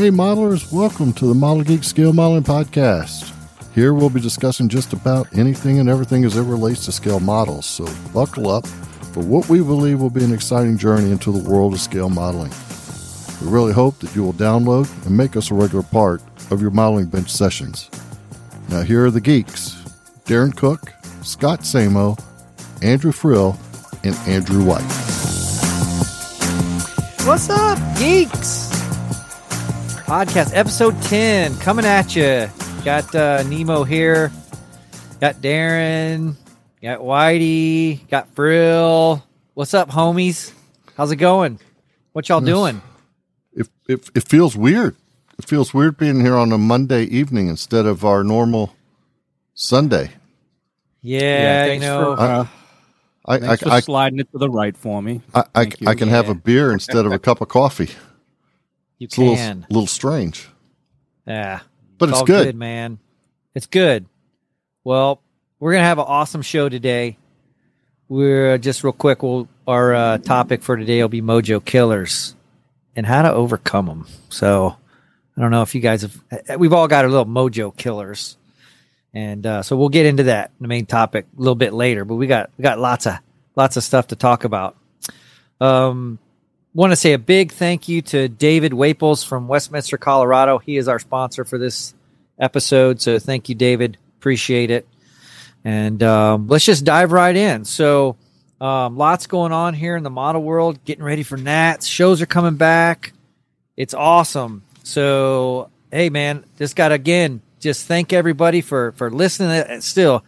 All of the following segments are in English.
Hey, modelers, welcome to the Model Geek Scale Modeling Podcast. Here we'll be discussing just about anything and everything as it relates to scale models. So buckle up for what we believe will be an exciting journey into the world of scale modeling. We really hope that you will download and make us a regular part of your modeling bench sessions. Now, here are the geeks Darren Cook, Scott Samo, Andrew Frill, and Andrew White. What's up, geeks? Podcast episode 10 coming at you. Got uh, Nemo here, got Darren, got Whitey, got Frill. What's up, homies? How's it going? What y'all doing? It, it, it feels weird. It feels weird being here on a Monday evening instead of our normal Sunday. Yeah, you thanks know, for, uh, I, I, thanks for I, sliding it to the right for me. I, I, I can have a beer instead of a cup of coffee. You It's a little, little strange, Yeah. but it's, all good. man. It's good. Well, we're gonna have an awesome show today. We're just real quick. We'll our uh, topic for today will be Mojo Killers and how to overcome them. So, I don't know if you guys have. uh, We've all got our little Mojo Killers, and uh, so we'll get into that the main topic a little bit later. But we got we got lots of lots of stuff to talk about. Um, want to say a big thank you to David Waples from Westminster, Colorado. He is our sponsor for this episode. So thank you, David. Appreciate it. And um, let's just dive right in. So, um, lots going on here in the model world, getting ready for Nats. Shows are coming back. It's awesome. So, hey, man, just got again just thank everybody for for listening. Still,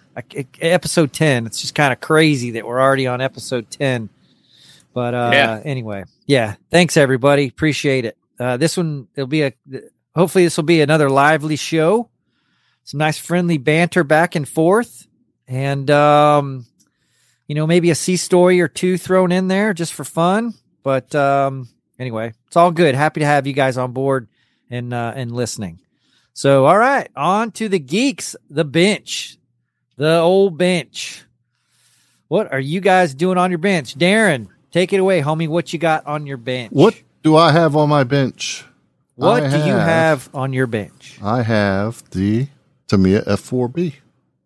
episode ten. It's just kind of crazy that we're already on episode ten. But uh, Yeah. anyway, yeah. Thanks everybody. Appreciate it. Uh, this one it'll be a hopefully this will be another lively show. Some nice friendly banter back and forth, and um, you know maybe a sea story or two thrown in there just for fun. But um, anyway, it's all good. Happy to have you guys on board and uh, and listening. So all right, on to the geeks, the bench, the old bench. What are you guys doing on your bench, Darren? Take it away, homie. What you got on your bench? What do I have on my bench? What I do you have- have on your bench? I have the Tamiya F4B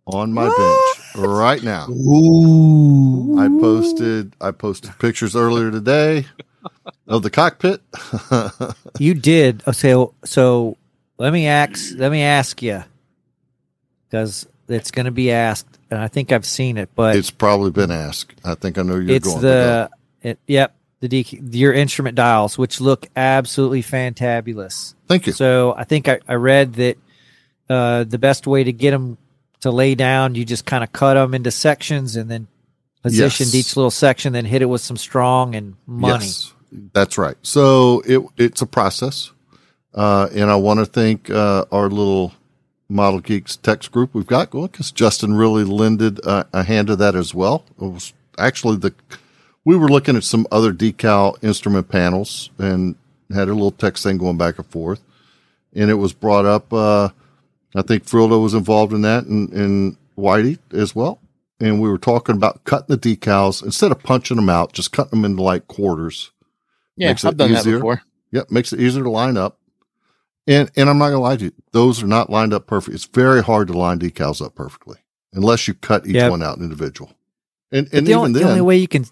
on my bench right now. Ooh. I posted I posted pictures earlier today of the cockpit. You did. Oh, so so let me ask. Let me ask you because it's going to be asked, and I think I've seen it, but it's probably been asked. I think I know you're it's going. the it, yep the your instrument dials, which look absolutely fantabulous. Thank you. So I think I, I read that uh, the best way to get them to lay down, you just kind of cut them into sections and then positioned Yes. each little section, then hit it with some strong and money. Yes, that's right. So it it's a process, uh, and I want to thank uh, our little Model Geeks text group we've got going because Justin really lended uh, a hand to that as well. It was actually the we were looking at some other decal instrument panels and had a little text thing going back and forth, and it was brought up. Uh, I think Frildo was involved in that, and, and Whitey as well. And we were talking about cutting the decals instead of punching them out, just cutting them into like quarters. Yeah, Makes it I've done easier. that before. Yep, makes it easier to line up. And and I'm not gonna lie to you, those are not lined up perfect. It's very hard to line decals up perfectly unless you cut each Yep. one out individual. And and the, even only, then, the only way you can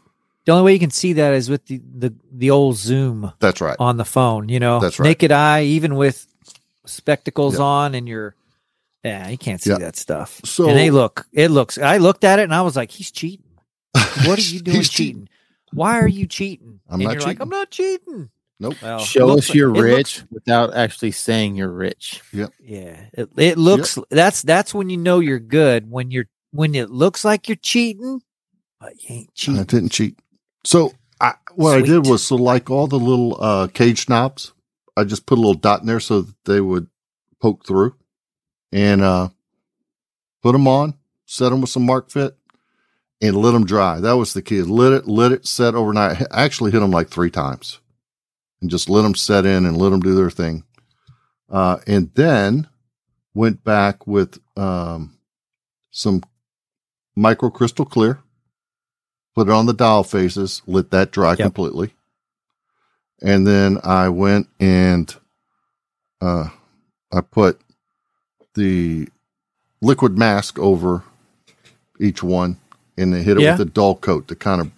the only way you can see that is with the the, the old zoom that's right. on the phone. You know, That's right. naked eye, even with spectacles Yeah. on and your yeah, you can't see Yeah. that stuff. So- and they look, it looks. I looked at it and I was like, he's cheating. What are you doing He's cheating? Why are you cheating? I'm and not you're like, cheating. I'm not cheating. Nope. Well, Show looks us you're like- rich looks- without actually saying you're rich. yeah, it, it looks. That's that's when you know you're good when you're when it looks like you're cheating, but you ain't cheating. I didn't cheat. So I, what I did was so like all the little uh, cage knobs, I just put a little dot in there so that they would poke through, and uh, put them on, set them with some mark fit, and let them dry. That was the key. Let it, let it set overnight. I actually hit them like three times, and just let them set in and let them do their thing. Uh, and then went back with um, some micro crystal clear, put it on the dial faces, let that dry Yep. completely. And then I went and uh, I put the liquid mask over each one and then hit it Yeah. with a dull coat to kind of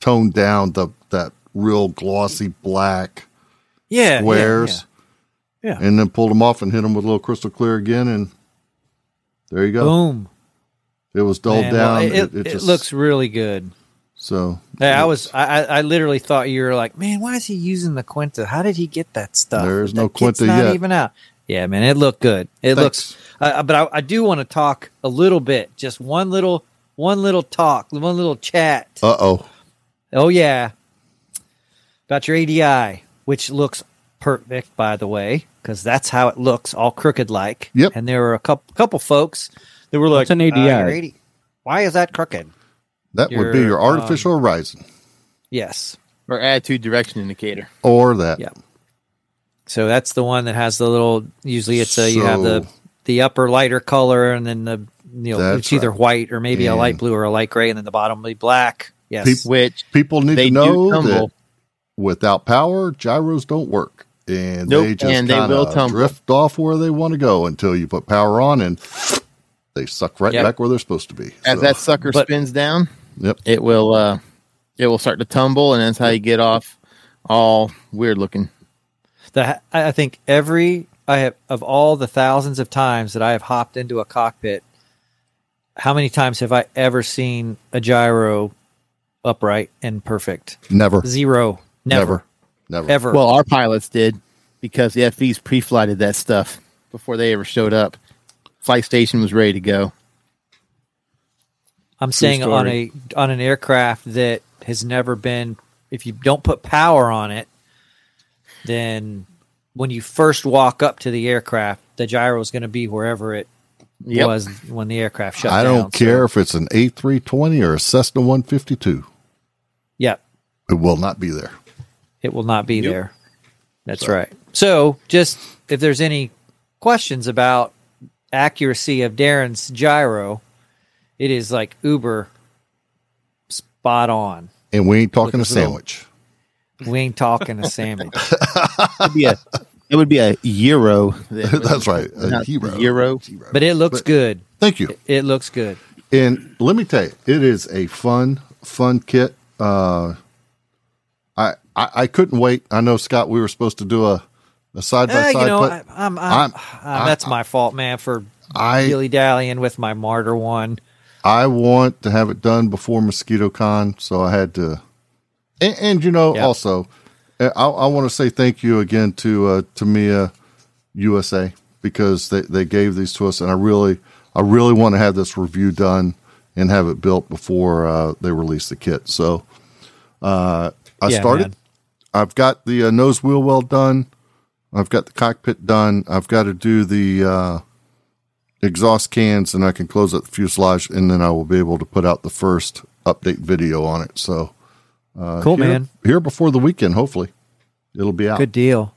tone down the that real glossy black Yeah. squares. Yeah, And then pulled them off and hit them with a little crystal clear again. And there you go. Boom. It was dulled Man, well, down. it, it, it, just looks really good. So. Yeah, I was. I, I I literally thought you were like, man, why is he using the Quinta? How did he get that stuff? There is That no kit's Quinta not yet. even out. Yeah, man, it looked good. It looks. Uh, but I, I do want to talk a little bit, just one little, one little talk, one little chat. Uh oh. Oh yeah, about your ADI, which looks perfect, by the way, because that's how it looks, all crooked like. Yep. And there were a couple couple folks that were like, What's an ADI? "Uh, your AD Why is that crooked? That would be Your, your artificial um, horizon Yes. Or attitude direction indicator. or that. Yeah. So that's the one that has the little. Usually, it's a you have the the upper lighter color, and then the you know That's it's either right. white or maybe a light blue or a light gray, and then the bottom will be black. Yes. People- Which People need to know that without power, gyros don't work. And Nope, they just and they kind will of tumble. drift off where they want to go until you put power on and they suck right Yep. back where they're supposed to be. as So, that sucker But- spins down, Yep. it will uh it will start to tumble and that's how you get off all weird looking. the I I think every I have of all the thousands of times that I have hopped into a cockpit, how many times have I ever seen a gyro upright and perfect? never, Zero. Never. never, never. Ever. Well, our pilots did because the FEs pre-flighted that stuff before they ever showed up. Flight station was ready to go. I'm saying on a on an aircraft that has never been if you don't put power on it, then when you first walk up to the aircraft, the gyro is going to be wherever it Yep. was when the aircraft shut I down. I don't care if it's an A320 or a Cessna 152. Yep. It will not be there. it will not be Yep. there. That's So- right. So, just if there's any questions about accuracy of Darren's gyro, it is like uber spot on. And we ain't talking a With little- sandwich. We ain't talking a sandwich. It'd be a, it would be a euro. then. That's right. A Not hero. Euro. But it looks But- good. Thank you. It looks good. And let me tell you, it is a fun, fun kit. Uh, I, I I couldn't wait. I know Scott. We were supposed to do a a side by Eh, you side, know, but I, I'm, I'm, I'm- uh, that's my fault, man, for I dilly dallying with my Marder one. I want to have it done before Mosquito Con, so I had to. And, and you know, Yeah. also, uh, I, I want to say thank you again to uh, Tamiya USA because they, they gave these to us, and I really I really want to have this review done and have it built before uh, they release the kit. So uh, I Yeah, started. man. I've got the uh, nose wheel well done. I've got the cockpit done. I've got to do the uh, exhaust cans, and I can close up the fuselage, and then I will be able to put out the first update video on it. So uh, Cool, here- man. Here before the weekend, hopefully, it'll be out. Good deal.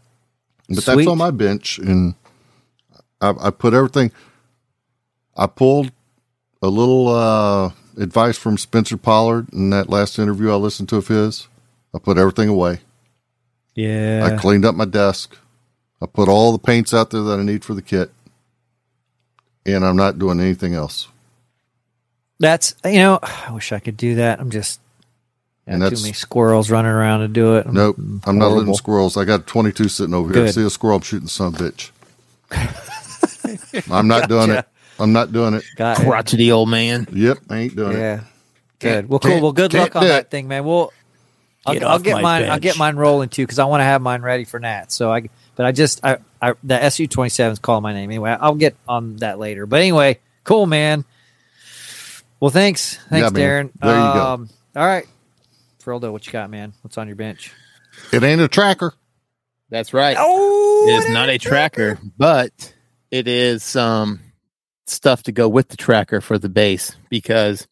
But Sweet. that's on my bench, and I, I put everything. I pulled a little uh, advice from Spencer Pollard in that last interview I listened to of his. I put everything away. Yeah. I cleaned up my desk. I put all the paints out there that I need for the kit, and I'm not doing anything else. That's you know, I wish I could do that. I'm just got And too many squirrels running around to do it. I'm- Nope, I'm not letting squirrels. I got 22 sitting over here. Good. See a squirrel? I'm shooting some bitch. I'm not doing it. I'm not doing it. Got it. Crotchety old man. Yep, I ain't doing it. Yeah. Good. Well, cool. Well, good luck on that it. thing, man. We'll. I'll, Get I'll get my mine. I'll get mine rolling too because I want to have mine ready for Nat. So I, but I just I, I the SU twenty seven is calling my name anyway. I'll get on that later. But anyway, cool, man. Well, thanks, thanks, Yeah. Darren. There you go. Um, All right, Frildo, what you got, man? What's on your bench? It ain't a tracker. That's right. Oh, it is not a tracker, but it is some stuff to go with the tracker for the base because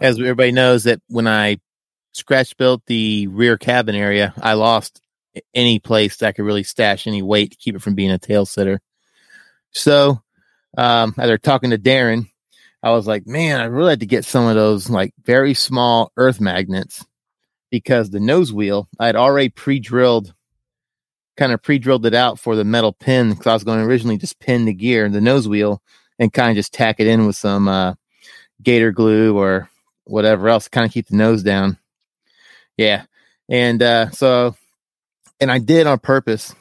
as everybody knows that when I scratch built the rear cabin area, I lost any place that I could really stash any weight to keep it from being a tail sitter. So, um, as they're talking to Darren, I was like, man, I really had to get some of those like very small earth magnets because the nose wheel I had already pre-drilled kind of pre-drilled it out for the metal pin because I was going to originally just pin the gear, and the nose wheel, and kind of just tack it in with some uh, gator glue or whatever else, kind of keep the nose down. Yeah, and uh, so, and I did on purpose.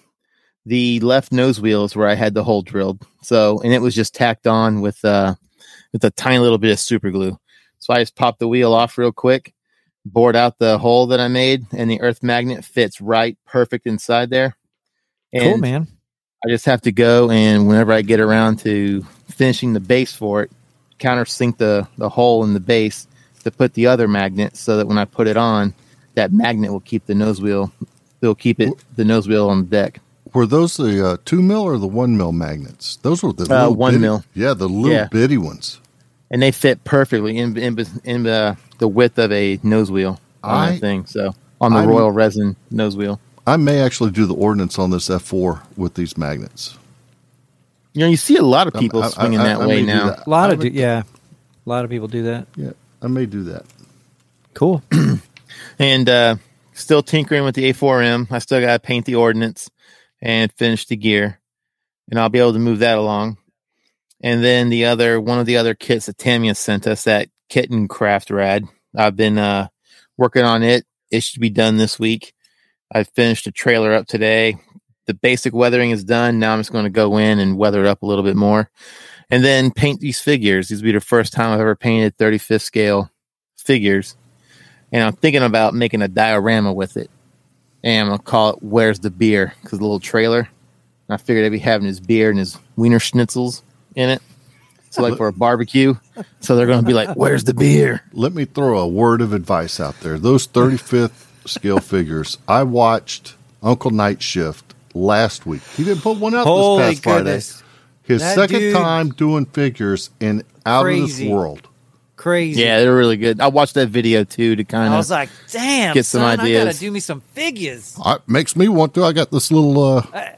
The left nose wheels where I had the hole drilled. So, and it was just tacked on with uh, with a tiny little bit of super glue. So I just popped the wheel off real quick, bored out the hole that I made, and the earth magnet fits right perfect inside there. And cool, man. I just have to go and whenever I get around to finishing the base for it, countersink the the hole in the base to put the other magnet so that when I put it on, that magnet will keep the nose wheel. It'll keep it the nose wheel on the deck. Were those the uh, two mil or the one mil magnets? Those were the Uh, little one bitty- mil. Yeah, the little Yeah. bitty ones. and they fit perfectly in in, in the the width of a nose wheel on I- that thing. So on the I'm- Royal Resin nose wheel, I may actually do the ordnance on this F4 with these magnets. you know, you see a lot of people I- swinging I- that I way may now. that. A lot I of do, would- yeah, a lot of people do that. Yeah, I may do that. Cool. and uh, still tinkering with the A4M. I still got to paint the ordnance and finish the gear, and I'll be able to move that along. And then the other one of the other kits that Tamiya sent us, that Kettenkraftrad. I've been uh, working on it. It should be done this week. I finished the trailer up today. The basic weathering is done. Now I'm just going to go in and weather it up a little bit more, and then paint these figures. These will be the first time I've ever painted 35th scale figures and I'm thinking about making a diorama with it. And I'm gonna call it "Where's the Beer" because the little trailer. And I figured I'd be having his beer and his wiener schnitzels in it. So like for a barbecue. So they're gonna be like, "Where's the beer?" Let me throw a word of advice out there. Those 35th scale figures, I watched Uncle Night Shift last week. He didn't put one out Holy this past goodness. Friday. His That second time doing figures and out of this world. Crazy. Yeah, they're really good. I watched that video too to kind of. I was like, damn, Get some son, I gotta do me some figures. I, makes me want to. I got this little, uh, I-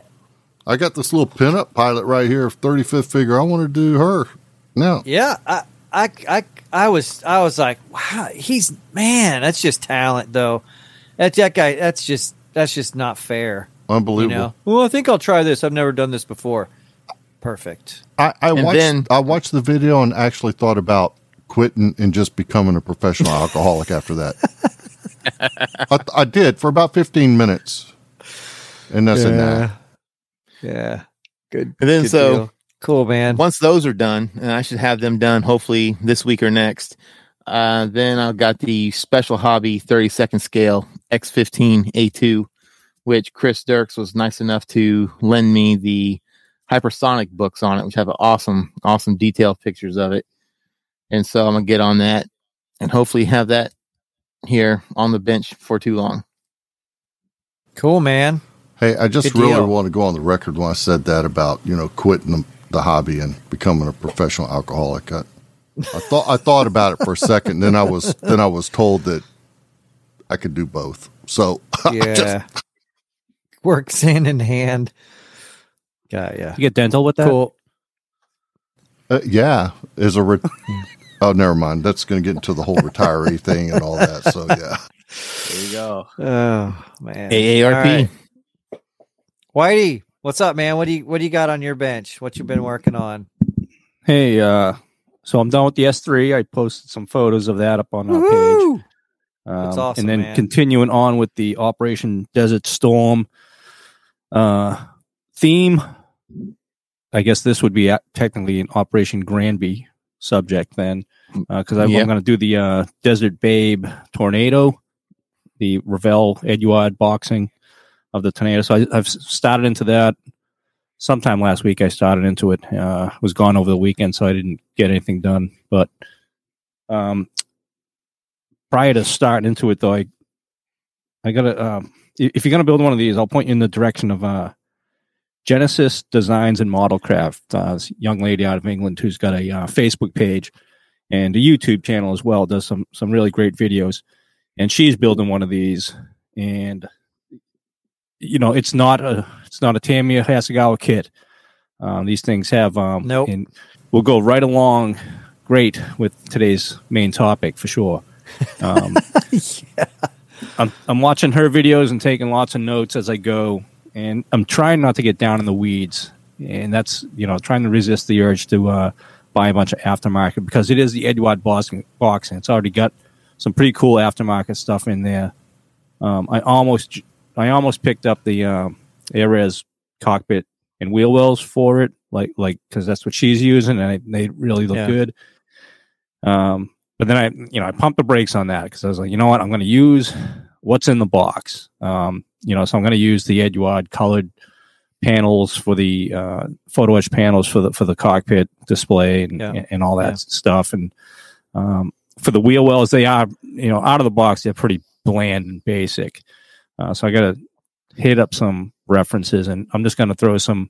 I got this little pinup pilot right here, 35th figure. I want to do her. Now, Yeah, I, I, I, I was, I was like, wow, he's man, that's just talent, though. That that guy, that's just, that's just not fair. You unbelievable. know. Well, I think I'll try this. I've never done this before. Perfect. I, I watched then- I watched the video and actually thought about quitting and just becoming a professional alcoholic after that. I, I did for about 15 minutes. And that's it now. Yeah. Good. and then good so deal. cool, man. once those are done, and I should have them done hopefully this week or next. Uh, then I've got the special hobby 30 second scale X15 A2, which Chris Dirks was nice enough to lend me the hypersonic books on it, which have awesome, awesome detailed pictures of it. And so I'm gonna get on that and hopefully have that here on the bench for too long. Cool, man. Hey, I just Good really deal. want to go on the record when I said that about, you know, quitting the, the hobby and becoming a professional alcoholic. I, I thought I thought about it for a second, then I was then I was told that I could do both. So Yeah. just- Works hand in hand. Yeah, yeah. You get dental with that? Cool. Uh, yeah, as a re- oh, never mind. That's going to get into the whole retiree thing and all that. So yeah, There you go. Oh man. AARP. All right. Whitey, what's up, man? What do you what do you got on your bench? What you been working on? Hey, uh, so I'm done with the S3. I posted some photos of that up on our page. Um, That's awesome, And then man. continuing on with the Operation Desert Storm uh, theme. I guess this would be technically an Operation Granby subject then, because I'm going to do the uh, Desert Babe Tornado, the Revell Eduard boxing of the tornado. So I, I've started into that. Sometime last week, I started into it. Uh, was gone over the weekend, so I didn't get anything done. But um, prior to starting into it, though, I I gotta um, if you're gonna build one of these, I'll point you in the direction of uh, Genesis Designs and Model Craft. Uh, this young lady out of England who's got a uh, Facebook page and a YouTube channel as well. Does some some really great videos, and she's building one of these. And you know, it's not a it's not a Tamiya Hasegawa kit. Um, these things have um, Nope. and we'll go right along great with today's main topic for sure. Um, I'm I'm watching her videos and taking lots of notes as I go. And I'm trying not to get down in the weeds, and that's you know trying to resist the urge to uh, buy a bunch of aftermarket because it is the Eduard box and it's already got some pretty cool aftermarket stuff in there. Um, I almost I almost picked up the um, Aires cockpit and wheel wells for it, like like because that's what she's using, and I, they really look Yeah. good. Um, but then I, you know, I pumped the brakes on that because I was like, you know what, I'm going to use what's in the box. Um, you know, so I'm going to use the Eduard colored panels for the uh, photo etch panels for the for the cockpit display and Yeah. and all that Yeah. stuff. And um, for the wheel wells, they are you know out of the box they're pretty bland and basic. Uh, so I got to hit up some references, and I'm just going to throw some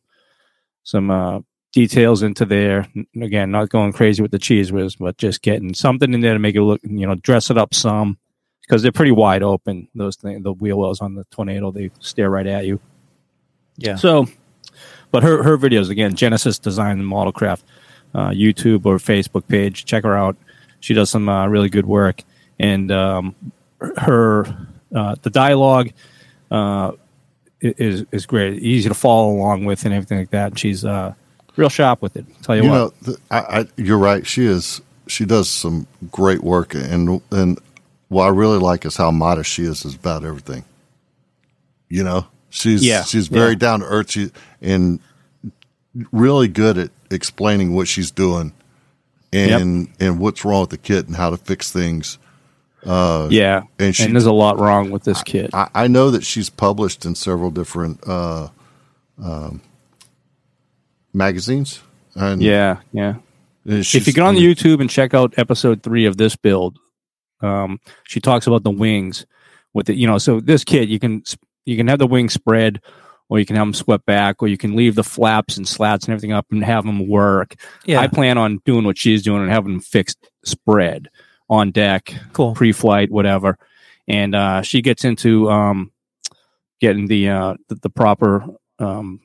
some uh, details into there. Again, not going crazy with the cheese whiz, but just getting something in there to make it look, you know, dress it up some because they're pretty wide open. Those things, the wheel wells on the tornado, they stare right at you. Yeah. So, but her her videos again, Genesis Design and Modelcraft, uh, YouTube or Facebook page. Check her out. She does some uh, really good work, and um, her uh, the dialogue uh, is is great, easy to follow along with, and everything like that. And she's uh, real sharp with it. Tell you, You what, know, th- I, I, you're right. She is. She does some great work, and and what I really like is how modest she is about everything. You know, she's Yeah, she's very yeah. down to earth. She and really good at explaining what she's doing, and and what's wrong with the kit and how to fix things. yeah, and and, she- there's a lot wrong with this kit. I, I know that she's published in several different uh, um, magazines. And yeah, yeah. if you get on YouTube and check out episode three of this build, um, she talks about the wings with it. You know, so this kit you can you can have the wings spread, or you can have them swept back, or you can leave the flaps and slats and everything up and have them work. Yeah. I plan on doing what she's doing and having them fixed spread on deck, cool. pre-flight, whatever. And uh, she gets into um, getting the, uh, the the proper um,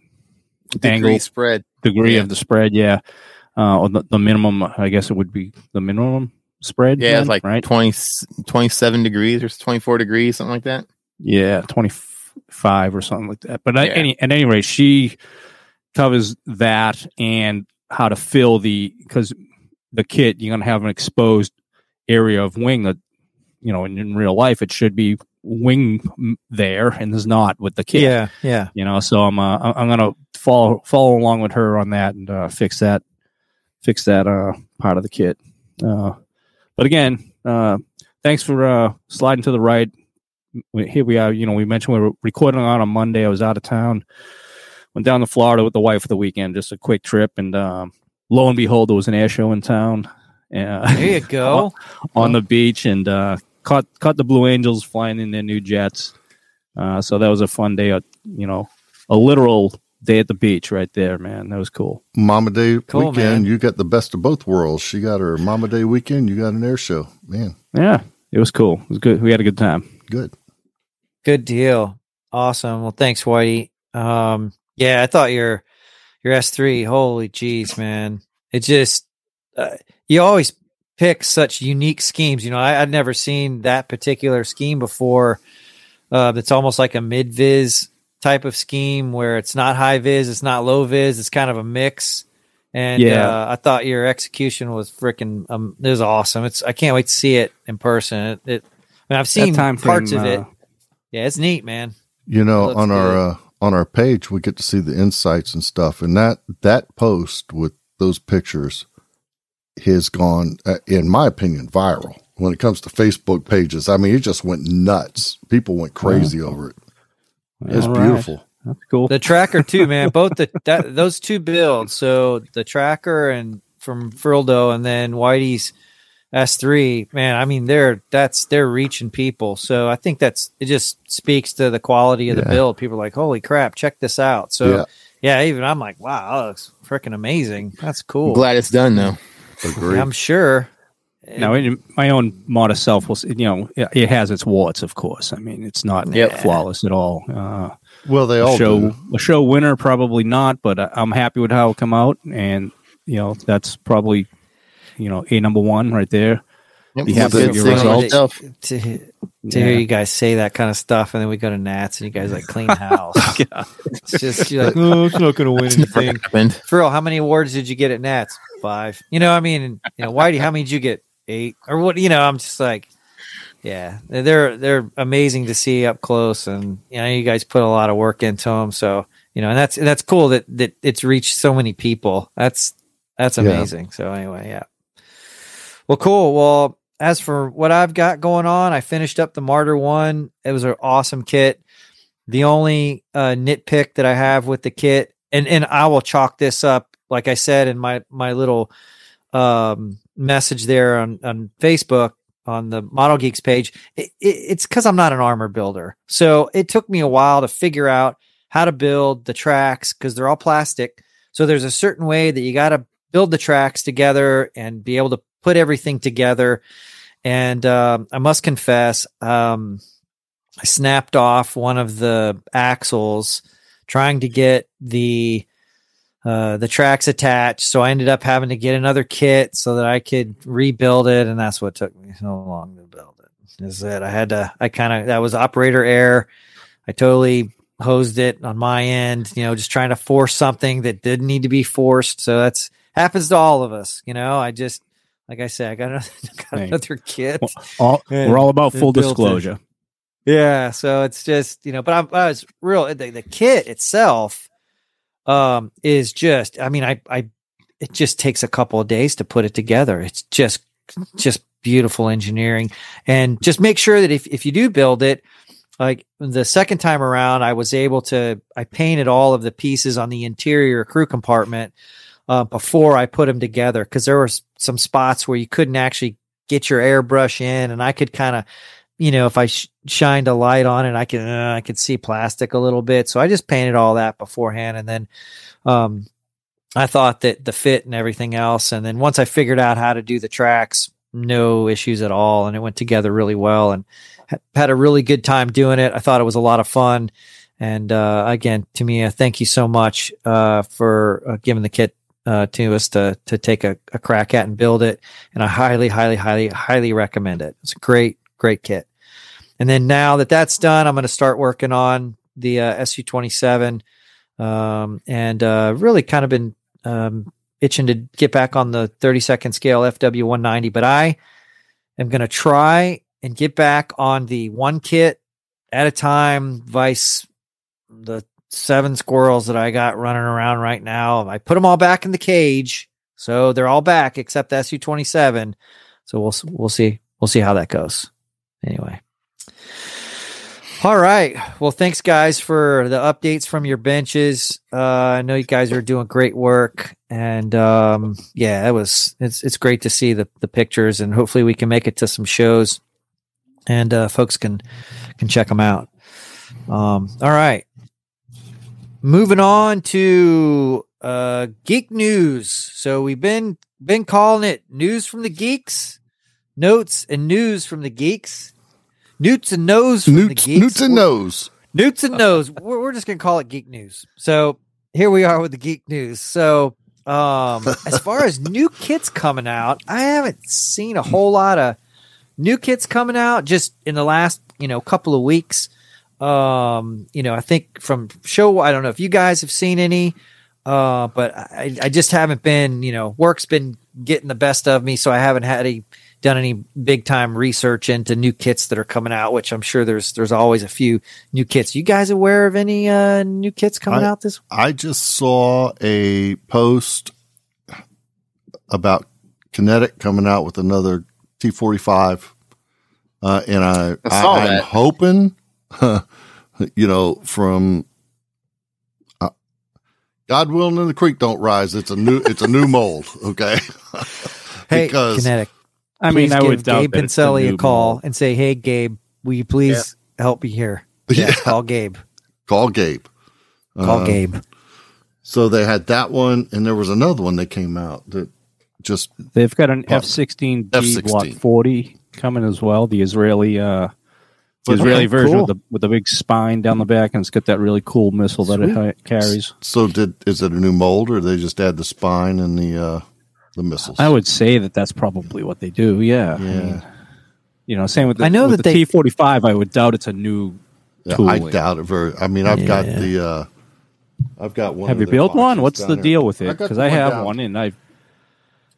Degree angle spread. degree Yeah. of the spread, yeah. Uh, or the, the minimum, I guess it would be the minimum spread. Yeah, then, it's like right. 20, 27 degrees or 24 degrees, something like that. Yeah, twenty five or something like that. But at Yeah. any at any rate, she covers that and how to fill the because the kit you're gonna have an exposed area of wing that you know in, in real life it should be wing there and there's not with the kit. Yeah. Yeah. you know so i'm uh, I- i'm gonna follow follow along with her on that and uh, fix that fix that uh part of the kit uh but again uh thanks for uh sliding to the right here we are you know we mentioned we were recording on a monday i was out of town went down to florida with the wife for the weekend just a quick trip and um lo and behold there was an air show in town uh, There you go. on the beach and uh, caught caught the Blue Angels flying in their new jets. Uh, so that was a fun day. uh, You know, a literal day at the beach right there, man. That was cool. Mama Day Cool, weekend, man. you got the best of both worlds. She got her Mama Day weekend. You got an air show. Man, Yeah, it was cool. It was good. We had a good time. good. Good deal. Awesome. Well, thanks, Whitey. Um, yeah, I thought your your S three. Holy jeez, man! It just uh, you always pick such unique schemes. You know, I, I'd never seen that particular scheme before. Uh, it's almost like a mid vis type of scheme where it's not high vis, it's not low vis, it's kind of a mix. And Yeah. uh, I thought your execution was freaking. Um, it was awesome. It's I can't wait to see it in person. It, it I mean, I've seen time parts frame, of it. uh, Yeah, it's neat, man. You know, Looks on our uh, on our page, we get to see the insights and stuff, and that that post with those pictures has gone, uh, in my opinion, viral when it comes to Facebook pages. I mean, it just went nuts. People went crazy over it. It's all right. beautiful. That's cool. The tracker too, man. Both the that, those two builds. So the tracker and from Frildo, and then Whitey's S3. Man, I mean they're that's they're reaching people. So I think that's it. Just speaks to the quality of the build. People are like, holy crap, check this out. So Yeah. yeah, even I'm like, wow, that looks freaking amazing. That's cool. I'm glad it's done though. Agreed. I'm sure. Now, in my own modest self, will you know, it, it has its warts, of course. I mean, it's not Yep. flawless at all. Uh, well, they all show do. a show winner probably not but I- i'm happy with how it come out and you know that's probably you know a number one right there Be happy with with your funny results. that- To, to hear you guys say that kind of stuff, and then we go to Nats, and you guys like clean house. Yeah. It's just you're like, oh, it's not going to win It's anything. For real, how many awards did you get at Nats? Five. You know, I mean, you know, Whitey, how many did you get? Eight or what? You know, I'm just like, yeah, they're they're amazing to see up close, and you know, you guys put a lot of work into them. So you know, and that's that's cool that that it's reached so many people. That's that's Yeah. amazing. So anyway, yeah. Well, cool. Well, as for what I've got going on, I finished up the Marder one. It was an awesome kit. The only uh, nitpick that I have with the kit, and and I will chalk this up, like I said in my my little um, message there on on Facebook on the Model Geeks page. It, it, it's because I'm not an armor builder, so it took me a while to figure out how to build the tracks because they're all plastic. So there's a certain way that you got to build the tracks together and be able to put everything together. And um I must confess, um, I snapped off one of the axles trying to get the uh, the tracks attached. So I ended up having to get another kit so that I could rebuild it, and that's what took me so long to build it. Is that I had to? I kind of that was operator error. I totally hosed it on my end. You know, just trying to force something that didn't need to be forced. So that's happens to all of us. You know, I just like I said, I got another, got another kit. Well, All, we're all about full disclosure. Yeah, so it's just you know, but I'm, I was real. The, the kit itself, um, is just. I mean, I, I, it just takes a couple of days to put it together. It's just, just beautiful engineering, and just make sure that if if you do build it, like the second time around, I was able to. I painted all of the pieces on the interior crew compartment uh, before I put them together because there were some spots where you couldn't actually get your airbrush in, and I could kind of you know, if I sh- shined a light on it, I can uh, I could see plastic a little bit. So I just painted all that beforehand, and then um, I thought that the fit and everything else, and then once I figured out how to do the tracks, no issues at all, and it went together really well, and ha- had a really good time doing it. I thought it was a lot of fun, and uh, again, uh, thank you so much uh, for uh, giving the kit. Uh, to us to to take a, a crack at and build it, and I highly, highly, highly, highly recommend it. It's great, great kit. And then now that that's done, I'm going to start working on the uh, SU27 um, and uh, really kind of been um, itching to get back on the 30 second scale FW190. But I am going to try and get back on the one kit at a time, vice the seven squirrels that I got running around right now. I put them all back in the cage. So they're all back except the SU27. So we'll we'll see we'll see how that goes. Anyway. All right. Well, thanks guys for the updates from your benches. Uh, I know you guys are doing great work, and um, yeah, it was it's it's great to see the the pictures, and hopefully we can make it to some shows, and uh, folks can can check them out. Um, all right. Moving on to uh, geek news. So we've been been calling it news from the geeks, notes and news from the geeks. Newts and nose from the geeks. Newts and nose. Newts and nose. We're, we're just gonna call it geek news. So here we are with the geek news. So um, as far as new kits coming out, I haven't seen a whole lot of new kits coming out just in the last you know couple of weeks. Um, you know, I think from show. I don't know if you guys have seen any. Uh, but I, I just haven't been, you know, work's been getting the best of me, so I haven't had any done any big time research into new kits that are coming out, which I'm sure there's there's always a few new kits. You guys aware of any uh new kits coming I- out this I just saw a post about Kinetic coming out with another T45. Uh, and I, I saw I, am hoping, you know, from uh, God willing, and the creek don't rise. It's a new, it's a new mold. Okay. Hey, because Kinetic. I mean, I give would Gabe that it's Pincelli a new call mold. and say, "Hey, Gabe, will you please help me here?" Yeah, Yeah. call Gabe. call Gabe. Call Uh, Gabe. So they had that one, and there was another one that came out that just They've got an F sixteen G F-16. Block forty coming as well. The Israeli uh the Israeli Okay, version cool. with the with the big spine down the back, and it's got that really cool missile that it carries. So did is it a new mold or they just add the spine and the uh the missiles. I would say that that's probably what they do. Yeah. I mean, you know, same with the, I know with that the they- T forty five. I would doubt it's a new. Yeah, I doubt it very. I mean, I've got Yeah. the. Uh, I've got one. Have you built one? What's the there. deal with it? Because the I have down. one, and I've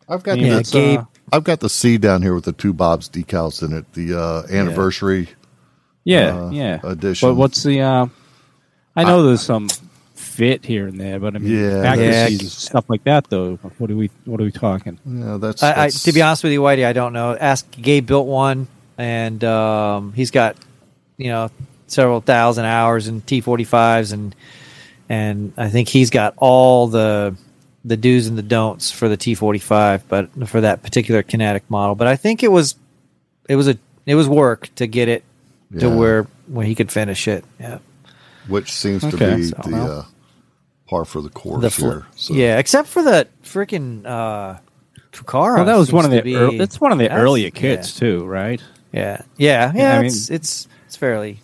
I've got Yeah, the, Gabe- uh, I've got the C down here with the two Bob's decals in it. The uh, anniversary yeah, uh, yeah. edition. But what's the? Uh, I know there's some fit here and there, but I mean, Yeah, accuracies Yeah. and stuff like that. Though, what are we? What are we talking? Yeah, that's, I, I, that's to be honest with you, Whitey, I don't know. Ask Gabe built one, and um, he's got you know several thousand hours in T forty fives, and and I think he's got all the the do's and the don'ts for the T forty five, but for that particular kinetic model. But I think it was it was a it was work to get it to Yeah. where when he could finish it. Yeah, which seems to Okay, be so, the well. uh, par for the course the fl- here. So. yeah, except for the freaking uh, Pucara. Well, that was one of the. to ear- that's one of the that's- earlier yeah. kits too, right? Yeah, yeah, yeah. I mean- it's it's it's fairly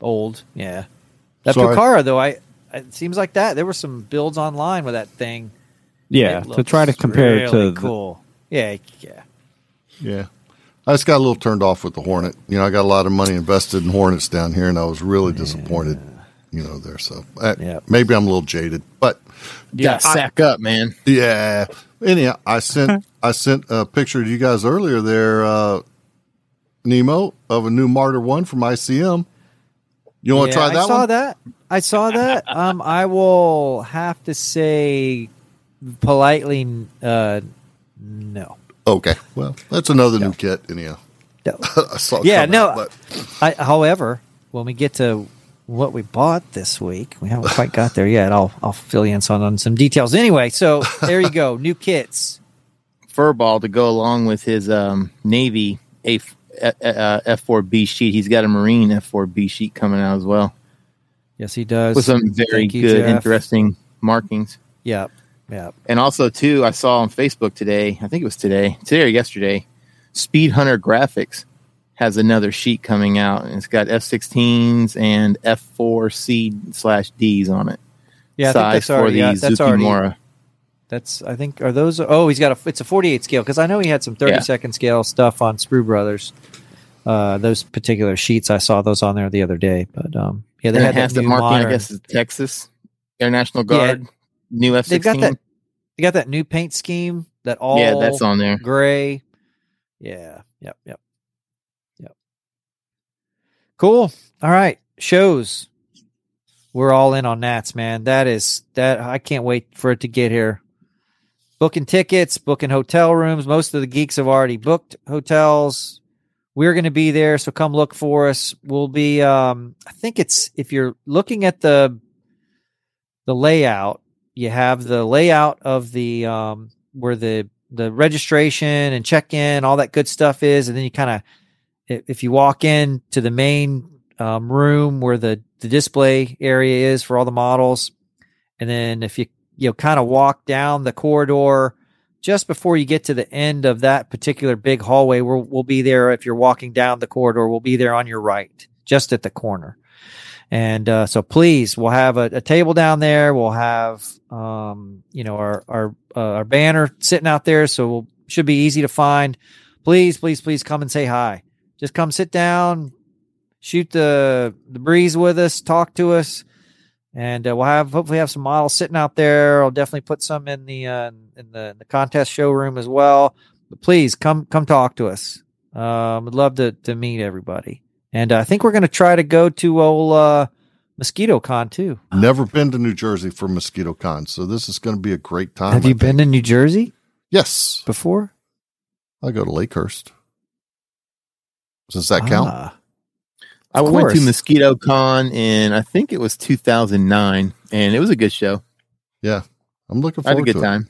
old. Yeah, that Sorry. Pucara though, I it seems like that there were some builds online with that thing. Yeah, to try to compare it really to the- cool. Yeah, yeah. Yeah. I just got a little turned off with the Hornet. You know, I got a lot of money invested in Hornets down here, and I was really disappointed, you know, there. So uh, Yeah. maybe I'm a little jaded, but yeah, gotta sack up, man. yeah. Anyhow, I sent I sent a picture to you guys earlier there, uh, Nemo, of a new Marder One from ICM. You want to Yeah, try that I saw one? that. I saw that. Um, I will have to say politely, uh, no. Okay. Well, that's another new kit. Anyhow, No. I saw. it Yeah, no. out, but I, however, when we get to what we bought this week, we haven't quite got there yet. I'll I'll fill you in on, on some details. Anyway, so there you go, new kits. Furball to go along with his um, Navy A uh, F4B sheet. He's got a Marine F4B sheet coming out as well Yes, he does. with some very you, good, Jeff. interesting markings. Yep, yep. And also, too, I saw on Facebook today. I think it was today, today or yesterday. Speed Hunter Graphics has another sheet coming out, and it's got F16s and F4C slash Ds on it. Yeah, I think size that's for already. the yeah, that's already. That's I think are those. Oh, he's got a. It's a 48 scale because I know he had some 30 Yeah. second scale stuff on Sprue Brothers. Uh, those particular sheets, I saw those on there the other day. But um, yeah, they And had it has the marking, modern. I guess, is Texas Air National Yeah. Guard, new F16. They've got that. They got that new paint scheme that all yeah, that's on there. gray. Yeah. Yep. Yep. Cool. All right. Shows. We're all in on Nats, man. That is that. I can't wait for it to get here. Booking tickets, booking hotel rooms. Most of the geeks have already booked hotels. We're going to be there, so come look for us. We'll be. Um, I think it's if you're looking at the the layout, you have the layout of the um, where the the registration and check in, all that good stuff is, and then you kind of if you walk in to the main um, room where the the display area is for all the models, and then if you you know kind of walk down the corridor just before you get to the end of that particular big hallway, we'll we'll be there. If you're walking down the corridor, we'll be there on your right, just at the corner. And uh, so please, we'll have a, a table down there. We'll have, um, you know, our our uh, our banner sitting out there, so we'll, should be easy to find. Please, please, please come and say hi. Just come sit down, shoot the the breeze with us, talk to us, and uh, we'll have hopefully have some models sitting out there. I'll definitely put some in the uh, in the the contest showroom as well. But please come come talk to us. Um, I'd love to to meet everybody. And uh, I think we're going to try to go to old uh, Mosquito Con too. never been to New Jersey for Mosquito Con, so this is going to be a great time. Have I you think. been to New Jersey Yes, before? I go to Lakehurst. Does that count? Ah, I Of went to. Mosquito Con in I think it was 2009, and it was a good show. Yeah, I'm looking I had a forward good to it. time.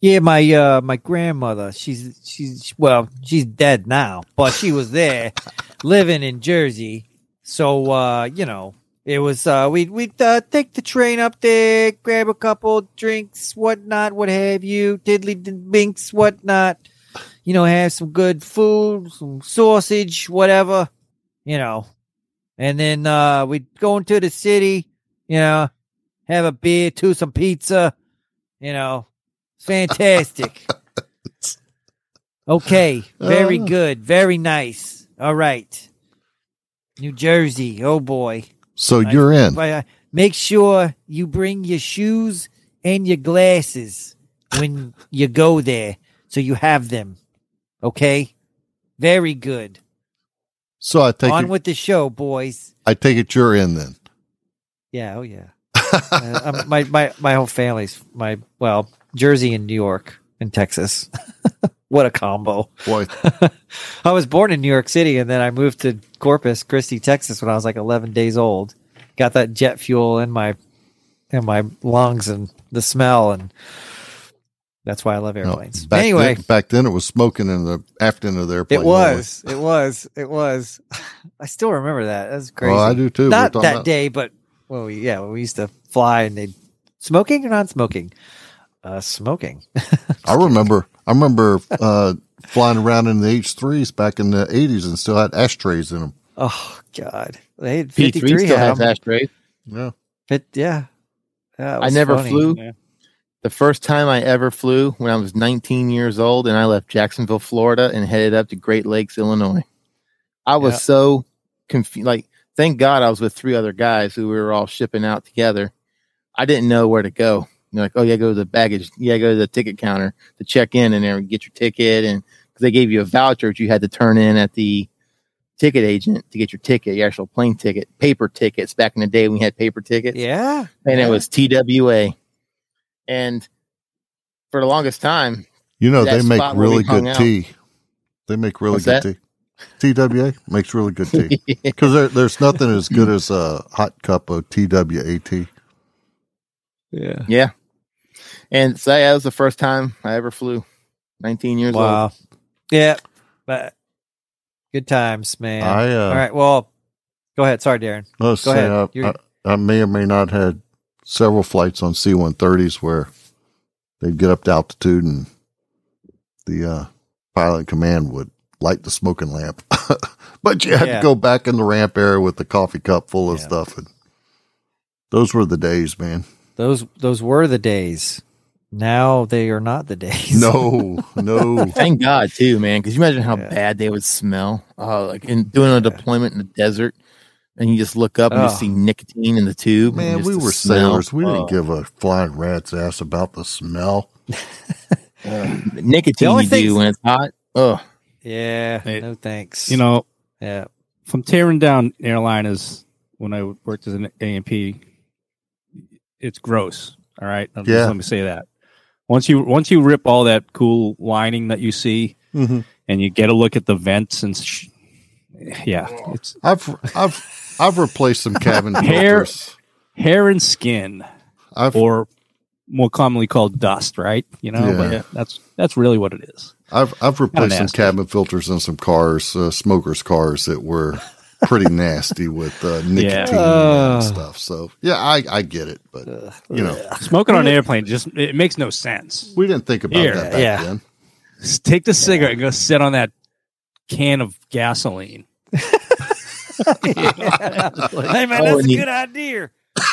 Yeah, my uh my grandmother, she's she's well, she's dead now, but she was there living in Jersey. So uh, you know, it was uh we'd we'd uh, take the train up there, grab a couple drinks, whatnot, what have you, diddly binks, whatnot. You know, have some good food, some sausage, whatever, you know. And then uh we'd go into the city, you know, have a beer, to some pizza, you know, Fantastic. Okay, very Uh. good, very nice. All right, New Jersey. Oh boy, So I- you're in. But, uh, make sure you bring your shoes and your glasses when you go there, so you have them. Okay, very good. So I take On it, with the show, boys. I take it you're in then. Yeah, oh yeah. Uh, my my my whole family's my well Jersey and New York and Texas. what a combo! Boy, I was born in New York City and then I moved to Corpus Christi, Texas when I was like 11 days old. Got that jet fuel in my in my lungs and the smell and that's why I love no, airplanes. back anyway, then, back then it was smoking in the after end of the airplane. it was, it was, it was. I still remember that. That's crazy. Well, I do too. Not that about- day, but well, we- yeah, we used to fly and they smoking or non-smoking. Uh, smoking. I remember. I remember uh, flying around in the H threes back in the '80s and still had ashtrays in them. Oh God, they had fifty-three. still had has 'em. ashtrays. Yeah. Fit, yeah. That I never funny. flew. Yeah. The first time I ever flew when I was 19 years old, and I left Jacksonville, Florida, and headed up to Great Lakes, Illinois. I was Yeah. so confused. Like, thank God I was with three other guys who we were all shipping out together. I didn't know where to go. You're like, oh yeah, go to the baggage. Yeah, go to the ticket counter to check in and there get your ticket. And because they gave you a voucher that you had to turn in at the ticket agent to get your ticket, your actual plane ticket, paper tickets. Back in the day, we had paper tickets Yeah. and Yeah. it was TWA. And for the longest time, You know they make spot where we really good out. tea. They make really What's good that? tea. TWA makes really good tea because there, there's nothing as good as a hot cup of TWAT. Yeah. yeah. And so yeah, that was the first time I ever flew. 19 years old. Yeah. But good times, man. I uh, All right. Well, go ahead. Sorry, Darren. let's Go say ahead. I, I, I may or may not had several flights on C-130s where they'd get up to altitude and the uh, pilot in command would light the smoking lamp, but you had Yeah. to go back in the ramp area with the coffee cup full of Yeah. stuff, and those were the days, man. Those those were the days. Now they are not the days. No, no. Thank God too, man. Because you imagine how Yeah. bad they would smell. Oh, like in doing a deployment in the desert, and you just look up and Oh. you see nicotine in the tube. and Man, just we the were smell. sailors. We Oh. didn't give a flying rat's ass about the smell. The nicotine The you do when it's hot. Oh, Yeah. Hey, no thanks. You know, Yeah. from tearing down airliners when I worked as an A&P, it's gross. All right, I'll just Yeah. let me say that. Once you once you rip all that cool lining that you see, Mm-hmm. and you get a look at the vents and sh- yeah, it's I've I've I've replaced some cabin Hair- filters. hair and skin, I've or more commonly called dust. Right? You know, Yeah. but that's that's really what it is. I've I've replaced some cabin filters in some cars, uh, smokers' cars that were pretty nasty with uh, nicotine Oh. and stuff. So yeah, I I get it, but you know, Smoking on an airplane just it makes no sense. we didn't think about Here, that back yeah. then. Just take the cigarette and go sit on that can of gasoline. hey man, Oh, that's a and you- good idea.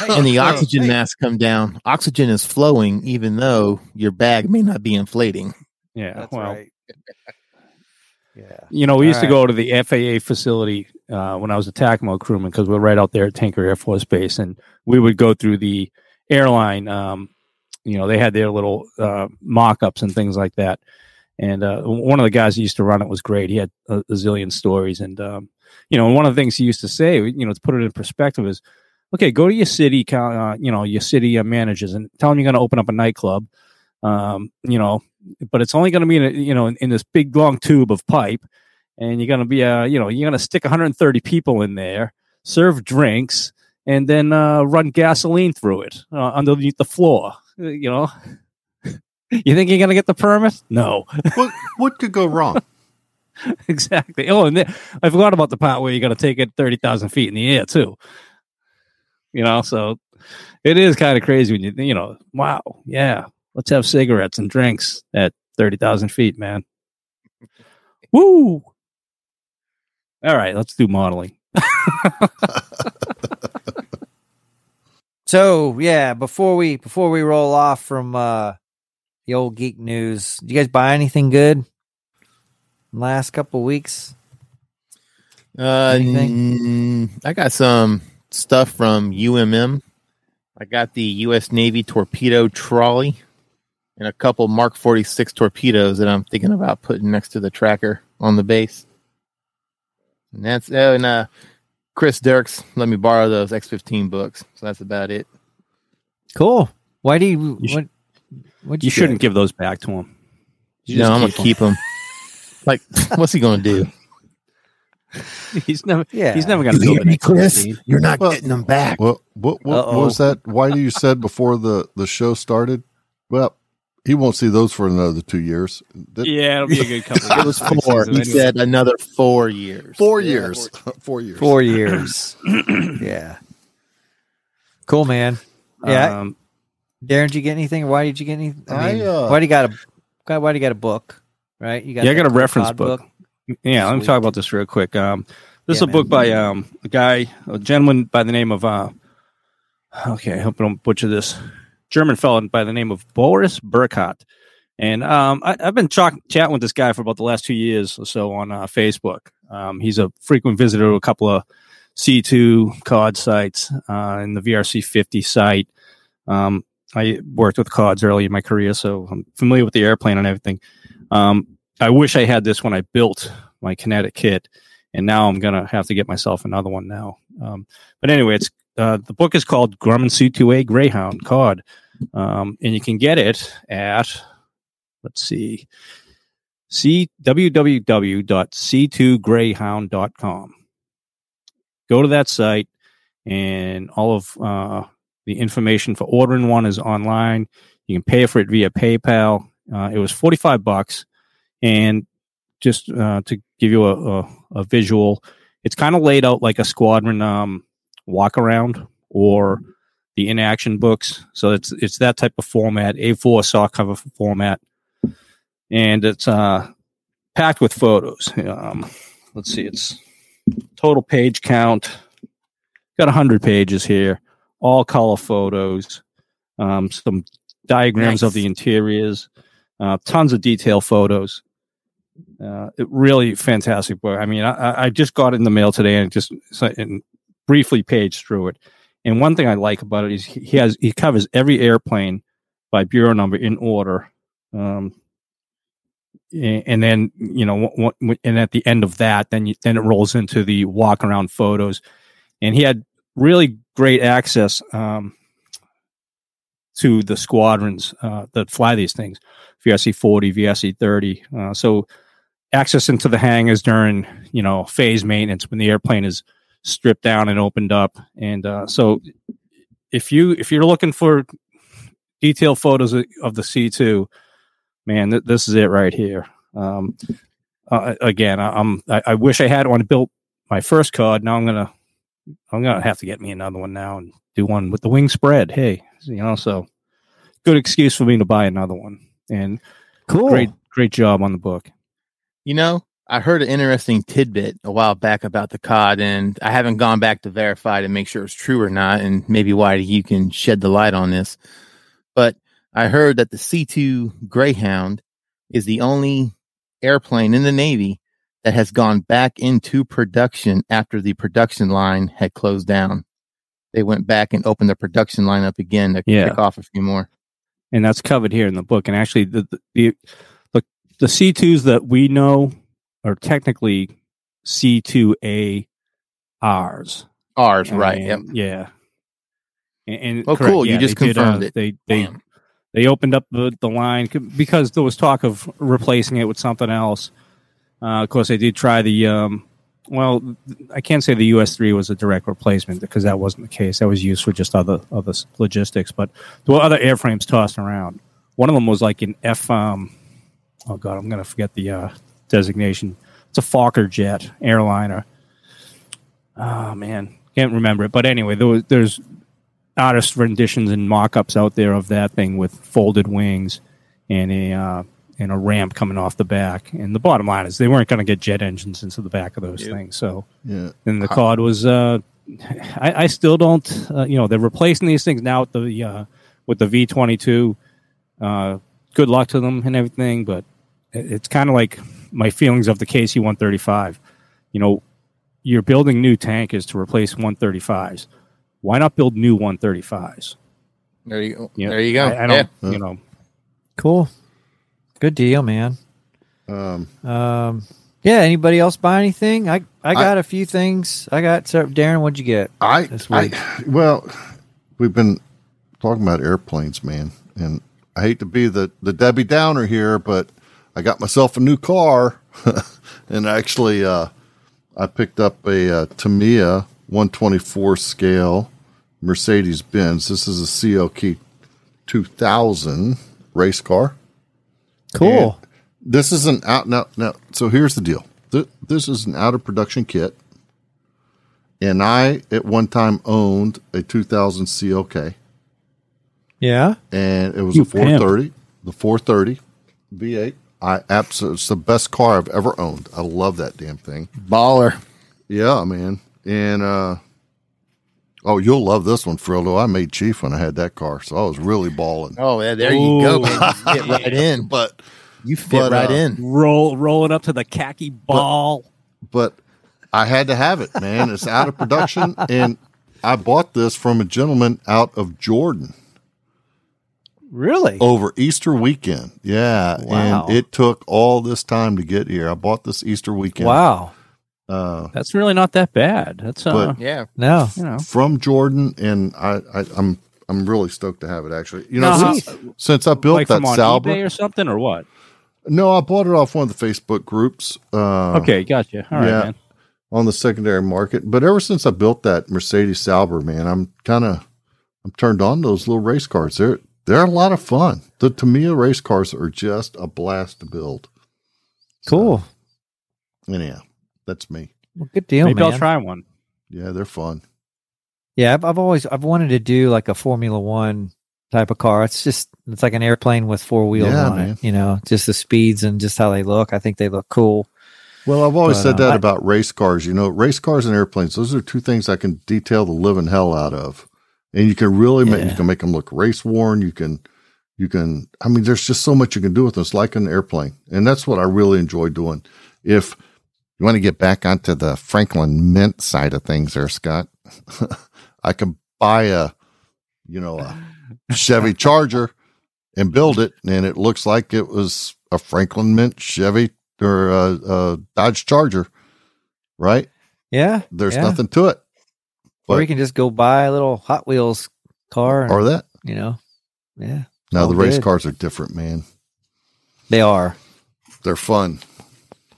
and the Hey, oxygen hey. masks come down. Oxygen is flowing, even though your bag may not be inflating. Yeah, That's well, right. Yeah. you know, we used to go to the FAA facility uh, when I was a TACAMO crewman because we're right out there at Tinker Air Force Base, and we would go through the airline. Um, you know, they had their little uh, mock-ups and things like that. And uh, one of the guys that used to run it was great. He had a, a zillion stories, and um, you know, one of the things he used to say, you know, to put it in perspective, is okay, go to your city, uh, you know, your city uh, managers, and tell them you're going to open up a nightclub. Um, you know, but it's only going to be in a, you know in, in this big long tube of pipe, and you're going to be uh you know you're going to stick 130 people in there, serve drinks, and then uh, run gasoline through it uh, underneath the floor. Uh, You know, you think you're going to get the permit? No, What what could go wrong? exactly. Oh, and then, I forgot about the part where you're going to take it 30,000 feet in the air too. You know, so it is kind of crazy when you you know, wow, yeah, let's have cigarettes and drinks at 30,000 feet, man. Woo! All right, let's do modeling. So yeah, before we before we roll off from uh the old geek news. Did you guys buy anything good last couple weeks? Uh, Anything? mm, I got some stuff from UMM. I got the U.S. Navy torpedo trolley and a couple Mark 46 torpedoes that I'm thinking about putting next to the tracker on the base. And that's oh, and uh, Chris Dirks let me borrow those X15 books, so that's about it. Cool. Why do you? You what? What'd You get? shouldn't give those back to him. You no, just I'm gonna keep them. like, what's he gonna do? He's never. Yeah. He's never going to build an X-15. You're not Well- getting them back. What what what, what was that? Why do you said before the the show started? Well, he won't see those for another two years. That- Yeah, it'll be a good couple. It was four. He anyway. said another four years. Four Yeah, years. Four years. Four years. yeah. Cool, man. Yeah, Um, Darren, did you get anything? Why did you get anything? I mean, I, uh, why do you got a? Why do you got a book? Right? You got yeah, I got a reference cod book. Yeah, let me talk about this real quick. Um, this Yeah, is a book by um, a guy, a gentleman by the name of. Uh, okay, I hope I don't butcher this. German fellow by the name of Boris Burkhardt. And um, I, I've been chalk chatting with this guy for about the last two years or so on uh, Facebook. Um, he's a frequent visitor to a couple of C2 COD sites uh, and the VRC 50 site. Um, I worked with CODs early in my career, so I'm familiar with the airplane and everything. Um, I wish I had this when I built my kinetic kit, and now I'm gonna have to get myself another one now. Um, but anyway, it's uh, the book is called Grumman C2A Greyhound COD, um, and you can get it at let's see, c www.c2greyhound.com. Go to that site, and all of uh, the information for ordering one is online. You can pay for it via PayPal. Uh, it was forty five bucks, and just uh, to give you a, a, a visual, it's kind of laid out like a squadron um, walk around or the in action books. So it's it's that type of format, A4 soft cover format, and it's uh, packed with photos. Um, let's see, it's total page count. Got hundred pages here, all color photos, um, some diagrams of the interiors, uh, tons of detail photos. Uh, it really fantastic book. I mean, I- I, just got it in the mail today and just and briefly paged through it. And one thing I like about it is he has he covers every airplane by bureau number in order. Um, a- and then you know, what, and at the end of that, then you, then it rolls into the walk around photos, and he had really great access um, to the squadrons uh, that fly these things, VRC forty, VRC thirty. Uh, so access into the hangars during you know phase maintenance when the airplane is stripped down and opened up, and uh, so if you if you're looking for detailed photos of the C two, man, th- this is it right here. Um, uh, again, I, I'm I, I wish I had one built my first card. Now I'm gonna I'm gonna have to get me another one now and do one with the wing spread. Hey, you know, so good excuse for me to buy another one. And Cool. great great job on the book. You know, I heard an interesting tidbit a while back about the COD, and I haven't gone back to verify to make sure it's true or not, and maybe why you can shed the light on this. But I heard that the C 2 Greyhound is the only airplane in the Navy that has gone back into production after the production line had closed down. They went back and opened the production line up again to Yeah. kick off a few more. and that's covered here in the book. And actually, the the the, the, C twos that we know are technically C two A R's. Ours, right? Yep. Yeah. And, and Oh, correct, cool. You just they did, uh, confirmed it. They they Damn. they opened up the, the line because there was talk of replacing it with something else. Uh, of course, they did try the. Um, well, I can't say the US three was a direct replacement because that wasn't the case. That was used for just other other logistics. But there were other airframes tossed around. One of them was like an F. Um, oh God, I'm going to forget the uh, designation. It's a Fokker jet airliner. Oh man, can't remember it. But anyway, there was, there's artist renditions and mock-ups out there of that thing with folded wings and a uh, and a ramp coming off the back. And the bottom line is they weren't going to get jet engines into the back of those Yep. things. So Yeah. and the cod was uh, I, I still don't uh, you know they're replacing these things now with the uh, with the V twenty two uh, good luck to them and everything, but it- it's kind of like my feelings of the KC 135. You know, you're building new tankers to replace 135s. Why not build new 135s? There you go. Yeah, There you go. I, I don't, Yeah. you know, Cool. Good deal, man. Um, Um, yeah. Anybody else buy anything? I I got a few things. I got so Darren. What'd you get? I, I, well, we've been talking about airplanes, man, and I hate to be the the Debbie Downer here, but I got myself a new car, and actually, uh, I picked up a uh, Tamiya 124 scale Mercedes Benz. This is a CLK 2000 race car. Cool. This is an out now. Now, so here's the deal. Th- This is an out of production kit, and I at one time owned a 2000 CLK, yeah. and it was You a 430, the 430 V8. I absolutely it's the best car I've ever owned. I love that damn thing. Baller. Yeah, man. And uh oh, you'll love this one, Frillo. I made chief when I had that car, so I was really balling. Oh, yeah, there you go. Ooh. Man. You fit right in. But You fit But, right uh, in. roll rolling up to the khaki ball. but I had to have it, man. It's out of production, and I bought this from a gentleman out of Jordan Really? over Easter weekend. Yeah, Wow. and it took all this time to get here. I bought this Easter weekend. wow. Uh, That's really not that bad. That's uh, But- Yeah. No. you know, from Jordan, and I, I, I'm I'm really stoked to have it. Actually, you know, Now, how- since, since I built like that from on Sauber, eBay or something or what? no, I bought it off one of the Facebook groups. Uh, Okay, gotcha. All right, yeah. man. on the secondary market. But ever since I built that Mercedes Sauber, man, I'm kind of I'm turned on those little race cars. They're they're a lot of fun. The Tamiya race cars are just a blast to build. Cool. Anyhow, that's me. Well, good deal, Maybe man. I'll try one. Yeah, they're fun. Yeah, I've, I've always I've wanted to do like a Formula One type of car. It's just it's like an airplane with four wheels Yeah, on man. it. You know, just the speeds and just how they look. I think they look cool. Well, I've always But, said uh, that I- about race cars. You know, race cars and airplanes; those are two things I can detail the living hell out of, and you can really make you can make them look race worn. You can, you can. I mean, there's just so much you can do with them. It's like an airplane, and that's what I really enjoy doing. If you want to get back onto the Franklin Mint side of things, there, Scott, I can buy a, you know, a Chevy Charger and build it, and it looks like it was a Franklin Mint Chevy or a, a Dodge Charger, right? Yeah, There's yeah. nothing to it, Or you can just go buy a little Hot Wheels car. And, or that. you know, yeah, Now the race good. cars are different, man. they are. They're fun.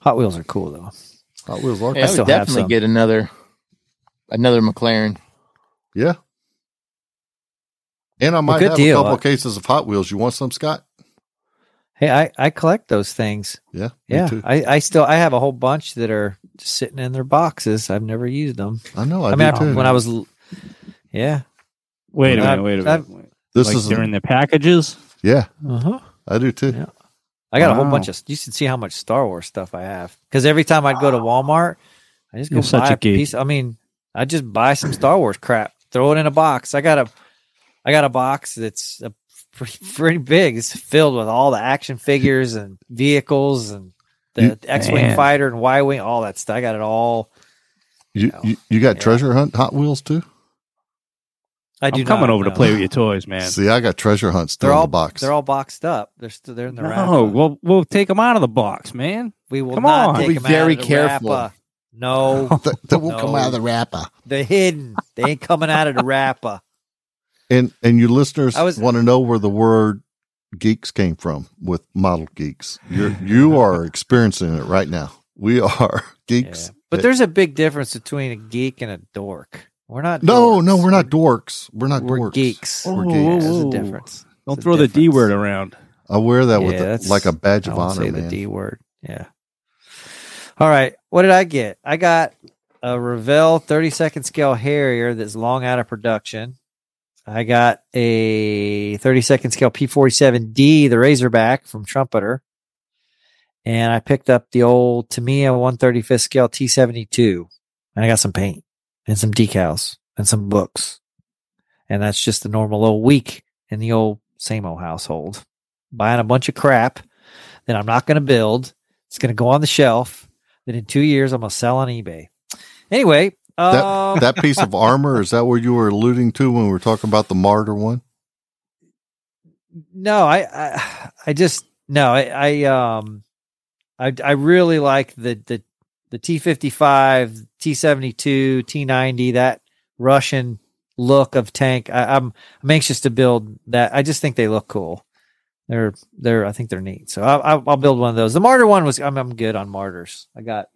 Hot Wheels are cool though. Hot Wheels are. Yeah, I still would have definitely get another another McLaren. Yeah. And I might good have deal. a couple Uh, cases of Hot Wheels. You want some, Scott? Hey, I I collect those things. Yeah. me Yeah, too. I I still I have a whole bunch that are just sitting in their boxes. I've never used them. I know. I, I, mean, do I, too. when I was, yeah, Wait a I've- minute. Wait a I've- minute. this like is they're in the packages. yeah, uh huh. I do too. Yeah. I got a whole bunch of. You should see how much Star Wars stuff I have. Because every time I'd go to Walmart, I just go You're buy a a piece. I mean, I just buy some Star Wars crap, throw it in a box. I got a, I got a box that's a pretty, pretty big. It's filled with all the action figures and vehicles and the X-wing Man. fighter and Y-wing, all that stuff. I got it all. You, you you got Yeah. treasure hunt Hot Wheels too? I do I'm coming not, over to play with your toys, man. See, I got treasure hunts. still They're in all the box. They're all boxed up. They're still they're in the wrapper. No, we'll we'll take them out of the box, man. we will come not on. take Be them very out of the careful. wrapper. No, that, that won't come out of the wrapper. they're hidden. They ain't coming out of the wrapper. And and you listeners I want to know where the word geeks came from with model geeks. You're you are experiencing it right now. We are geeks. Yeah. But there's a big difference between a geek and a dork. We're not. no, dorks. no, we're not dorks. We're not We're dorks. geeks. We're geeks. whoa, There's a difference. Don't There's a throw the D word around. I wear that with Yeah, a, that's- like a badge I of honor, say the. D word. Yeah. All right. What did I get? I got a Revell 30 second scale Harrier that's long out of production. I got a 30 second scale P47D, the Razorback from Trumpeter. And I picked up the old Tamiya 135th scale T72. And I got some paint and some decals and some books. And that's just the normal old week in the old same old household. buying a bunch of crap that I'm not going to build. It's going to go on the shelf. Then in two years, I'm going to sell on eBay. Anyway, That, um, that piece of armor is that what you were alluding to when we were talking about the Marder one? no, I, I, I just no, I, I, um, I, I really like the the the T fifty five, T seventy two, T ninety, that Russian look of tank. I, I'm I'm anxious to build that. I just think they look cool. They're they're I think they're neat. So I'll I'll, I'll build one of those. The Marder one was I'm I'm good on Marders. I got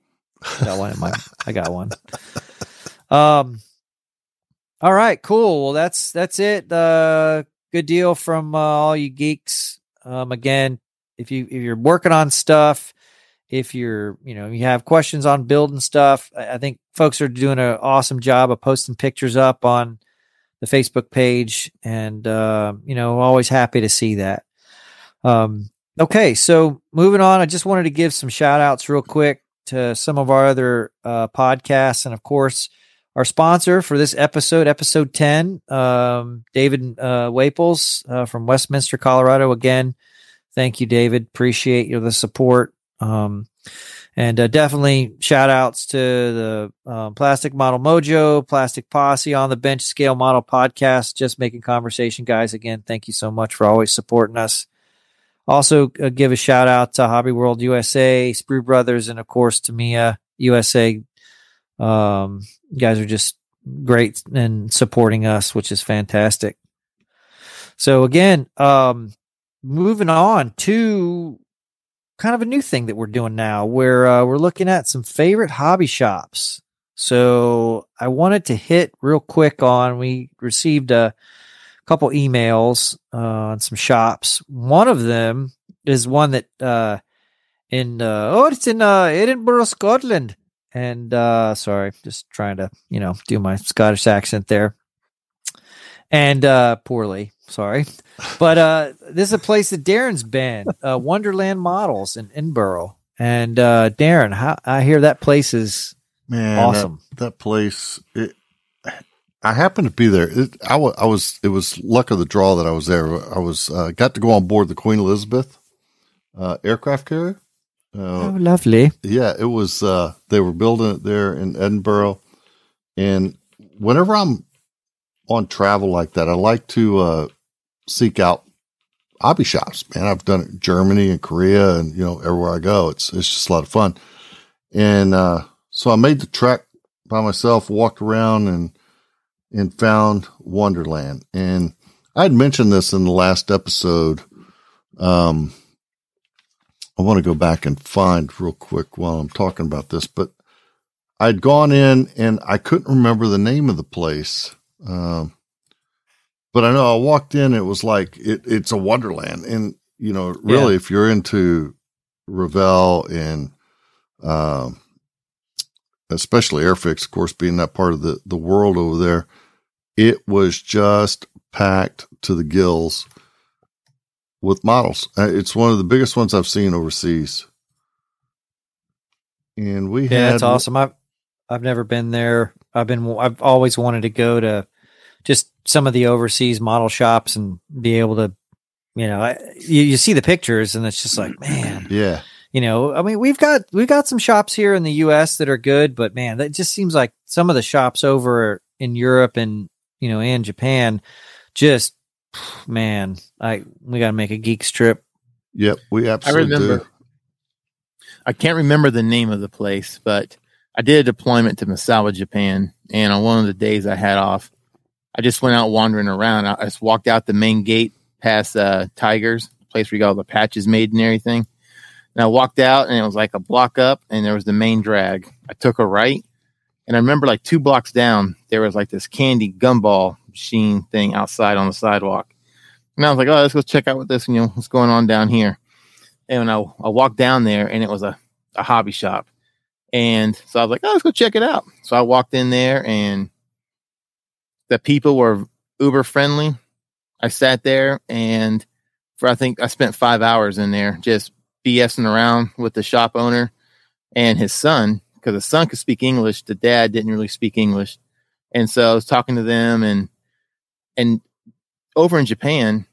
I got one in my I got one. Um. All right, cool. Well, that's that's it. Uh, good deal from uh, all you geeks. Um, again, if you if you're working on stuff, if you're you know you have questions on building stuff, I, think folks are doing an awesome job of posting pictures up on the Facebook page, and uh, you know always happy to see that. Um, okay, so moving on, I just wanted to give some shout outs real quick to some of our other uh, podcasts, and of course our sponsor for this episode, episode 10, um, David uh, Waples uh, from Westminster, Colorado. Again, thank you, David. Appreciate you the support. Um, and uh, definitely shout outs to the um, Plastic Model Mojo, Plastic Posse on the Bench Scale Model podcast. Just making conversation, guys. Again, thank you so much for always supporting us. Also, uh, give a shout out to Hobby World USA, Sprue Brothers, and of course, Tamiya USA um, you guys are just great and supporting us, which is fantastic. So again, um, moving on to kind of a new thing that we're doing now, where uh, we're looking at some favorite hobby shops. So I wanted to hit real quick on. We received a couple emails uh, on some shops. One of them is one that uh, in uh, oh, it's in uh, Edinburgh, Scotland and uh sorry just trying to you know do my scottish accent there and uh poorly sorry but uh this is a place that darren's been uh wonderland models in edinburgh and uh darren how i hear that place is Man, awesome That, that place. It, I happened to be there. It, I, was. It was luck of the draw that I was there. I was uh, got to go on board the Queen Elizabeth uh, aircraft carrier. Uh, oh lovely yeah, it was. Uh, they were building it there in Edinburgh, and whenever I'm on travel like that, I like to uh, seek out hobby shops. Man, I've done it in Germany and Korea, and you know everywhere I go, it's it's just a lot of fun. And uh, so I made the trek by myself, walked around, and and found Wonderland. And I had mentioned this in the last episode. Um, I want to go back and find real quick while I'm talking about this, but I'd gone in and I couldn't remember the name of the place. Um, but I know I walked in, it was like, it, it's a wonderland. And, you know, really, if you're into Revell and, um, especially Airfix, of course, being that part of the, the world over there, it was just packed to the gills with models. Uh, It's one of the biggest ones I've seen overseas. And we yeah had that's awesome i've i've never been there i've been i've always wanted to go to just some of the overseas model shops and be able to you know I, you, you see the pictures and it's just like man Yeah, you know i mean we've got we've got some shops here in the us that are good but man that just seems like some of the shops over in europe and you know and japan just man i we got to make a geek strip yep, we absolutely remember. do. I can't remember the name of the place, but I did a deployment to Misawa, Japan, and on one of the days I had off, I just went out wandering around. I just walked out the main gate past uh, Tigers, place where you got all the patches made and everything. And I walked out, and it was like a block up, and there was the main drag. I took a right, and I remember like two blocks down, there was like this candy gumball machine thing outside on the sidewalk. And I was like, oh, let's go check out what this, you know, what's going on down here. And I, I walked down there, and it was a, a hobby shop. And so I was like, oh, let's go check it out. So I walked in there, and the people were uber friendly. I sat there, and for I think I spent five hours in there just BSing around with the shop owner and his son because the son could speak English. The dad didn't really speak English, and so I was talking to them and and over in Japan,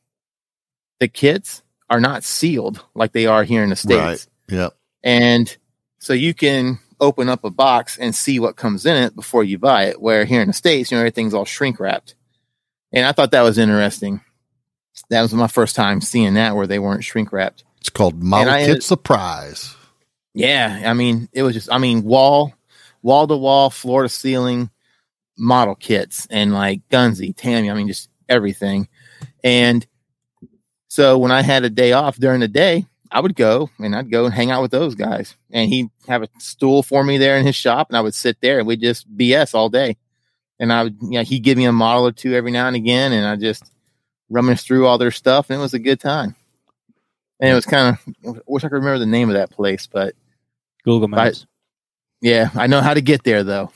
the kids are not sealed like they are here in the states. Right. Yep. And so you can open up a box and see what comes in it before you buy it. Where here in the States, you know, everything's all shrink wrapped. And I thought that was interesting. That was my first time seeing that where they weren't shrink wrapped. It's called Model Kit ended- Surprise. Yeah. I mean, it was just, I mean, wall, wall to wall, floor to ceiling model kits and like Gunze, Tammy, I mean, just everything. And so when I had a day off during the day, I would go and I'd go and hang out with those guys. And he'd have a stool for me there in his shop, and I would sit there and we'd just BS all day. And I would, you know, he'd give me a model or two every now and again, and I just rummage through all their stuff, and it was a good time. And it was kind of, I wish I could remember the name of that place, but Google Maps. yeah, I know how to get there though.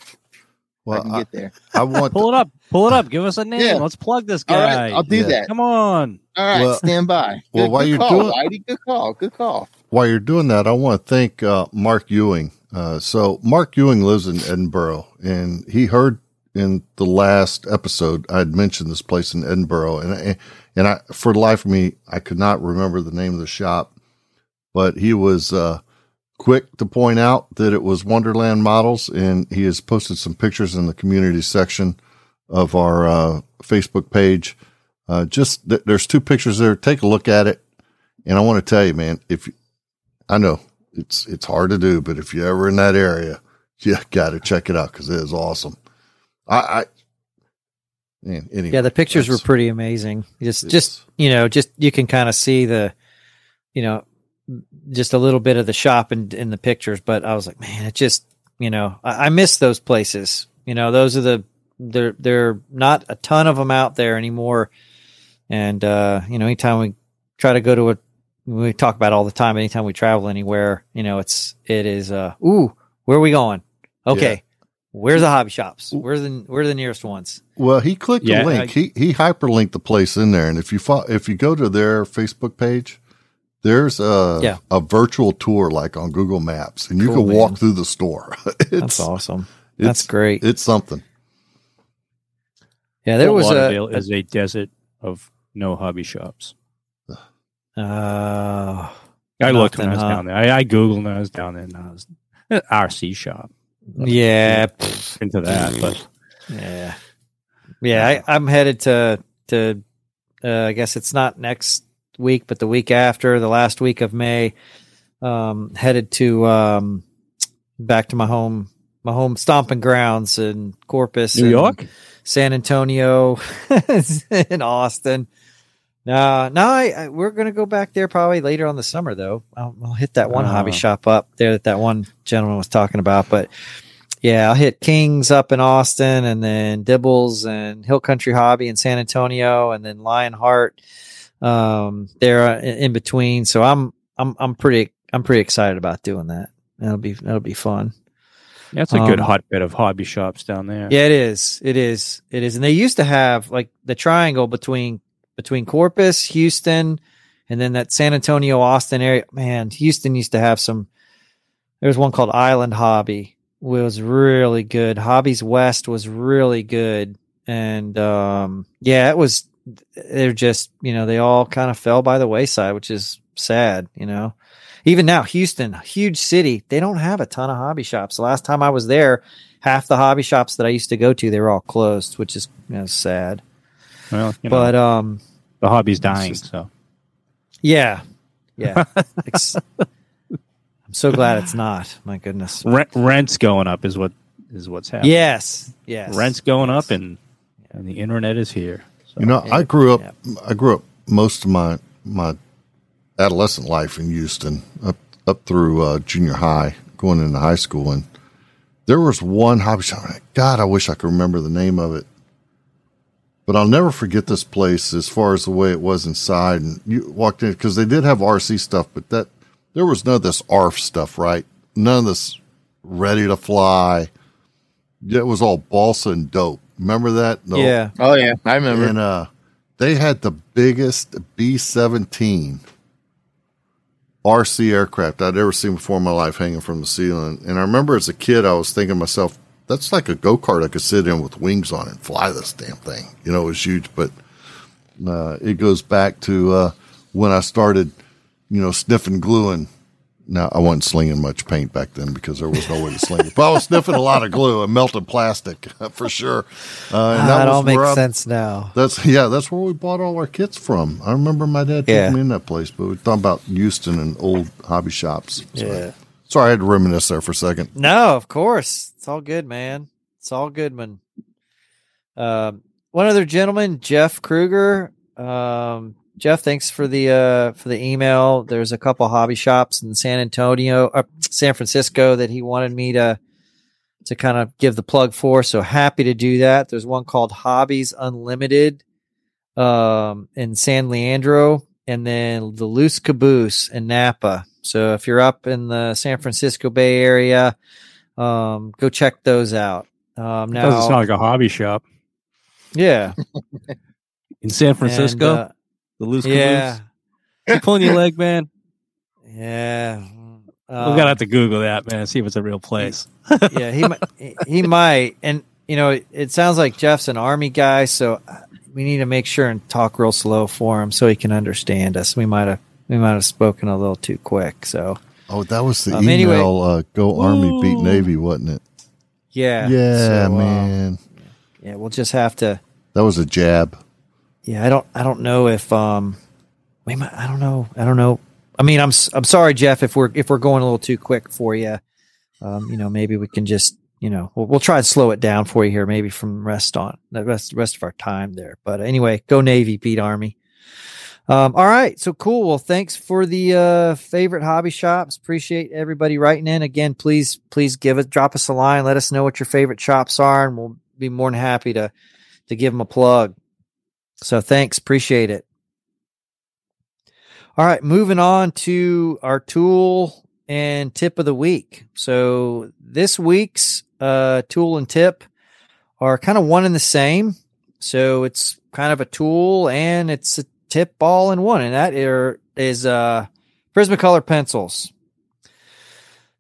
I Well, can I, get there. I want Pull it up. Pull it up. Give us a name. Yeah. Let's plug this guy. right, I'll do Yeah. that. Come on. All right, Well- stand by. well, Good, while good you're call, doing- Whitey. good call, good call. while you're doing that, I want to thank uh, Mark Ewing. Uh, so Mark Ewing lives in Edinburgh, and he heard in the last episode I had mentioned this place in Edinburgh, and I, and I, for the life of me, I could not remember the name of the shop, but he was uh, quick to point out that it was Wonderland Models, and he has posted some pictures in the community section of our uh, Facebook page. Uh, just th- there's two pictures there. Take a look at it. And I want to tell you, man, if I know it's it's hard to do, but if you're ever in that area, you got to check it out because it is awesome. I, I man, anyway, Yeah, the pictures were pretty amazing. Just, just you know, just you can kind of see the, you know, just a little bit of the shop in in the pictures. But I was like, man, it just, you know, I, I miss those places. You know, those are the they're they're not a ton of them out there anymore. And uh, you know, anytime we try to go to a, we talk about it all the time. Anytime we travel anywhere, you know, it's it is. uh Ooh, where are we going? Okay. Where's the hobby shops? Where's the where the nearest ones? Well, he clicked Yeah, the link. I- he he hyperlinked the place in there, and if you fo- if you go to their Facebook page, there's a Yeah. a virtual tour like on Google Maps, and you Cool, can walk man. through the store. it's That's awesome. That's it's great. it's something. Yeah, there Fort was a, Lauderdale a is a desert of no hobby shops. uh, I looked when I was huh? down there. I, I googled when I was down there. And I was eh, RC shop yeah, into that, but yeah, yeah. I, I'm headed to to. Uh, I guess it's not next week, but the week after, the last week of May. Um, headed to um, back to my home, my home stomping grounds in Corpus, New York. San Antonio, in Austin. No, no, I, I, we're going to go back there probably later on the summer, though. I'll, I'll hit that one hobby Oh. shop up there that that one gentleman was talking about. But yeah, I'll hit Kings up in Austin, and then Dibbles and Hill Country Hobby in San Antonio, and then Lionheart um, there uh, in, between. So I'm I'm I'm pretty I'm pretty excited about doing that. That'll be that'll be fun. That's a good Um, hotbed of hobby shops down there. Yeah, it is. It is. It is. And they used to have like the triangle between between Corpus, Houston, and then that San Antonio, Austin area. Man, Houston used to have some. There was one called Island Hobby. Was really good. Hobbies West was really good, and um, yeah, it was. They're just you know they all kind of fell by the wayside, which is sad. You know, even now Houston, huge city, they don't have a ton of hobby shops. The last time I was there, half the hobby shops that I used to go to, they were all closed, which is you know, sad. Well, you know, but um, the hobby's dying, just- so yeah, yeah. I'm so glad it's not. My goodness. rent, rent's going up is what is what's happening. Yes, yes. rent's going up, and and the internet is here. So. You know, Yeah. I grew up. Yeah. I grew up most of my my adolescent life in Houston, up up through uh, junior high, going into high school, and there was one hobby shop. God, I wish I could remember the name of it, but I'll never forget this place as far as the way it was inside. And you walked in because they did have RC stuff, but that there was none of this ARF stuff, right? None of this ready to fly. It was all balsa and dope. Remember that? No, Yeah, Oh yeah, I remember. and uh, they had the biggest B seventeen RC aircraft I'd ever seen before in my life, hanging from the ceiling. And I remember as a kid, I was thinking to myself, "That's like a go kart I could sit in with wings on and fly this damn thing." You know, it was huge, but uh, it goes back to uh, when I started, you know, sniffing glue and now I wasn't slinging much paint back then because there was no way to sling it. But I was sniffing a lot of glue and melted plastic for sure. Uh, and that, that all makes I, sense now. That's yeah, that's where we bought all our kits from. I remember my dad yeah. taking me in that place, but we are talking about Houston and old hobby shops. So yeah. Sorry, I had to reminisce there for a second. No, of course. It's all good, man. It's all good, man. Um, one other gentleman, Jeff Kruger. Um, Jeff, thanks for the uh, for the email. There's a couple hobby shops in San Antonio, uh, San Francisco that he wanted me to to kind of give the plug for. So happy to do that. There's one called Hobbies Unlimited um, in San Leandro, and then the Loose Caboose in Napa. So if you're up in the San Francisco Bay Area, um, go check those out. Um, now, doesn't sound like a hobby shop. Yeah, in San Francisco, and, uh, the loose yeah. You pulling your leg, man. Yeah. Um, We're gonna have to Google that, man. See if it's a real place. yeah, he might. He might, and you know, it, it sounds like Jeff's an army guy, so we need to make sure and talk real slow for him so he can understand us. We might have we might have spoken a little too quick. So, oh, that was the um, email. Anyway, uh, go Army beat Navy, wasn't it? Yeah, yeah, so, uh, man. Uh, yeah, we'll just have to. That was a jab. Yeah, I don't. I don't know if um, we might. I don't know. I don't know. I mean, I'm I'm sorry, Jeff, if we're if we're going a little too quick for you. Um, you know, maybe we can just you know we'll, we'll try and slow it down for you here, maybe from rest on the rest rest of our time there. But anyway, go Navy, beat Army. Um, all right, so cool. Well, thanks for the uh, favorite hobby shops. Appreciate everybody writing in. Again, please, please give us, drop us a line. Let us know what your favorite shops are, and we'll be more than happy to to give them a plug. So thanks, appreciate it. All right, moving on to our tool and tip of the week. So this week's uh, tool and tip are kind of one and the same. So it's kind of a tool and it's a tip all in one, and that is uh, Prismacolor pencils.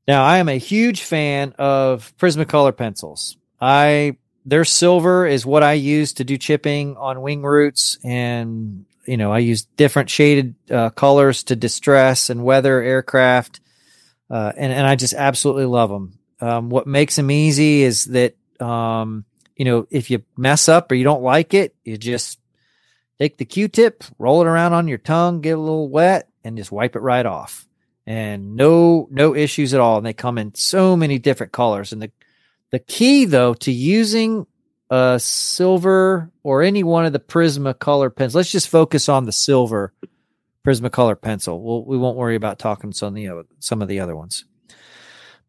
Now, I am a huge fan of Prismacolor pencils. I their silver is what I use to do chipping on wing roots, and you know I use different shaded uh, colors to distress and weather aircraft, uh, and and I just absolutely love them. Um, what makes them easy is that um, you know if you mess up or you don't like it, you just take the Q-tip, roll it around on your tongue, get a little wet, and just wipe it right off. And no no issues at all. And they come in so many different colors. And the the key though to using a silver or any one of the Prismacolor pens, let's just focus on the silver Prismacolor pencil. We'll, we won't worry about talking some of the other, some of the other ones.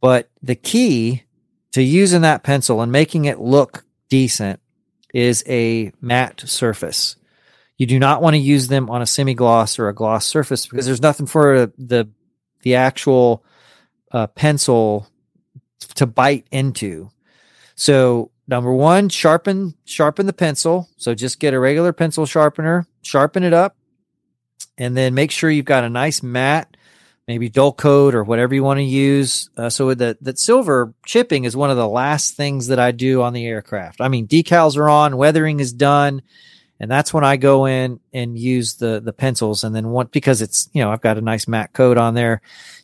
But the key to using that pencil and making it look decent is a matte surface. You do not want to use them on a semi gloss or a gloss surface because there's nothing for the the actual uh, pencil to bite into. So number one, sharpen sharpen the pencil. So just get a regular pencil sharpener, sharpen it up, and then make sure you've got a nice matte, maybe Dullcote or whatever you want to use. Uh, so that that silver chipping is one of the last things that I do on the aircraft. I mean, decals are on, weathering is done and that's when I go in and use the the pencils. And then one because it's you know I've got a nice matte coat on there,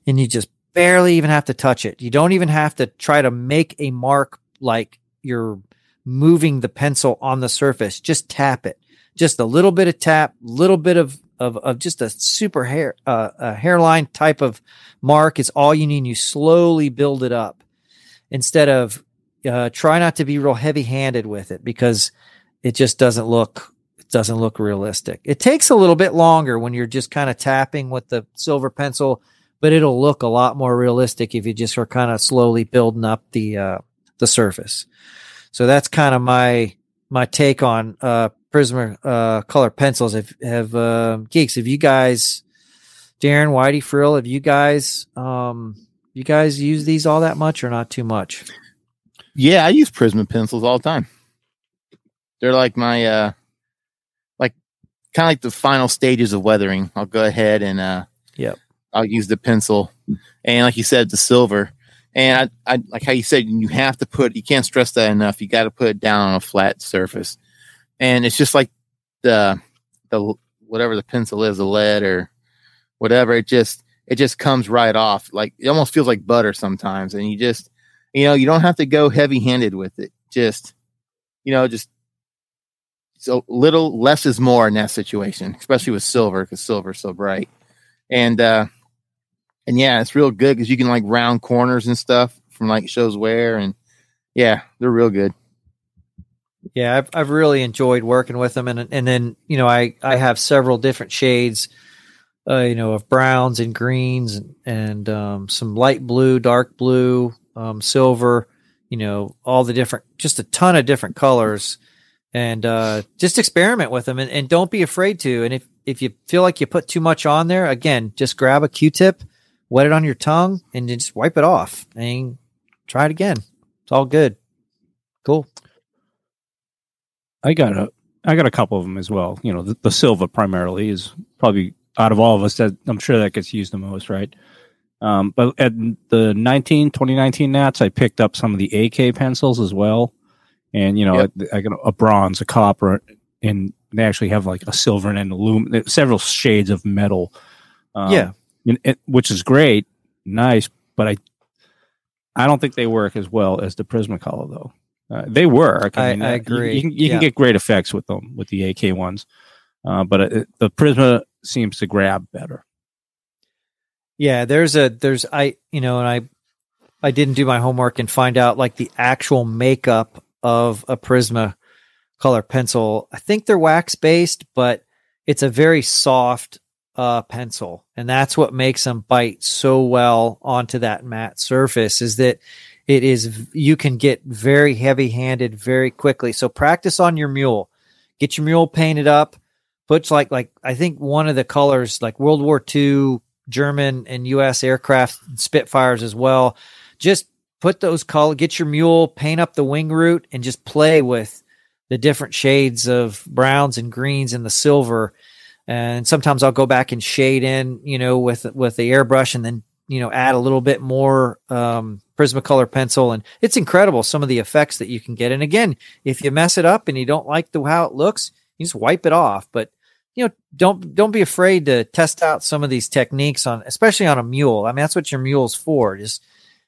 and you just barely even have to touch it. You don't even have to try to make a mark like you're moving the pencil on the surface. Just tap it. Just a little bit of tap, little bit of of, of just a super hair uh, a hairline type of mark is all you need. You slowly build it up instead of uh, try not to be real heavy handed with it because it just doesn't look it doesn't look realistic. It takes a little bit longer when you're just kind of tapping with the silver pencil, but it'll look a lot more realistic if you just are kind of slowly building up the uh, the surface. So that's kind of my my take on uh, Prisma uh, color pencils. If have uh, geeks, have you guys, Darren, Whitey, Frill, have you guys um, you guys use these all that much or not too much? Yeah, I use Prisma pencils all the time. They're like my uh kind of like the final stages of weathering. I'll go ahead and uh, yep. I'll use the pencil, and like you said, the silver. And I, I like how you said you have to put. You can't stress that enough. You got to put it down on a flat surface, and it's just like the the whatever the pencil is, the lead or whatever. It just it just comes right off. Like it almost feels like butter sometimes, and you just you know you don't have to go heavy handed with it. Just you know just so little less is more in that situation, especially with silver because silver's so bright. And uh and yeah, it's real good because you can like round corners and stuff from like shows where and yeah, they're real good. Yeah, I've I've really enjoyed working with them, and and then you know I I have several different shades, uh, you know, of browns and greens and, and um, some light blue, dark blue, um, silver, you know, all the different, just a ton of different colors, and uh, just experiment with them, and, and don't be afraid to. And if if you feel like you put too much on there, again, just grab a Q-tip, wet it on your tongue, and just wipe it off, and try it again. It's all good. Cool. I got a I got a couple of them as well. You know, the, the silver primarily is probably out of all of us that I'm sure that gets used the most, right? Um, but at the 19, 2019 Nats, I picked up some of the AK pencils as well. And, you know, Yep. I, I got a bronze, a copper, and they actually have like a silver and an aluminum, several shades of metal. Um, Yeah. It, which is great, nice, but I, I don't think they work as well as the Prismacolor though. Uh, they work. I- mean, I uh, you- agree. You, can, you Yeah. can get great effects with them with the AK ones, uh, but it, the Prisma seems to grab better. Yeah, there's a there's I you know, and I I didn't do my homework and find out like the actual makeup of a Prisma color pencil. I think they're wax based, but it's a very soft uh pencil, and that's what makes them bite so well onto that matte surface. Is that it is you can get very heavy handed very quickly. So practice on your mule. Get your mule painted up. Put like like I think one of the colors like World War II German and U.S. aircraft Spitfires as well. Just put those color, get your mule, paint up the wing root, and just play with the different shades of browns and greens and the silver. And sometimes I'll go back and shade in, you know, with with the airbrush, and then you know add a little bit more um, Prismacolor pencil, and it's incredible some of the effects that you can get. And again, if you mess it up and you don't like the how it looks, you just wipe it off. But you know, don't don't be afraid to test out some of these techniques on, especially on a mule. I mean, that's what your mule's for. Just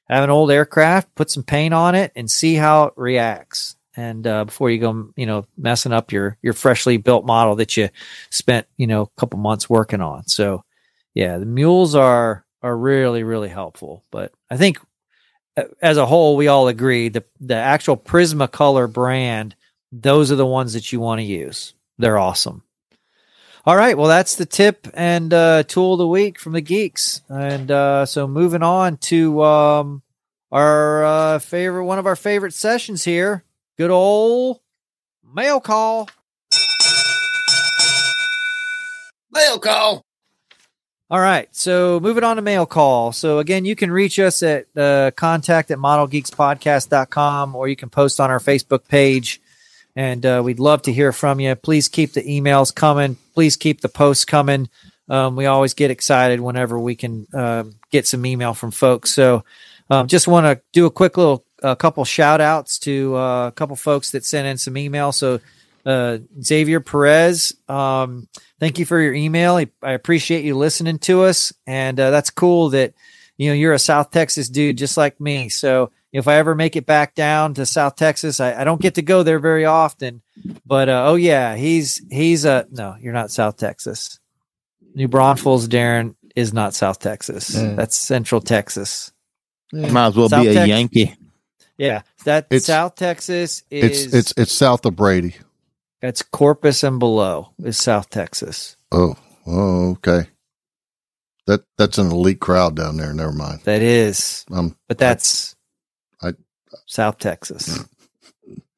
have an old aircraft, put some paint on it, and see how it reacts. And uh, before you go, you know, messing up your your freshly built model that you spent, you know, a couple months working on. So, yeah, the mules are are really really helpful. But I think as a whole, we all agree the the actual Prismacolor brand, those are the ones that you want to use. They're awesome. All right, well, that's the tip and uh, tool of the week from the geeks, and uh, so moving on to um, our uh, favorite, one of our favorite sessions here, good old mail call. Mail call. All right, so moving on to mail call. So again, you can reach us at uh, contact at modelgeekspodcast.com or you can post on our Facebook page. And uh, we'd love to hear from you. Please keep the emails coming. Please keep the posts coming. Um, we always get excited whenever we can uh, get some email from folks. So um, just want to do a quick little a couple shout outs to uh, a couple folks that sent in some email. So uh, Xavier Perez, um, thank you for your email. I, I appreciate you listening to us, and uh, that's cool that you know you're a South Texas dude just like me. So if I ever make it back down to South Texas, I, I don't get to go there very often. But uh, oh yeah, he's he's a, no, you're not South Texas. New Braunfels, Darren is not South Texas. Yeah. That's Central Texas. Might as well South be a Tex- Yankee. Yeah, that It's- South Texas is It's it's it's south of Brady. that's Corpus and below is South Texas. Oh, oh, okay. That that's an elite crowd down there. Never mind. That is, Um, but that's I- South Texas.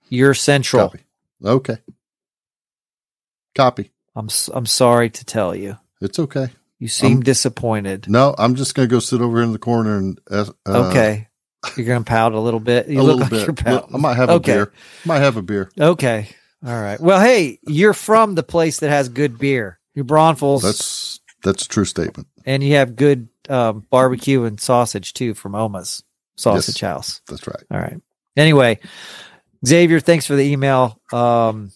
You're Central. copy. Okay. Copy. I'm I'm sorry to tell you. It's okay. You seem I'm- disappointed. No, I'm just gonna go sit over in the corner and uh, okay, you're gonna pout a little bit. You a look little like bit. you're pouting. I might have Okay. a beer. Might have a beer. Okay, all right. Well, hey, you're from the place that has good beer. New Braunfels, That's that's a true statement. and you have good um, barbecue and sausage too from Oma's Sausage House. That's right. All right. Anyway, Xavier, thanks for the email. Um,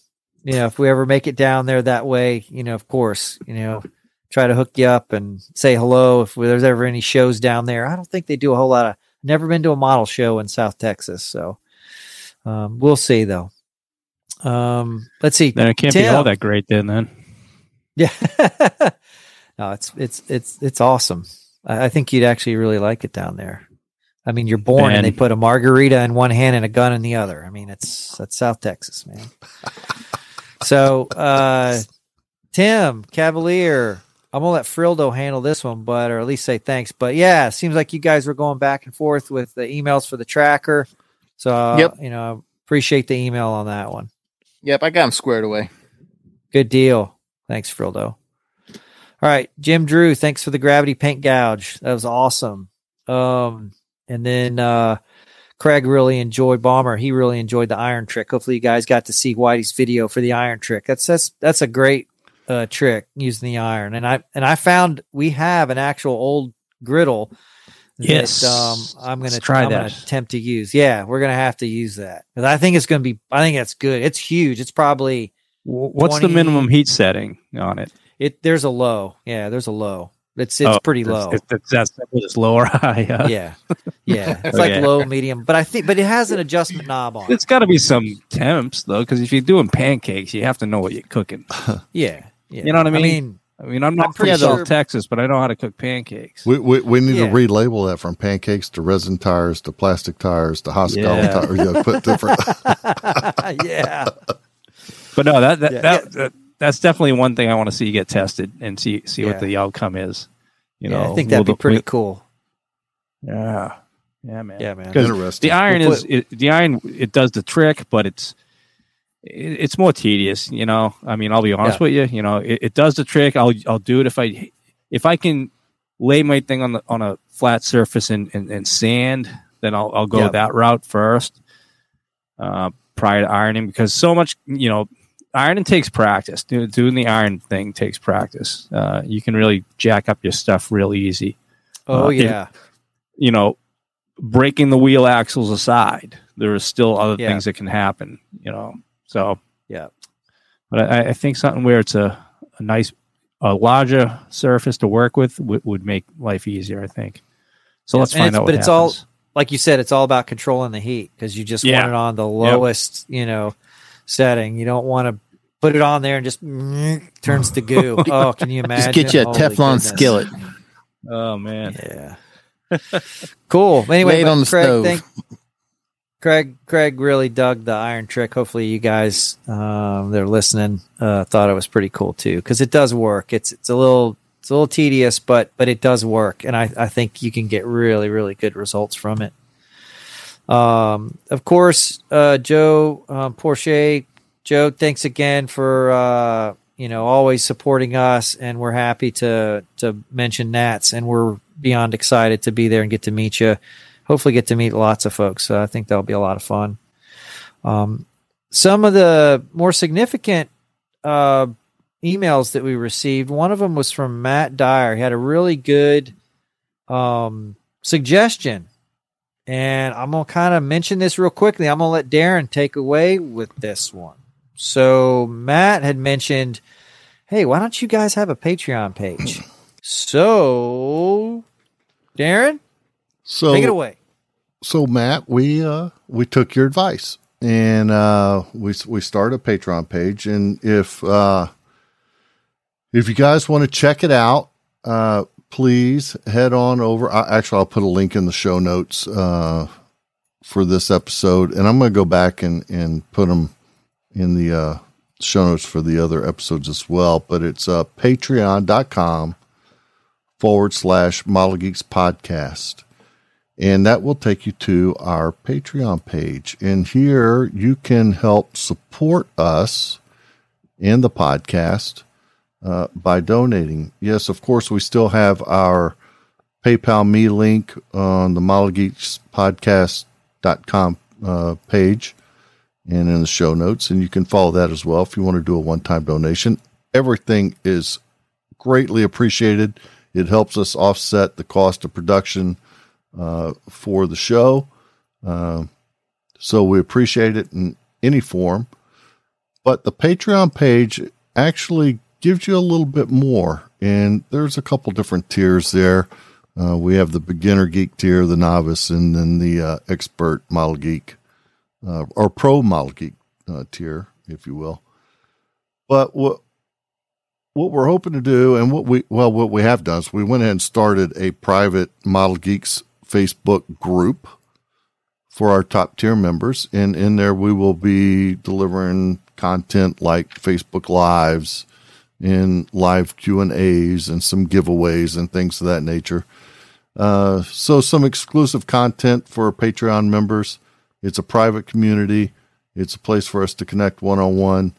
you know, if we ever make it down there that way, you know, of course, you know, try to hook you up and say hello if there's ever any shows down there. I don't think they do a whole lot of. Never been to a model show in South Texas, so um, we'll see though. Um, let's see. Then it can't be all that great then. Then Yeah. no, it's it's it's it's awesome. I, I think you'd actually really like it down there. I mean, you're born and they put a margarita in one hand and a gun in the other. I mean, it's that's South Texas, man. so, uh, Tim Cavalier, I'm gonna let Frildo handle this one, but or at least say thanks. But yeah, seems like you guys were going back and forth with the emails for the tracker. So, uh, Yep. you know, appreciate the email on that one. Yep, I got him squared away. Good deal. Thanks, Frildo. All right, Jim Drew, thanks for the gravity paint gouge. That was awesome. Um, and then uh, Craig really enjoyed Bomber. He really enjoyed the iron trick. Hopefully, you guys got to see Whitey's video for the iron trick. That's that's that's a great uh, trick using the iron. And I and I found we have an actual old griddle. Yes. that, um, I'm gonna try I'm that. attempt to use. Yeah, we're gonna have to use that 'Cause I think it's gonna be. I think that's good. It's huge. It's probably what's 20 the minimum heat setting on it? it there's a low. Yeah, there's a low. It's it's Oh, pretty low. It's, it's, that's it's low or high. huh? yeah. Yeah. It's like low, medium. But I think but it has an adjustment knob on. It's got to be some temps though, because if you're doing pancakes, you have to know what you're cooking. Yeah. Yeah. You know what I mean? I mean, I mean, I'm I'm not pretty from sure- South Texas, but I know how to cook pancakes. We, we, we need Yeah. to relabel that from pancakes to resin tires to plastic tires to Hoscala Yeah. tires. You know, put different. yeah. But no, that that, Yeah. that, that that's definitely one thing I want to see get tested and see see Yeah. what the outcome is. You yeah, know, I think that'd will be the- pretty will- cool. Yeah, yeah, man. Yeah, man. Interesting. the iron We'll is it, the iron. It does the trick, but it's it, it's more tedious. You know, I mean, I'll be honest Yeah. with you. You know, it, it does the trick. I'll I'll do it if I if I can lay my thing on the on a flat surface and and, and sand. Then I'll I'll go Yeah. that route first, uh, prior to ironing because so much you know. Ironing takes practice. Doing the iron thing takes practice. Uh, you can really jack up your stuff real easy Oh Uh, if- yeah. you know, breaking the wheel axles aside, there are still other Yeah. things that can happen, you know. So, Yeah. But I, I think something where it's a, a nice, a larger surface to work with would, would make life easier, I think. So Yeah, let's find it's- out but what it's all- Like you said, it's all about controlling the heat because you just Yeah. want it on the lowest, you know, setting. You don't want to put it on there and just turns to goo. Oh, can you imagine? Just get you a Holy Teflon goodness. skillet. Oh, man. Yeah. cool. Anyway, Lay on the Craig, stove. thank- Craig, Craig really dug the iron trick. Hopefully, you guys um, that are listening uh, thought it was pretty cool too, because it does work. It's it's a little it's a little tedious, but but it does work, and I I think you can get really really good results from it. Um, of course, uh, Joe um, Porsche, Joe, thanks again for uh, you know always supporting us, and we're happy to to mention Nats, and we're beyond excited to be there and get to meet you. Hopefully, get to meet lots of folks. So I think that'll be a lot of fun. Um, some of the more significant uh, emails that we received. One of them was from Matt Dyer. He had a really good um, suggestion. And I'm going to kind of mention this real quickly. I'm going to let Darren take away with this one. So, Matt had mentioned, hey, why don't you guys have a Patreon page? So, Darren, So take it away. So Matt, we uh we took your advice and uh we we started a Patreon page and if uh if you guys want to check it out, uh please head on over. I, actually, I'll put a link in the show notes uh for this episode, and I'm going to go back and and put them in the uh show notes for the other episodes as well. But it's uh patreon.com forward slash model geeks podcast and that will take you to our Patreon page. And here you can help support us and the podcast uh, by donating. Yes, of course, we still have our PayPal me link on the Model Geeks podcast.com uh, page and in the show notes. And you can follow that as well if you want to do a one time donation. Everything is greatly appreciated. It helps us offset the cost of production uh, for the show. Uh, so we appreciate it in any form. But the Patreon page actually gives you a little bit more, and there's a couple different tiers there. Uh, we have the beginner geek tier, the novice, and then the uh, expert model geek uh, or pro model geek uh, tier, if you will. But what what we're hoping to do, and what we well, what we have done is we went ahead and started a private Model Geeks Facebook group for our top tier members, and in there we will be delivering content like Facebook Lives and live Q and A's and some giveaways and things of that nature. Uh, so some exclusive content for Patreon members. It's a private community. It's a place for us to connect one on one.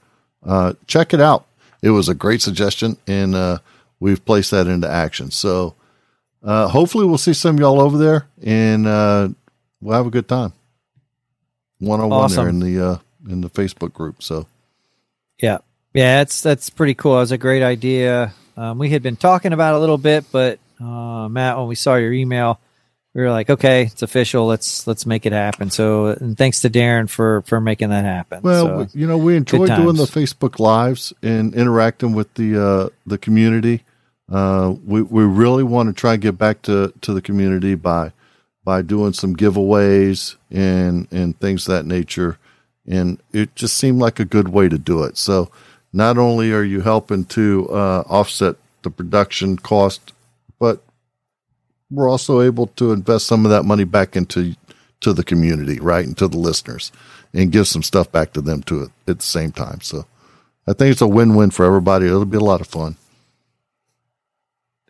Check it out. It was a great suggestion, and uh, we've placed that into action. So uh, hopefully, we'll see some of y'all over there, and uh, we'll have a good time one on one there in the uh, in the Facebook group. So Yeah, yeah, that's that's pretty cool. It was a great idea. Um, we had been talking about it a little bit, but uh, Matt, when we saw your email, we were like, okay, it's official. Let's let's make it happen. So, and thanks to Darren for for making that happen. Well, So, you know, we enjoy doing the. Facebook lives and interacting with the uh, the community. Uh, we we really want to try and get back to, to the community by by doing some giveaways and and things of that nature. And it just seemed like a good way to do it. So not only are you helping to uh, offset the production cost, but we're also able to invest some of that money back into to the community, right, and to the listeners, and give some stuff back to them too at, the same time. So I think it's a win-win for everybody. It'll be a lot of fun.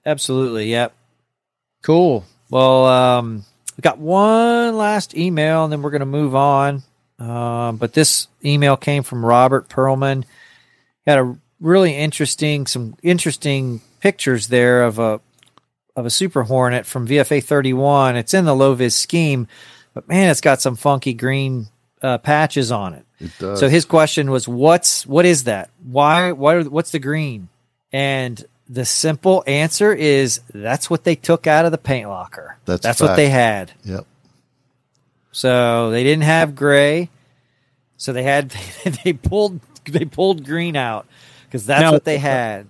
Absolutely. Yep. Cool. Well, um, we got one last email and then we're going to move on. Um, but this email came from Robert Perlman. Had a really interesting, some interesting pictures there of a of a Super Hornet from VFA 31. It's in the low vis scheme, but man, it's got some funky green uh, patches on it. It does. So his question was, "What's what is that? Why? Why? What's the green?" And the simple answer is that's what they took out of the paint locker. That's that's what they had. yep. So they didn't have gray. So they had they pulled they pulled green out because that's Now- what they had.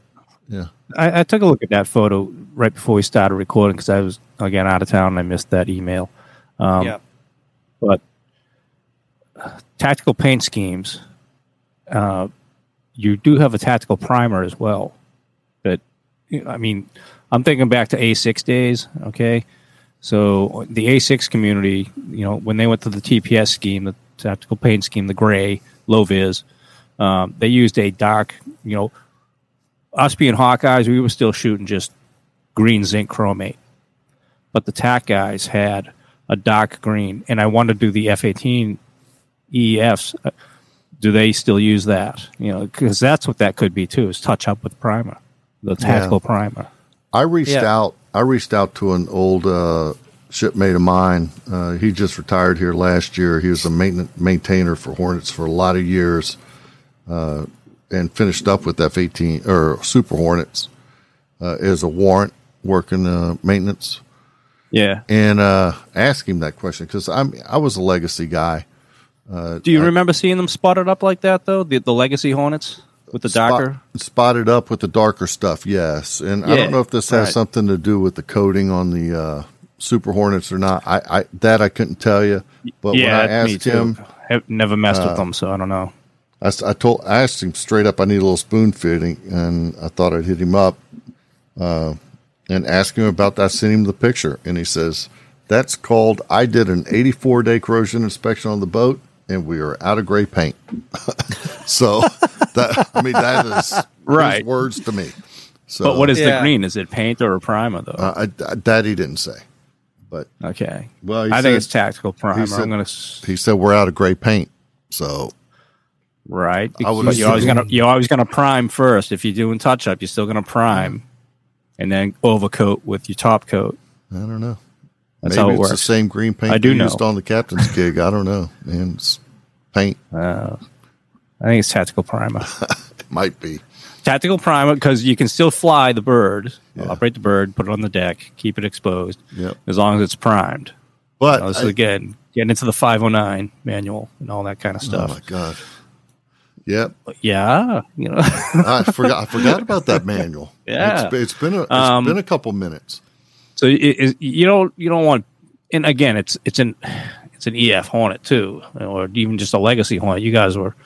Yeah. I, I took a look at that photo right before we started recording because I was again out of town and I missed that email. Um, yep. But uh, tactical paint schemes, uh, you do have a tactical primer as well. I mean, I'm thinking back to A6 days. Okay, so the A6 community, you know, when they went to the TPS scheme, the tactical paint scheme, the gray low vis, um, they used a dark, you know, us being Hawkeyes, we were still shooting just green zinc chromate. But the TAC guys had a dark green, and I wanted to do the F 18 EFs. Uh, Do they still use that? You know, because that's what that could be too, is touch up with primer, the tactical primer. I reached Yeah. out. I reached out to an old uh, shipmate of mine. Uh, he just retired here last year. He was a maintenance maintainer for Hornets for a lot of years, uh, and finished up with F eighteen or Super Hornets uh, as a warrant working uh, maintenance. Yeah. And uh, ask him that question because I'm I was a legacy guy. Do you remember seeing them spotted up like that though? The the Legacy Hornets with the Spot- darker. spotted up with the darker stuff. Yes, and I don't know if this has right. something to do with the coating on the uh, Super Hornets or not. I, I that I couldn't tell you. But when I asked him, uh, Have never messed with them, so I don't know. I told I asked him straight up. I need a little spoon fitting, and I thought I'd hit him up uh, and ask him about that. I sent him the picture, and he says that's called. I did an 84 day corrosion inspection on the boat, and we are out of gray paint. so that I mean that is his Right. words to me. So, But what is Yeah. the green? Is it paint or a primer though? uh, I, I- that he didn't say, but okay. well, I said, think it's tactical primer. said- I'm gonna he said we're out of gray paint. So right. I would you're always gonna you're always gonna prime first. If you're doing touch up, you're still gonna prime, and then overcoat with your top coat. I don't know. That's Maybe how it it's works. the same green paint I do know. used on the captain's gig. I don't know, man. It's paint. Uh, I think it's tactical primer. It might be. tactical primer because you can still fly the bird, Yeah. operate the bird, put it on the deck, keep it exposed, Yep. as long as it's primed. But Now, this I- is again getting into the 509 manual and all that kind of stuff. oh my god. Yep. Yeah, you know. I forgot. I forgot about that manual. Yeah. It's, it's been a it's Um, been a couple minutes. So it, it, you don't you don't want, and again, it's it's an it's an EF Hornet too, or even just a Legacy Hornet. You guys were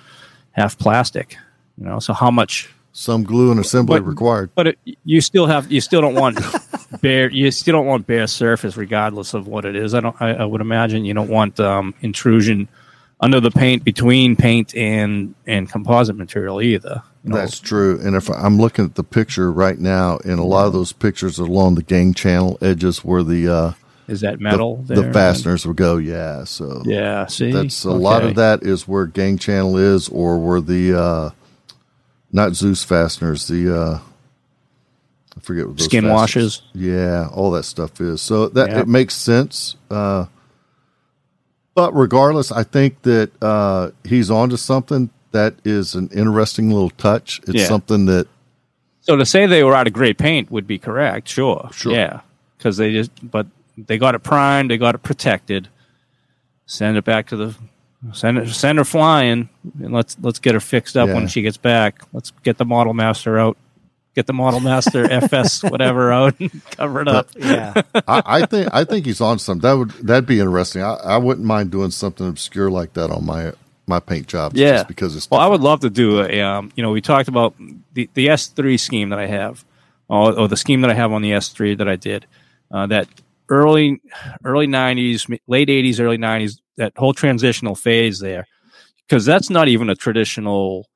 half plastic, you know. So how much? Some glue and assembly but- required. But it, you still have you still don't want bare you still don't want bare surface regardless of what it is. I don't. I, I would imagine you don't want um, intrusion under the paint between paint and and composite material either. You know, That's true. And if I'm looking at the picture right now, and a lot of those pictures are along the gang channel edges where the uh, is that metal? the there? fasteners would go. Yeah. So Yeah. See, that's a lot of that is where gang channel is, or where the uh, not Dzus fasteners, the uh, I forget what those Skin fasteners- washers? Yeah, all that stuff is. So that it makes sense. Uh, but regardless, I think that uh, he's onto something. That is an interesting little touch. It's Yeah. something that So to say they were out of great paint would be correct, sure, Sure. yeah, because they just but they got it primed, they got it protected. Send it back to the send it send her flying, and let's let's get her fixed up Yeah. when she gets back. Let's get the model master out, get the model master FS whatever out, and cover it up. Yeah. I, I think I think he's on something. That would that'd be interesting. I, I wouldn't mind doing something obscure like that on my my paint jobs. Yeah. just because it's Well, I would love to do a. Um, you know, we talked about the the S three scheme that I have, or, or the scheme that I have on the S three that I did. Uh, that early early nineties, late eighties, early nineties, that whole transitional phase there, because that's not even a traditional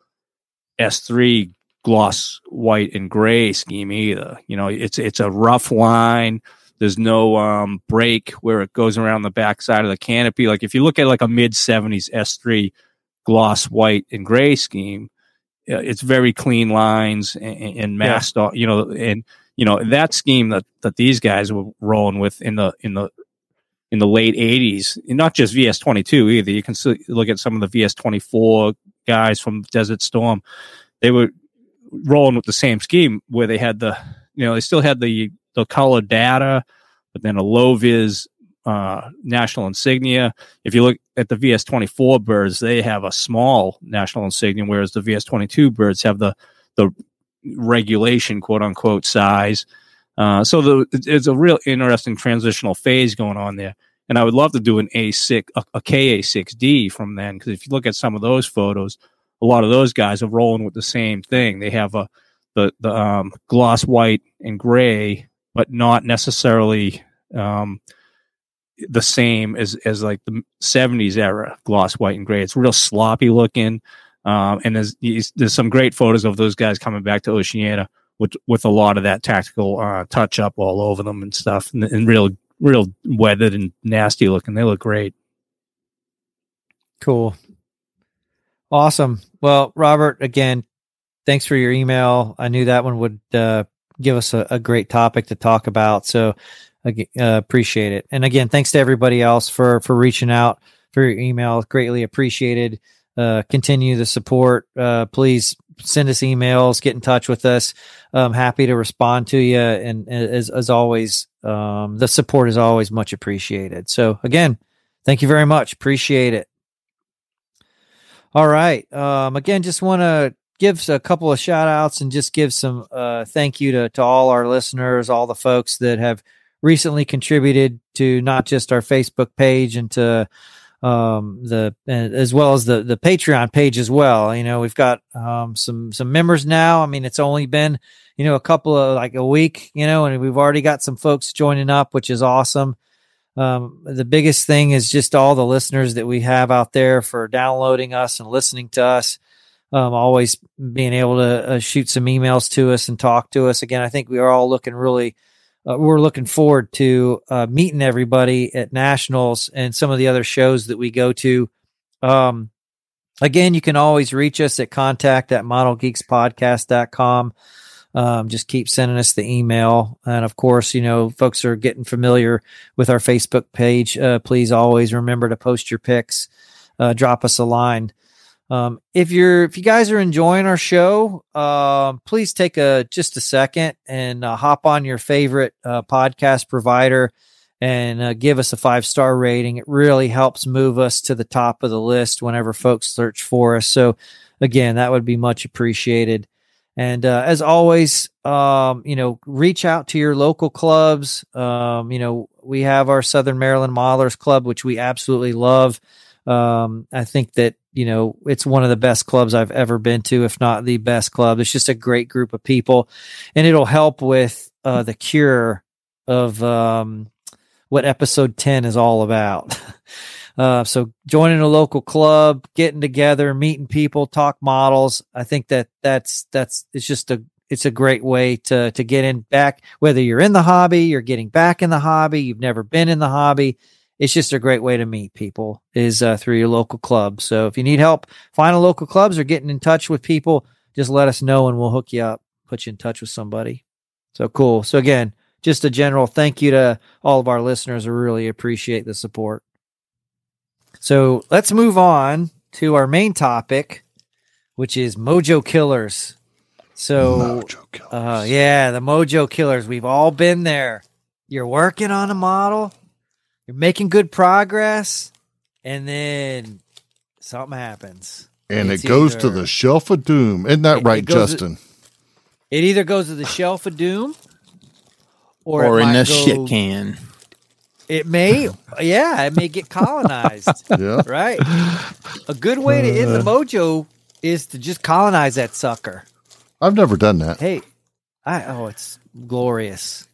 S three gloss white and gray scheme either. You know, it's it's a rough line. There's no um, break where it goes around the back side of the canopy. Like if you look at like a mid '70s S3 gloss white and gray scheme, it's very clean lines and, and masked. off You know, and you know that scheme that that these guys were rolling with in the in the in the late '80s, and not just VS22 either. You can see, look at some of the VS24 guys from Desert Storm. They were rolling with the same scheme where they had the you know they still had the the color data, but then a low vis uh, national insignia. If you look at the VS24 birds, they have a small national insignia, whereas the VS22 birds have the the regulation quote unquote size. Uh, so the, it's a real interesting transitional phase going on there. And I would love to do an A6, a, a KA6D from then, because if you look at some of those photos, a lot of those guys are rolling with the same thing. They have a the the um, gloss white and gray, but not necessarily um, the same as as like the '70s era gloss white and gray. It's real sloppy looking, um, and there's there's some great photos of those guys coming back to Oceana with with a lot of that tactical uh, touch up all over them and stuff, and, and real real weathered and nasty looking. They look great. Cool. Awesome. Well, Robert, again, thanks for your email. I knew that one would uh, give us a, a great topic to talk about. So, uh, appreciate it. And again, thanks to everybody else for for reaching out for your email. Greatly appreciated. Uh, continue the support. Uh, please send us emails. Get in touch with us. I'm happy to respond to you. And as as always, um, the support is always much appreciated. So again, thank you very much. Appreciate it. All right. Um, again, just want to give a couple of shout outs and just give some uh, thank you to, to all our listeners, all the folks that have recently contributed to not just our Facebook page and to um, the as well as the the Patreon page as well. You know, we've got um, some some members now. I mean, it's only been you know a couple of like a week, you know, and we've already got some folks joining up, which is awesome. Um, the biggest thing is just all the listeners that we have out there for downloading us and listening to us. Um, always being able to uh, shoot some emails to us and talk to us. Again, I think we are all looking really, uh, we're looking forward to uh, meeting everybody at nationals and some of the other shows that we go to. Um, again, you can always reach us at contact at modelgeekspodcast.com. Um, just keep sending us the email. And of course, you know, folks are getting familiar with our Facebook page. Uh, please always remember to post your pics, uh, drop us a line. Um, if you're, if you guys are enjoying our show, um, please take a, just a second and uh, hop on your favorite uh, podcast provider and uh, give us a five star rating. It really helps move us to the top of the list whenever folks search for us. So, again, that would be much appreciated. And uh, as always, um, you know, reach out to your local clubs. Um, you know, we have our Southern Maryland Modelers Club, which we absolutely love. Um, I think that you know it's one of the best clubs I've ever been to, if not the best club. It's just a great group of people, and it'll help with uh, the cure of um, what episode 10 is all about. Uh, so joining a local club, getting together, meeting people, talk models. I think that that's, that's, it's just a, it's a great way to, to get in back, whether you're in the hobby, you're getting back in the hobby, you've never been in the hobby. It's just a great way to meet people is uh, through your local club. So if you need help finding local clubs or getting in touch with people, just let us know and we'll hook you up, put you in touch with somebody. So cool. So again, just a general thank you to all of our listeners. I really appreciate the support. So let's move on to our main topic, which is Mojo Killers. So, Mojo Killers. uh, yeah, the Mojo Killers. We've all been there. You're working on a model, you're making good progress, and then something happens. and it's it goes to the shelf of doom. Isn't that It- right, it goes- Justin? It either goes to the shelf of doom, or, or, in might a go- shit can. It may, yeah, it may get colonized. yeah. right. A good way to Uh. end the mojo is to just colonize that sucker. I've never done that. Hey, I oh, it's glorious.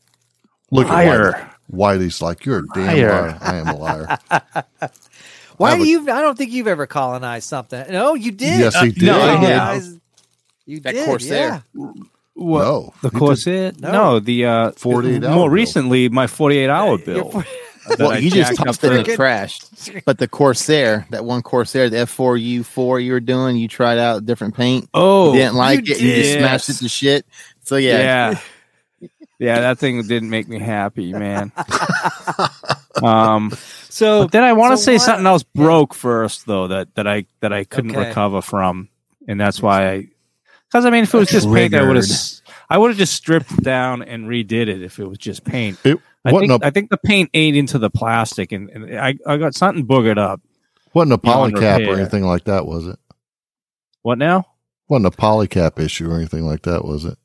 Look at Liar. Whitey. Whitey's like, you're a damn Liar. liar. I am a liar. Why do you? I don't think you've ever colonized something. No, you did. Yes, he Uh, did. no, I He have. did. Colonize- You That did, Corsair. yeah. No. The he Corsair? No. No. the uh, 48 hour More bill. recently, my 48 hour Yeah, bill. you're- Well, I you just up tossed it in the- the. But the Corsair, that one Corsair, the F4U4 you were doing, you tried out different paint. Oh, you didn't like you it. You just smashed it to shit. So yeah, yeah. yeah. that thing didn't make me happy, man. um, So but then I want to so say what- something else broke first, though that that I that I couldn't Okay. recover from, and that's why I. Because I mean, if it was just paint, I would have. I would have just stripped down and redid it if it was just paint. It I think, a, I think the paint ate into the plastic, and, and I, I got something boogered up. wasn't a polycap or anything like that, was it? What now? Wasn't a polycap issue or anything like that, was it?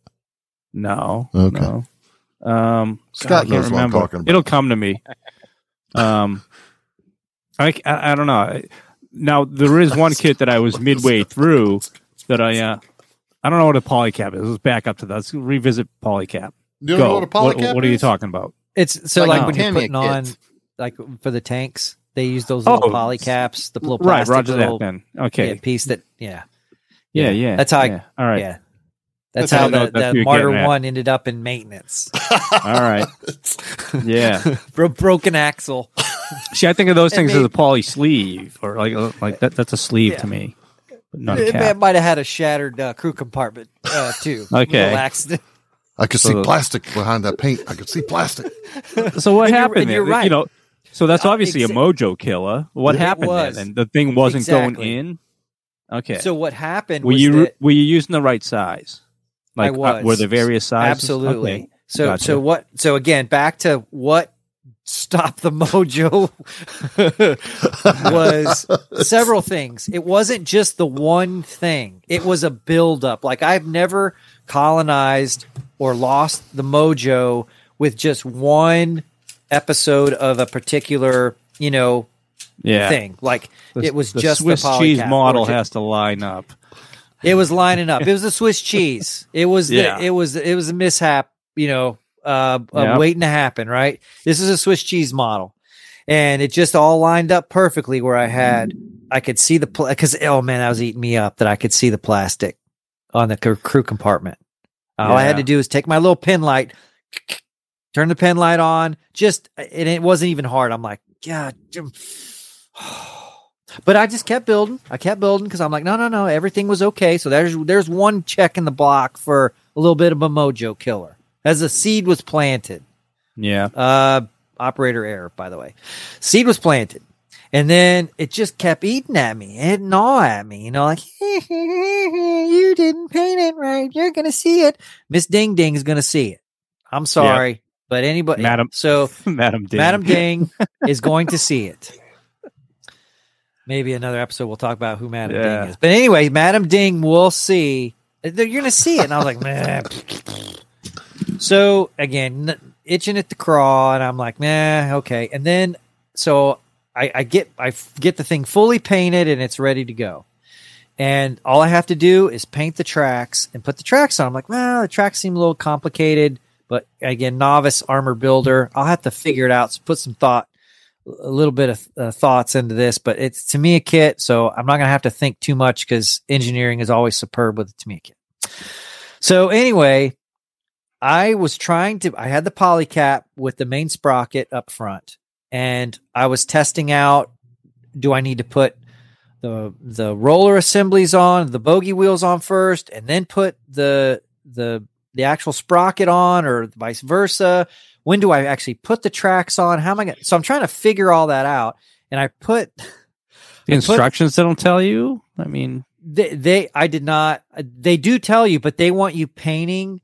No. Okay. No. Um, Scott God, knows what I'm remember. talking about. It'll come to me. Um, I, I, I don't know. Now there is one kit that I was midway through that I uh, I don't know what a polycap is. Let's back up to that. Let's revisit polycap. You don't Go. know what a polycap what, are you talking about? It's so Like like, when you're Tamiya putting on kit. like for the tanks, they use those little Oh, poly caps, the little Right, plastic Roger little that. Then yeah, okay. piece that yeah. Yeah, yeah. That's how I- yeah. All right. Yeah. That's, That's how how I know the, that's the Marder. One ended up in maintenance. All right. Yeah. Bro- broken axle. See, I think of those It things may- as a poly sleeve, or like uh, like that. That's a sleeve Yeah. to me, but not a It, might have had a shattered uh, crew compartment uh, too. Okay. Accident. I could see the- plastic behind that paint. I could see plastic. So what And you're- happened and there? you're right. You know, so that's Uh, obviously exa- a mojo killer. What It happened was. then? And the thing wasn't Exactly. going in. Okay. So what happened were was you that were you using the right size? Like uh, was. were the various sizes? absolutely. Okay. So Gotcha. so what? So again, back to what stopped the mojo was several things. It wasn't just the one thing. It was a buildup. Like I've never colonized or lost the mojo with just one episode of a particular, you know, Yeah. thing. Like The- it was the just Swiss the cheese model or ju- has to line up. It was lining up. It was a Swiss cheese. It was the, Yeah. it was it was a mishap, you know, uh, uh Yep. waiting to happen, right? This is a Swiss cheese model. And it just all lined up perfectly where I had I could see the pl- cuz oh man, that was eating me up that I could see the plastic on the crew compartment. All I had to do is take my little pin light, turn the pin light on, just and it wasn't even hard. I'm like, God. But I just kept building. I kept building because I'm like, no, no, no, everything was okay. So there's there's one check in the block for a little bit of a mojo killer as the seed was planted. Yeah. Uh, operator error, by the way. Seed was planted, and then it just kept eating at me. It gnaw at me, you know, like you didn't paint it right. You're gonna see it. Miss Ding Ding is gonna see it. I'm sorry. But anybody, Madam- so Madam Ding. Madam Ding is going to see it. Maybe another episode we'll talk about who Madam Yeah. Ding is. But anyway, Madam Ding will see. You're going to see it, and I was like, man. So again, itching at the craw, and I'm like, nah, okay. And then so I, I get I get the thing fully painted, and it's ready to go. And all I have to do is paint the tracks and put the tracks on. I'm like, well, the tracks seem a little complicated, but again, novice armor builder, I'll have to figure it out. So put some thought, a little bit of uh, thoughts into this, but it's Tamiya kit, so I'm not going to have to think too much because engineering is always superb with the Tamiya kit. So anyway, I was trying to. I had the polycap with the main sprocket up front, and I was testing out. Do I need to put the the roller assemblies on, the bogey wheels on first, and then put the the the actual sprocket on, or vice versa? When do I actually put the tracks on? How am I going? to So I'm trying to figure all that out, and I put The instructions they don't tell you. I mean, they, they I did not. They do tell you, but they want you painting,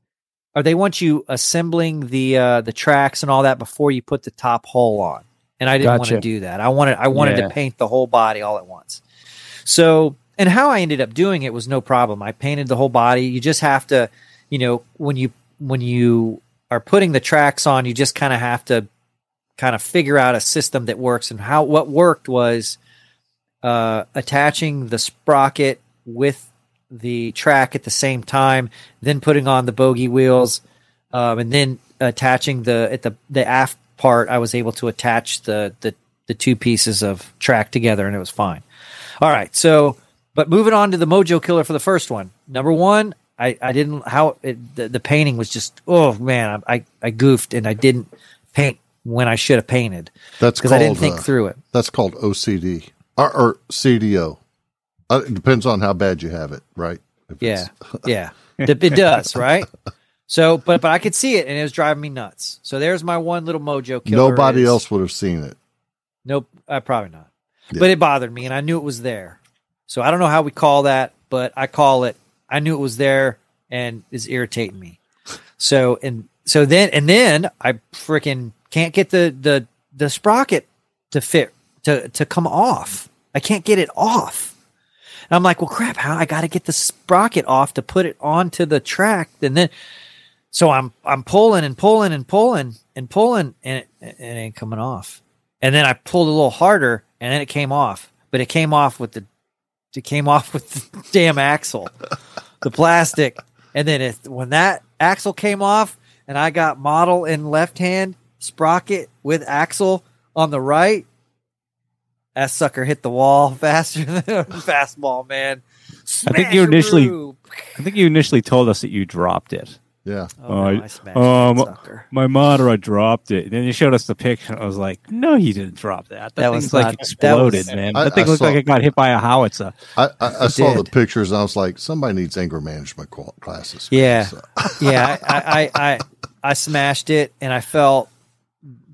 or they want you assembling the uh, the tracks and all that before you put the top hull on. And I didn't want to do that. I wanted I wanted Yeah. to paint the whole body all at once. So, and how I ended up doing it was no problem. I painted the whole body. You just have to, you know, when you when you are putting the tracks on, you just kind of have to kind of figure out a system that works. And how what worked was uh, attaching the sprocket with the track at the same time, then putting on the bogey wheels, um, and then attaching the at the the aft part. I was able to attach the the the two pieces of track together, and it was fine. All right, so but moving on to the Mojo Killer for the first one. Number one, I I didn't how it, the, the painting was just oh man, I I goofed and I didn't paint when I should have painted That's because I didn't think uh, through it. That's called OCD or, or CDO. Uh, it depends on how bad you have it, right? If Yeah, yeah, it, it does, right? So, but but I could see it, and it was driving me nuts. So there's my one little mojo killer. Nobody is- else would have seen it. Nope, uh, probably not. Yeah. But it bothered me, and I knew it was there. So I don't know how we call that, but I call it. I knew it was there, and is irritating me. So and so then and then I freaking can't get the the the sprocket to fit to to come off. I can't get it off. And I'm like, well, crap! How I got to get the sprocket off to put it onto the track, and then so I'm I'm pulling and pulling and pulling and pulling, and it, it ain't coming off. And then I pulled a little harder, and then it came off. But it came off with the it came off with the damn axle, the plastic. And then it, when that axle came off, and I got model in left hand, sprocket with axle on the right, that sucker hit the wall faster than a fastball, man. I think you initially- Smash-a-roo. I think you initially told us that you dropped it. Yeah. Oh, no, Uh, I smashed um, that sucker. My monitor, I dropped it. Then you showed us the picture. and I was like, no, you didn't drop that. That, That was thing's like not- that exploded, was- man. I- that thing I looked saw- like it got hit by a howitzer. I, I, I saw the did. pictures and I was like, somebody needs anger management qual- classes. Yeah. So- yeah, I, I, I, I smashed it and I felt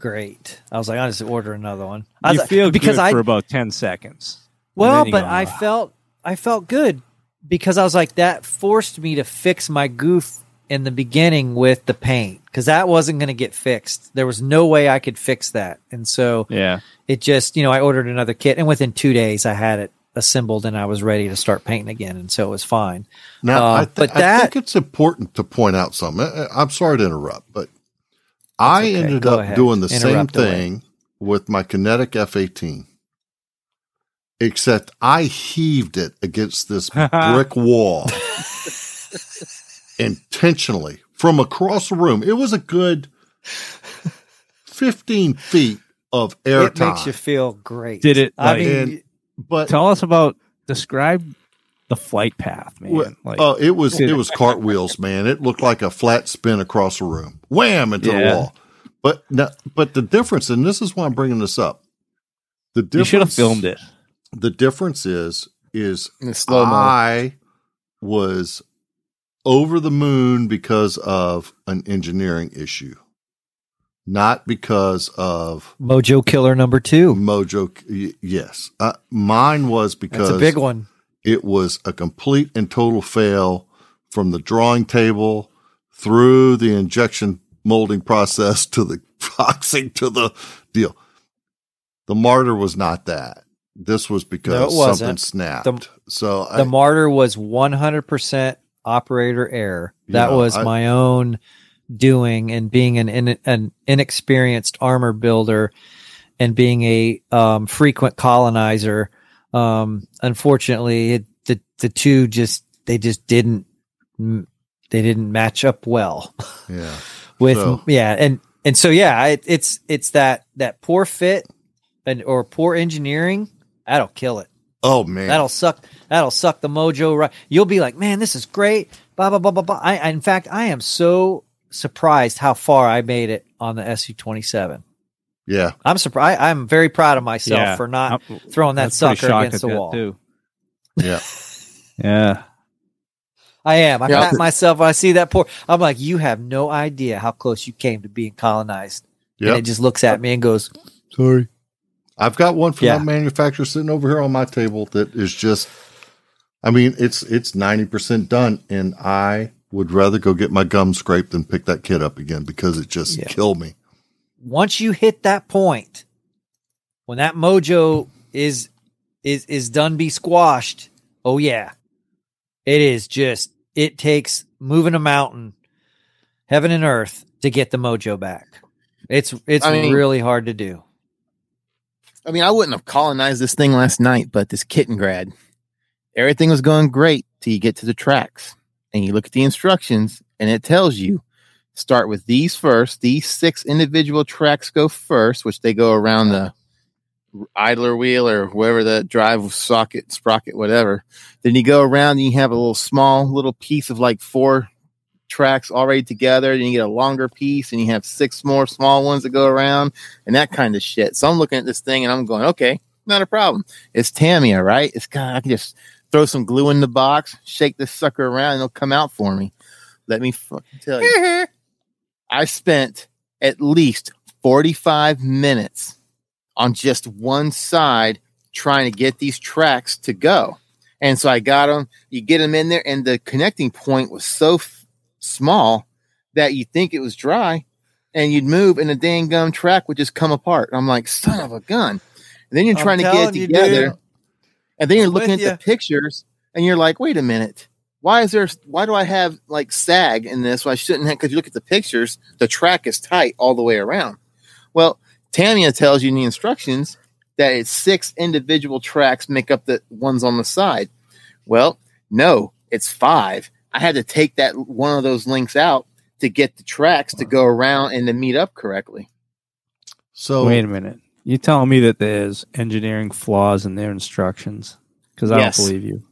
great. I was like, I'll just order another one. I was You like- feel because good I for about 10 seconds. well, but go, I "Ah." felt I felt good because I was like that forced me to fix my goof in the beginning with the paint because that wasn't going to get fixed. There was no way I could fix that, and so Yeah. it just you know I ordered another kit and within two days I had it assembled and I was ready to start painting again, and so it was fine. Now, Uh, I, th- but I think it's important to point out something. I- I'm sorry to interrupt, but I okay. ended Go up ahead. doing the same away. thing with my Kinetic F18, except I heaved it against this brick wall intentionally from across the room. It was a good 15 feet of air it makes you feel great. Did it, I mean, And- but Tell us about, describe the flight path, man. Well, like, oh, it was it was cartwheels, man. It looked like a flat spin across the room, wham into the wall. But no, but the difference, and this is why I'm bringing this up. The you difference, should have filmed it. The difference is is slow. I was over the moon because of an engineering issue, not because of Mojo Killer number two. Mojo. Yes, uh, mine was because That's a big one. It was a complete and total fail from the drawing table through the injection molding process to the boxing to the deal. The Marder was not that. This was because No, something snapped. The- so The I, Marder was 100% operator error. That Yeah, was I- my own doing and being an, in, an inexperienced armor builder and being a um, frequent colonizer. Um, unfortunately, it, the the two just they just didn't they didn't match up well yeah. with So- yeah and and so yeah it, it's it's that that poor fit and or poor engineering that'll kill it Oh man. That'll suck. That'll suck the mojo. Right. You'll be like, man, this is great. Blah blah blah blah blah. I, I- in fact, I am so surprised how far I made it on the SU twenty seven. Yeah. I'm surprised. I'm very proud of myself Yeah. for not I'm- throwing that I was pretty sucker against the wall. too. Yeah. Yeah. I am. I Yeah. pat myself. when I see that poor. I'm like, you have no idea how close you came to being colonized. And it just looks at me and goes, "Sorry." I've got one from Yeah. that manufacturer sitting over here on my table that is just I mean, it's it's ninety percent done, and I would rather go get my gum scraped than pick that kid up again because it just Yeah. killed me. Once you hit that point, when that mojo is is is done be squashed, oh yeah. It is just it takes moving a mountain, heaven and earth to get the mojo back. It's it's I mean- really hard to do. I mean, I wouldn't have colonized this thing last night, but this Kettenkrad, everything was going great till you get to the tracks and you look at the instructions and it tells you start with these first. These six individual tracks go first, which they go around the idler wheel or wherever the drive socket, sprocket, whatever. Then you go around and you have a little small little piece of like four tracks already together. Then you get a longer piece and you have six more small ones that go around and that kind of shit. So I'm looking at this thing and I'm going, okay, not a problem. It's Tamiya, right? It's kind of, I can just throw some glue in the box, shake this sucker around, and it'll come out for me. Let me fucking tell you. Mm-hmm. I spent at least 45 minutes on just one side trying to get these tracks to go. And so I got them, you get them in there, and the connecting point was so f- small that you think it was dry, and you'd move, and the dang gum track would just come apart. I'm like, son of a gun. And then you're I'm trying to get it together, dude. and then you're I'm looking at ya. the pictures, and you're like, wait a minute. Why is there? Why do I have like sag in this? Well, I shouldn't have. Because you look at the pictures, the track is tight all the way around. Well, Tamiya tells you in the instructions that it's six individual tracks make up the ones on the side. Well, no, it's five. I had to take that one of those links out to get the tracks to go around and to meet up correctly. So Wait a minute. You telling me that there's engineering flaws in their instructions? Because I Yes. don't believe you.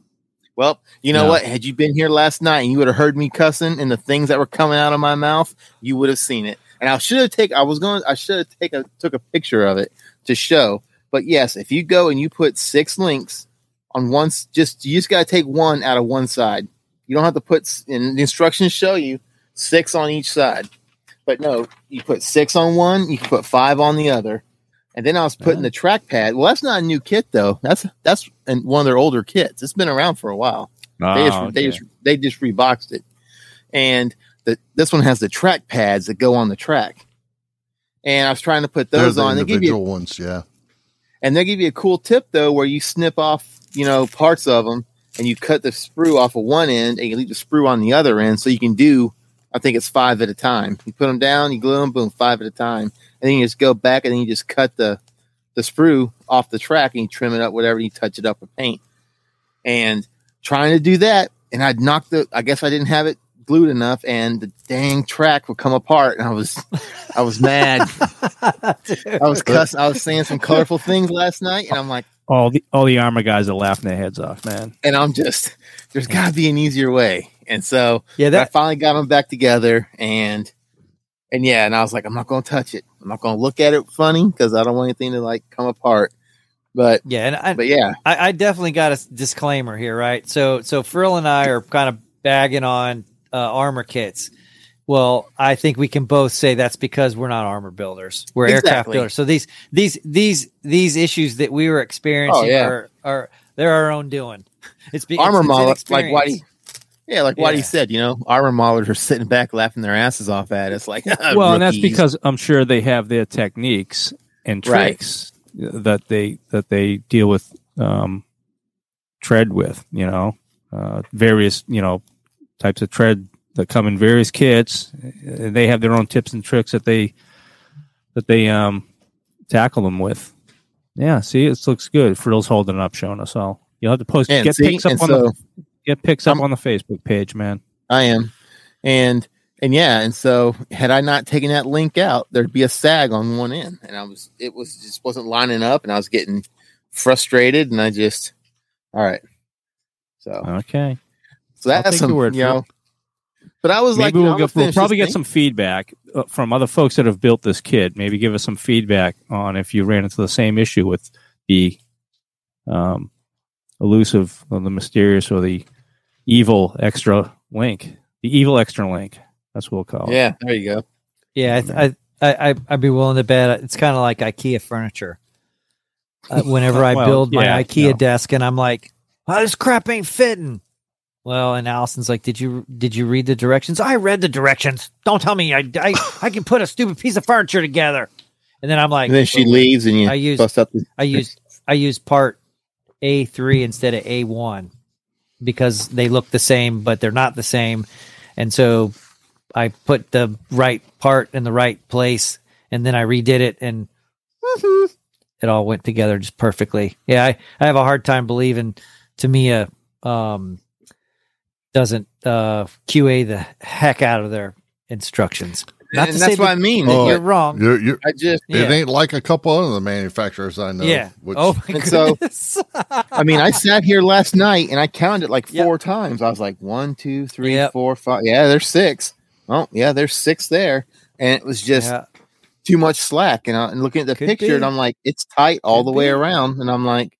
Well, you know No. what? Had you been here last night and you would have heard me cussing and the things that were coming out of my mouth, you would have seen it. And I should have taken. I was going. I should have taken a took a picture of it to show. But yes, if you go and you put six links on one, just you just got to take one out of one side. You don't have to put. And the instructions show you six on each side. But no, you put six on one. You can put five on the other. And then I was putting the trackpad. Well, that's not a new kit though. That's that's one of their older kits. It's been around for a while. They ah, just, Oh, they just they just reboxed it, and the this one has the track pads that go on the track. And I was trying to put those the on. They give you ones, yeah. and they give you a cool tip though, where you snip off you know parts of them and you cut the sprue off of one end and you leave the sprue on the other end, so you can do. I think it's five at a time. You put them down, you glue them, boom, five at a time, and then you just go back and then you just cut the the sprue off the track and you trim it up, whatever, and you touch it up with paint. And trying to do that, and I'd knock the. I guess I didn't have it glued enough, and the dang track would come apart, and I was, I was mad. I was cussing. I was saying some colorful things last night, and I'm like, all the all the armor guys are laughing their heads off, man. and I'm just, there's got to be an easier way. And so yeah, that I finally got them back together, and and yeah, and I was like, I'm not going to touch it. I'm not going to look at it funny because I don't want anything to like come apart. But yeah, and I, but yeah, I, I definitely got a disclaimer here, right? So, so Frill and I are kind of bagging on uh, armor kits. Well, I think we can both say that's because we're not armor builders; we're aircraft builders. So these these these these issues that we were experiencing Oh, yeah. are are they're our own doing. It's be, armor it's, it's model. Like why? Do you, inexperience. Yeah, like what he said, you know, armor modelers are sitting back laughing their asses off at us, like, well, and that's because I'm sure they have their techniques and Right. tricks that they that they deal with um, tread with. You know, uh, various you know types of tread that come in various kits. They have their own tips and tricks that they that they um, tackle them with. Yeah, see, it looks good. Frill's holding it up, showing us all. You'll have to post And get see, pics up on so- the get picks up I'm- on the Facebook page, man. I am. And and yeah, and so had I not taken that link out, there'd be a sag on one end. And I was it was just wasn't lining up and I was getting frustrated and I just all right. So Okay. so that's some word you know. But I was Maybe like, we'll, I'm get, we'll probably get thing. some feedback uh, from other folks that have built this kit. Maybe give us some feedback on if you ran into the same issue with the um, elusive or the mysterious or the evil extra link. The evil extra link. That's what we'll call it. Yeah, there you go. Yeah, I, th- I, I, I- I'd be willing to bet it's kind of like IKEA furniture. Uh, whenever I Well, build my yeah, IKEA no. desk, and I'm like, oh, "This crap ain't fitting." Well, and Allison's like, "Did you did you read the directions?" I read the directions. Don't tell me I I, I can put a stupid piece of furniture together. And then I'm like, And then she "Well, leaves and you I use- bust up the I use I use part A three instead of A one because they look the same, but they're not the same. And so I put the right part in the right place, and then I redid it, and it all went together just perfectly. Yeah, I, I have a hard time believing Tamiya um, doesn't uh, QA the heck out of their instructions. Not and to that's say what that I mean. Oh, You're wrong. You're, you're, I just Yeah. It ain't like a couple other manufacturers I know. yeah. Which, oh my and so- goodness. I mean, I sat here last night and I counted it like Yep. four times. I was like, one, two, three, Yep. four, five. Yeah, there's six. Oh, yeah, there's six there. And it was just Yeah. too much slack. And, I, and looking at the Could picture, be. and I'm like, it's tight all Could the way be. around. And I'm like,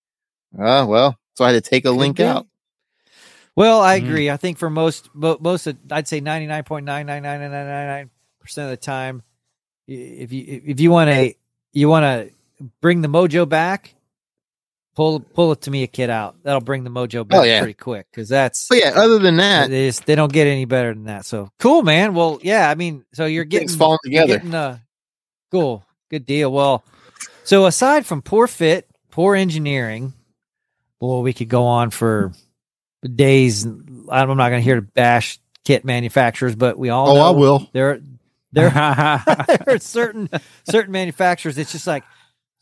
oh, well. So I had to take a Could link be. out. Well, I Mhm. agree. I think for most, most, of, I'd say ninety nine point nine nine nine nine nine nine percent of the time, if you if you want to you want to bring the mojo back, pull pull it Tamiya kid out. That'll bring the mojo back Oh, yeah. pretty quick because that's But yeah, other than that, they just, they don't get any better than that. So cool, man. Well, yeah. I mean, so you're getting falling together. Getting, uh, cool, good deal. Well, so aside from poor fit, poor engineering, well, we could go on for days. I'm not going to here to bash kit manufacturers, but we all oh, I will. there there there are certain certain manufacturers. It's just like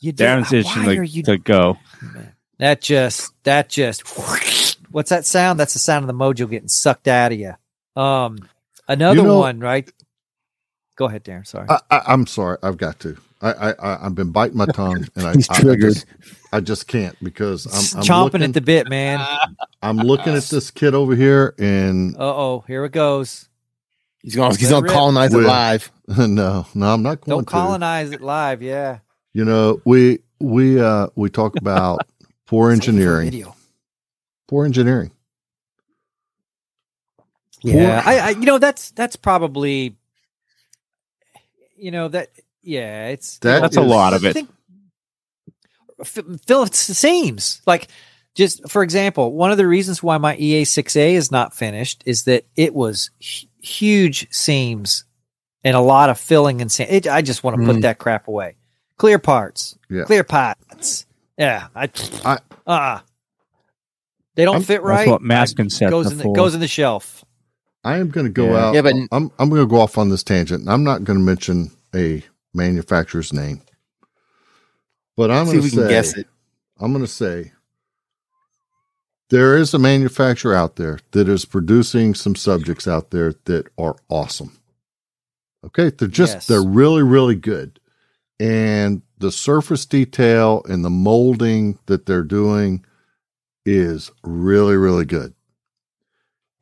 you do. Darren's itching why are you to go. that just that just what's that sound? That's the sound of the mojo getting sucked out of you. Um, another You know- one, right? Go ahead, Darren. Sorry. I, I, I'm sorry. I've got to. I, I, I, I've been biting my tongue, and I, He's I, I just, I just can't because I'm, I'm chomping looking, at the bit, man. I'm looking at this kid over here, and uh oh, here it goes. He's going. He's going to rip. colonize it live. no, no, I'm not going Don't to. colonize it live. Yeah. You know, we we uh we talk about poor Save it for a engineering, video. poor engineering. Yeah, I, I, you know, that's that's probably, you know, that yeah, it's That That's a lot of I it. think- F- Phil, it's the seams. Like, just for example, one of the reasons why my EA 6A is not finished is that it was hu- huge seams and a lot of filling and sand. It, I just want to put Mm. that crap away. Clear parts, Yeah. clear pots. Yeah, I, I- uh, they don't I'm- fit That's right. what masking sets goes in the, goes in the shelf. I am going to go Yeah. out. Yeah, but- I'm I'm going to go off on this tangent. and I'm not going to mention a manufacturer's name, but I'm going to say guess it. I'm going to say there is a manufacturer out there that is producing some subjects out there that are awesome. Okay, they're just Yes. they're really really good. And the surface detail and the molding that they're doing is really really good.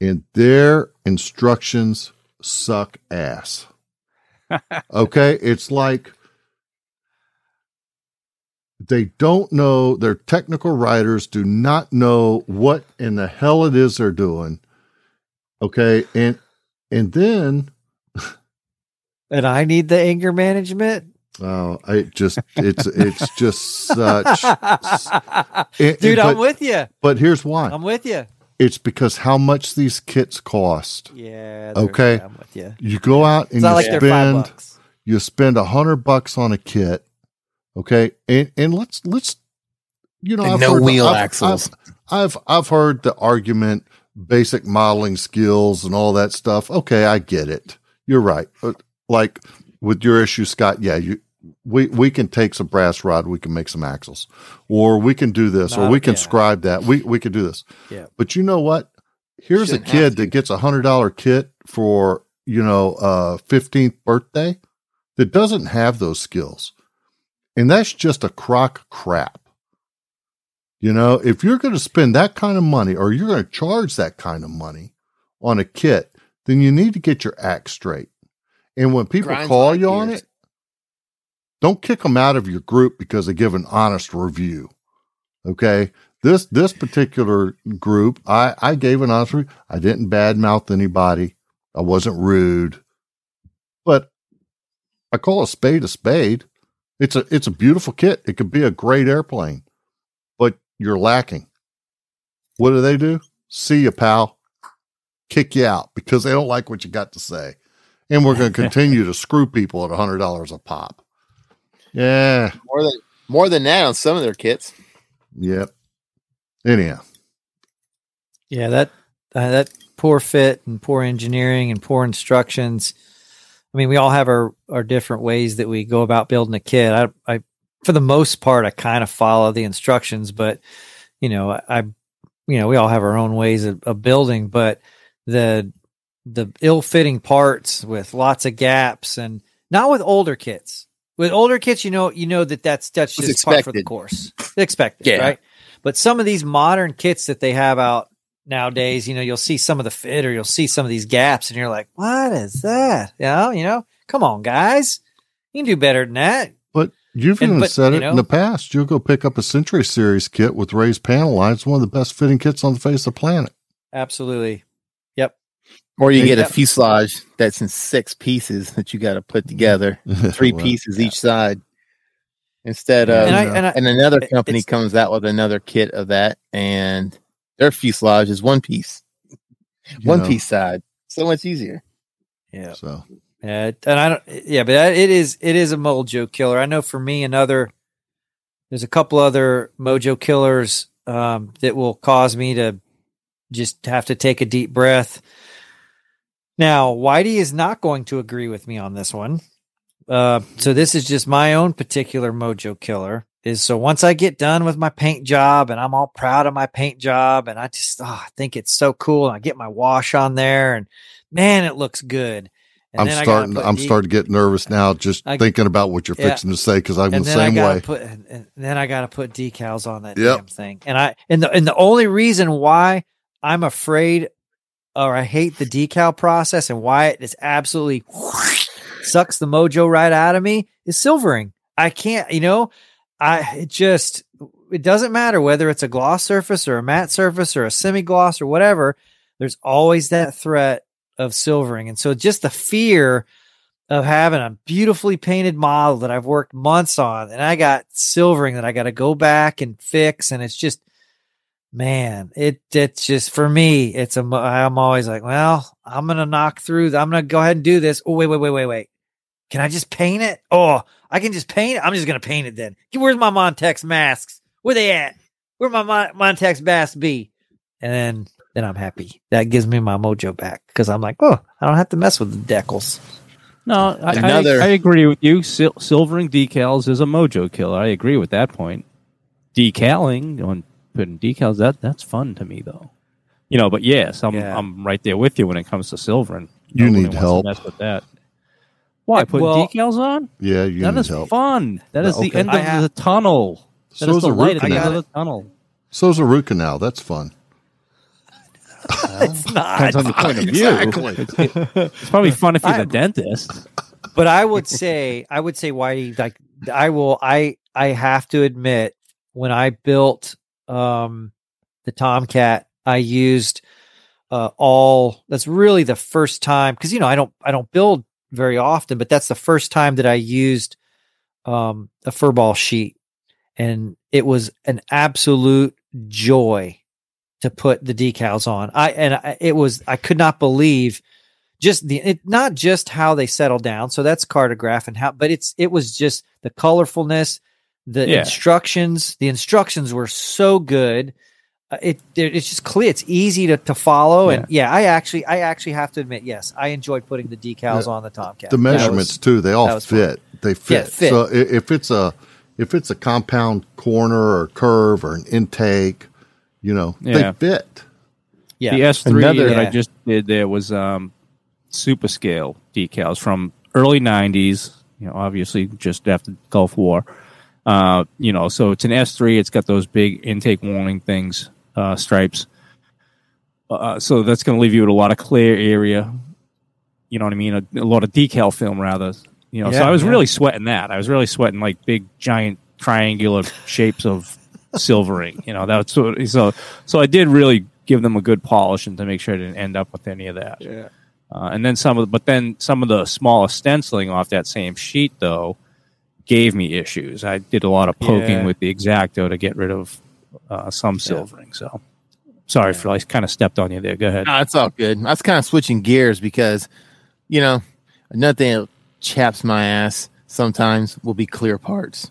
And their instructions suck ass. okay, it's like they don't know their technical writers do not know what in the hell it is they're doing okay and and then And I need the anger management. oh i just it's it's just such and- Dude, but, I'm with you. but here's why I'm with you. It's because how much these kits cost. Yeah. Okay. I'm with you. You go out and you like they're spend you spend a hundred bucks on a kit, okay, and and let's let's you know And I've no heard- wheel I've- axles. I've, I've I've heard the argument, basic modeling skills and all that stuff. Okay, I get it. You're right. But like with your issue, Scott, yeah, you we we can take some brass rod, we can make some axles, or we can do this, or we can yeah. scribe that. We we can do this. Yeah. But you know what? Here's a Shouldn't have kid that gets a hundred dollar kit for you know uh fifteenth birthday that doesn't have those skills, and that's just a crock crap. You know, if you're going to spend that kind of money or you're going to charge that kind of money on a kit, then you need to get your act straight. And when people Grinds call you on it, don't kick them out of your group because they give an honest review. Okay. This this particular group, I, I gave an honest review. I didn't badmouth anybody. I wasn't rude. But I call a spade a spade. It's a it's a beautiful kit. It could be a great airplane, but you're lacking. What do they do? See you, pal. Kick you out because they don't like what you got to say. And we're going to continue to screw people at hundred dollars a pop. Yeah. More than more than that on some of their kits. Yep. Anyhow. Yeah, that uh, that poor fit and poor engineering and poor instructions. I mean, we all have our our different ways that we go about building a kit. I, I for the most part, I kind of follow the instructions, but you know, I, you know, we all have our own ways of, of building, but the the ill fitting parts with lots of gaps and not with older kits. With older kits, you know, you know that that's that's just part for the course. Expected, Yeah. right? But some of these modern kits that they have out nowadays, you know, you'll see some of the fit or you'll see some of these gaps and you're like, what is that? You know, you know, come on, guys. You can do better than that. But you've And- even but, said you it in the past. You'll go pick up a Century Series kit with raised panel lines, one of the best fitting kits on the face of the planet. Absolutely. Yep. Or you Hey, get a fuselage that's in six pieces that you got to put together, three Well, pieces yeah. each side. Instead of, And I, and I, and another company comes out with another kit of that, and their fuselage is one piece, you one know, piece side. So much easier. yeah. So Yeah, and I don't. Yeah, but that, it is it is a mojo killer. I know for me, another. There's a couple other mojo killers um, that will cause me to just have to take a deep breath. Now, Whitey is not going to agree with me on this one. Uh, so this is just my own particular mojo killer. Is so once I get done with my paint job and I'm all proud of my paint job and I just oh, I think it's so cool and I get my wash on there and man, it looks good. And I'm then I gotta starting. I'm starting to get nervous now, just I- thinking about what you're Yeah. fixing to say because I'm the and then I same way. put and then I gotta put decals on that Yep. damn thing. And I and the and the only reason why I'm afraid or I hate the decal process and why it is absolutely sucks the mojo right out of me is silvering. I can't, you know, I it just it doesn't matter whether it's a gloss surface or a matte surface or a semi gloss or whatever. There's always that threat of silvering, and so just the fear of having a beautifully painted model that I've worked months on, and I got silvering that I got to go back and fix, and it's just, man, it it's just for me, it's a. I'm always like, well, I'm gonna knock through. I'm gonna go ahead and do this. Oh wait, wait, wait, wait, wait. Can I just paint it? Oh, I can just paint it. I'm just gonna paint it then. Where's my Montex masks? Where they at? Where my Mon- Montex masks be? And then then I'm happy. That gives me my mojo back because I'm like, oh, I don't have to mess with the decals. No, I, Another- I, I agree with you. Sil- silvering decals is a mojo killer. I agree with that point. Decaling on putting decals that that's fun to me though. You know, but yes, I'm Yeah. I'm right there with you when it comes to silvering. You Nobody need help. Mess with that. Why put well- decals on? Yeah, you That need is help. fun. That is the Okay. end of have- the tunnel. That So is is the a light root at the end canal. of the tunnel. So's a root canal. That's fun. It's not. Depends on your point of view. Exactly. It's probably fun if you're I- the dentist. but I would say, I would say, why like I will, I I have to admit, when I built um the Tomcat, I used uh all. That's really the first time because you know I don't I don't build very often, but that's the first time that I used um a furball sheet, and it was an absolute joy to put the decals on. I and I, it was I could not believe just the it not just how they settle down. So that's Cartograf and how, but it's it was just the colorfulness, the Yeah. instructions. The instructions were so good. Uh, it, it it's just clear. It's easy to, to follow, and yeah, I actually I actually have to admit, yes, I enjoyed putting the decals on the Tomcat. the That was- measurements too they all was fun. fit they fit. fit. so if it's a if it's a compound corner or curve or an intake you know Yeah. they fit yeah, The S3 Another- that I just did there was um, super scale decals from early 90s, you know, obviously just after the Gulf War. Uh, you know, so it's an S3. It's got those big intake warning things, uh, stripes. Uh, so that's going to leave you with a lot of clear area. You know what I mean? A, a lot of decal film, rather. You know, so I was yeah. really sweating that. I was really sweating like big, giant, triangular shapes of silvering. You know, that's what, so. So I did really give them a good polish and to make sure I didn't end up with any of that. Yeah. Uh, and then some of, but then some of the smaller stenciling off that same sheet though gave me issues. I did a lot of poking Yeah. with the X-Acto to get rid of uh, some silvering. So sorry for I kind of stepped on you there. Go ahead. No, it's all good. I was kind of switching gears because, you know, nothing that chaps my ass sometimes will be clear parts.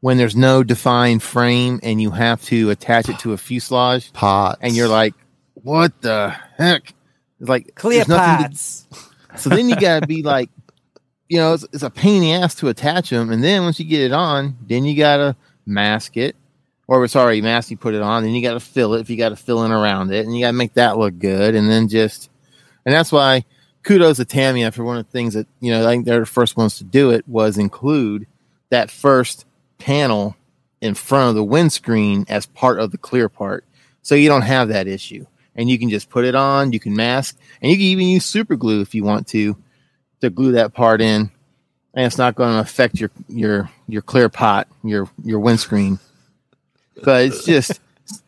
When there's no defined frame and you have to attach it to a fuselage, pots and you're like, what the heck? It's like clear there's to- pots. so then you gotta be like, you know, it's, it's a pain in the ass to attach them, and then once you get it on, then you gotta mask it, or it's already you put it on, and you gotta fill it if you gotta fill in around it, and you gotta make that look good, and then just, and that's why kudos to Tamiya for one of the things that you know I think they're the first ones to do it was include that first panel in front of the windscreen as part of the clear part, so you don't have that issue, and you can just put it on, you can mask, and you can even use super glue if you want to to glue that part in and it's not going to affect your your your clear pot your your windscreen but it's just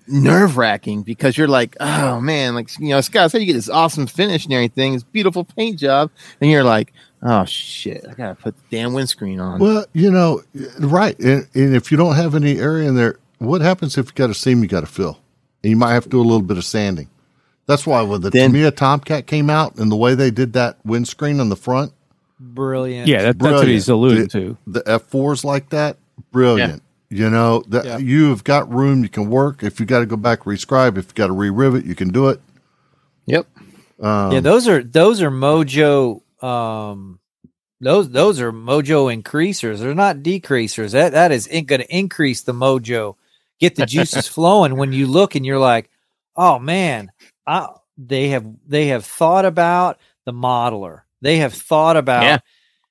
nerve wracking because you're like oh man like you know scott said you get this awesome finish and everything this beautiful paint job and you're like oh shit i gotta put the damn windscreen on well you know right and, and if you don't have any area in there what happens if you got a seam you got to fill and you might have to do a little bit of sanding that's why when the Then- Tamiya Tomcat came out and the way they did that windscreen on the front, Brilliant. Yeah, that, that's what he's alluding The- to. the F4s like that, brilliant. You know, that Yeah. you've got room, you can work. If you got to go back rescribe, if you got to re-rivet, you can do it. yep Um, yeah, those are those are Mojo. Um, those those are Mojo increasers. They're not decreasers. That that is going to increase the Mojo. Get the juices flowing when you look and you're like, oh man, I, they have they have thought about the modeler. They have thought about Yeah.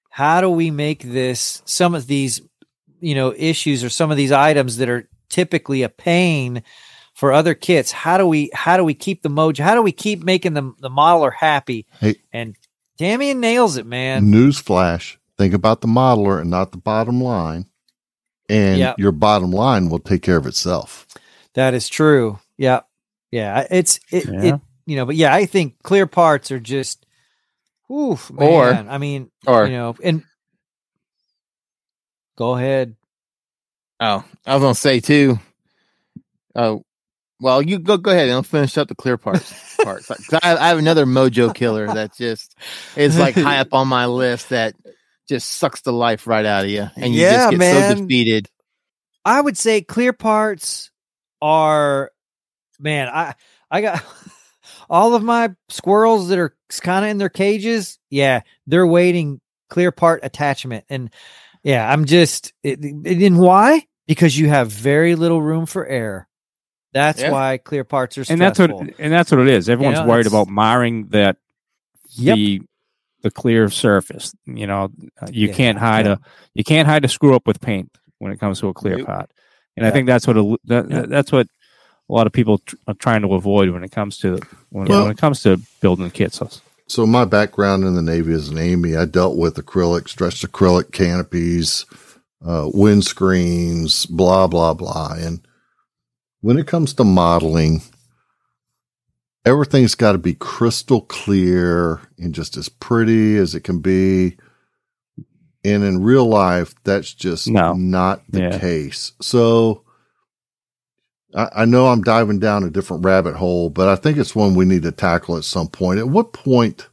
how do we make this some of these you know issues or some of these items that are typically a pain for other kits how do we how do we keep the mojo how do we keep making the, the modeler happy Hey. and Damian nails it man news flash: think about the modeler and not the bottom line, and Yeah. your bottom line will take care of itself. that is true yeah yeah it's it, Yeah. it you know but yeah i think clear parts are just oof Or- i mean or you know and go ahead oh i was gonna say too oh well you go go ahead and i'll finish up the clear parts parts I, I have another mojo killer that just is like high up on my list that just sucks the life right out of you and you Yeah, just get man. so defeated I would say clear parts are man, I I got all of my squirrels that are kind of in their cages. Yeah, they're waiting clear part attachment and yeah, I'm just it, and why? Because you have very little room for error. That's Yeah. why clear parts are And that's what and that's what it is. Everyone's know, worried about marring that Yep. the the clear surface. You know, uh, you Yeah, can't hide yeah. a you can't hide a screw up with paint when it comes to a clear Nope. pot. And I think that's what a, that, Yeah. that's what a lot of people tr- are trying to avoid when it comes to when, Well- when it comes to building kits. So my background in the Navy as an Amy, I dealt with acrylic, stretched acrylic canopies, uh, windscreens, blah blah blah. And when it comes to modeling, everything's got to be crystal clear and just as pretty as it can be. And in real life, that's just No. not the Yeah. case. So I, know I'm diving down a different rabbit hole, but I think it's one we need to tackle at some point. At what point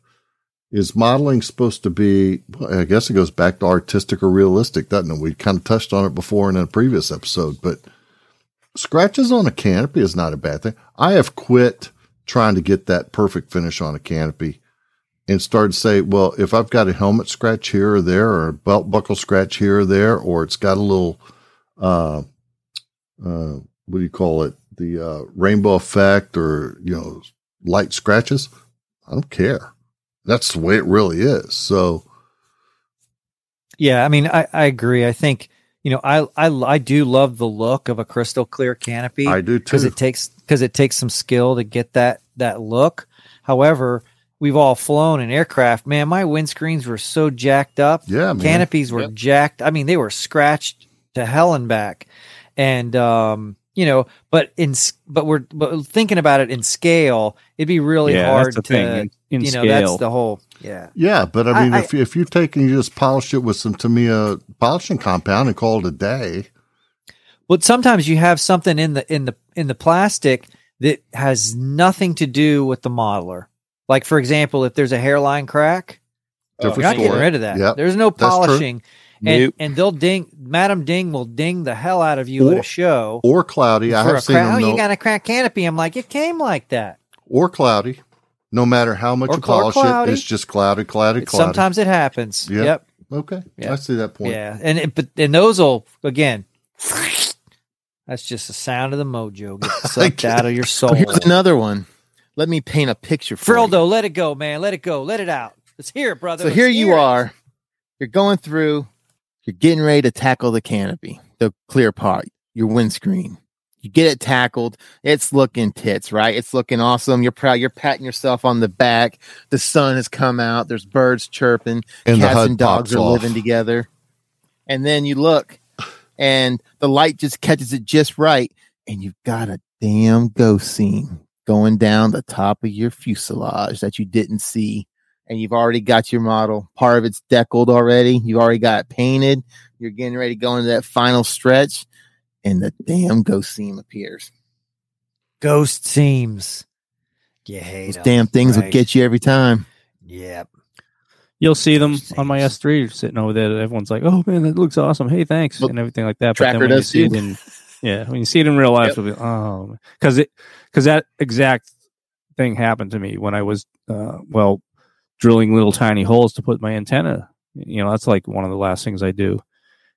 is modeling supposed to be? I guess it goes back to artistic or realistic, doesn't it? We kind of touched on it before in a previous episode, but scratches on a canopy is not a bad thing. I have quit trying to get that perfect finish on a canopy and started to say, well, if I've got a helmet scratch here or there, or a belt buckle scratch here or there, or it's got a little, uh, uh, what do you call it? The uh, rainbow effect or, you know, light scratches. I don't care. That's the way it really is. So, Yeah, I mean, I, I agree. I think you know, I, I I do love the look of a crystal clear canopy. I do because it takes because it takes some skill to get that that look. However, we've all flown in aircraft. Man, my windscreens were so jacked up. Yeah, man. Canopies were Yep. jacked. I mean, they were scratched to hell and back. And um, you know, but in but we're but thinking about it in scale, it'd be really yeah, hard to thing. In, in you know scale, that's the whole yeah. Yeah, but I I- mean, I- if if you take and you just polish it with some Tamiya polishing compound and call it a day, But sometimes you have something in the in the in the plastic that has nothing to do with the modeler. Like for example, if there's a hairline crack, Different you're not getting story. rid of that. Yep, There's no that's true. polishing, and Nope. and they'll ding. Madam Ding will ding the hell out of you at Or- a show. or cloudy. I for have seen crack- them. oh, you got a crack canopy. I'm like, it came like that. or cloudy. No matter how much Or you polish it, it's just cloudy, cloudy, cloudy. sometimes it happens. Yep. Yep. okay, Yeah. I see that point. Yeah. And it, but and those will again. That's just the sound of the mojo getting sucked out of your soul. Oh, here's another one. Let me paint a picture for you. Let it go, man. Let it go. Let it out. Let's hear it, brother. So Let's here you hear it. are. You're going through. You're getting ready to tackle the canopy, the clear part, your windscreen. You get it tackled. It's looking tits, right? It's looking awesome. You're proud. You're patting yourself on the back. The sun has come out. There's birds chirping. And cats and dogs are off. living together. And then you look, and the light just catches it just right, and you've got a damn ghost scene going down the top of your fuselage that you didn't see. And you've already got your model. Part of it's deckled already. You've already got it painted. You're getting ready to go into that final stretch, and the damn ghost seam appears. Ghost seams. You hate Those 'em, damn things will get you every time. Yep. You'll see them on my S3 sitting over there. Everyone's like, "Oh man, that looks awesome! Hey, thanks," Well, and everything like that. Tracker when you does see it in, yeah, when you see it in real life, Yep. it'll be oh, because it because that exact thing happened to me when I was uh, well drilling little tiny holes to put my antenna. You know, that's like one of the last things I do,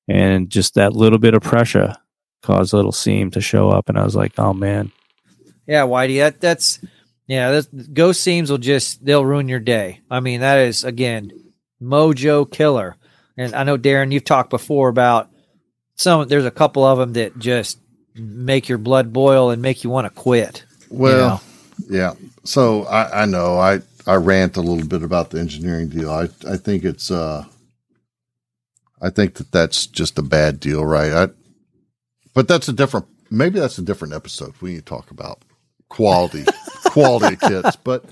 and just that little bit of pressure caused a little seam to show up, and I was like, "Oh man, Yeah, Whitey, that that's yeah, that's, ghost seams will just they'll ruin your day. I mean, that is again mojo killer. And I know Darren, you've talked before about some. There's a couple of them that just make your blood boil and make you want to quit. Well, yeah. So I, I know I I rant a little bit about the engineering deal. I I think it's uh I think that that's just a bad deal, right? I but that's a different maybe that's a different episode. We need to talk about quality quality kits. But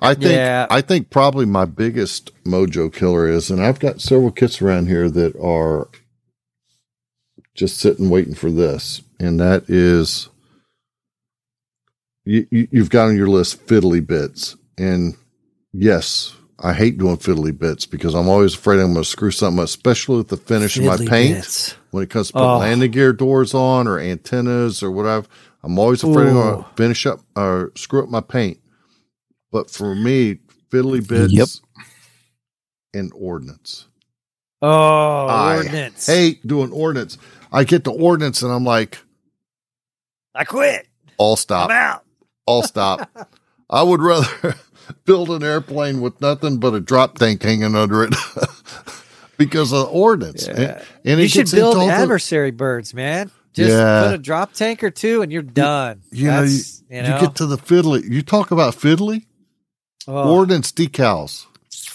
I think Yeah. I think probably my biggest mojo killer is, and I've got several kits around here that are just sitting waiting for this, and that is you, you, you've got on your list fiddly bits, and yes, I hate doing fiddly bits because I'm always afraid I'm going to screw something up, especially with the finish of my paint bits. when it comes to putting Oh. landing gear doors on or antennas or whatever. I'm always afraid I'm going Ooh. to finish up or screw up my paint. But for me, fiddly bits Yep. and ordnance. Oh, I ordnance. Hate doing ordnance. I get to ordnance and I'm like, I quit. all I'm stop, out. all stop. I would rather build an airplane with nothing but a drop tank hanging under it because of ordnance. Yeah. And, and you it should build into all the- adversary birds, man. Just Yeah. put a drop tank or two, and you're done. you know, you, That's, you, you know, get to the fiddly. You talk about fiddly oh, ordnance decals.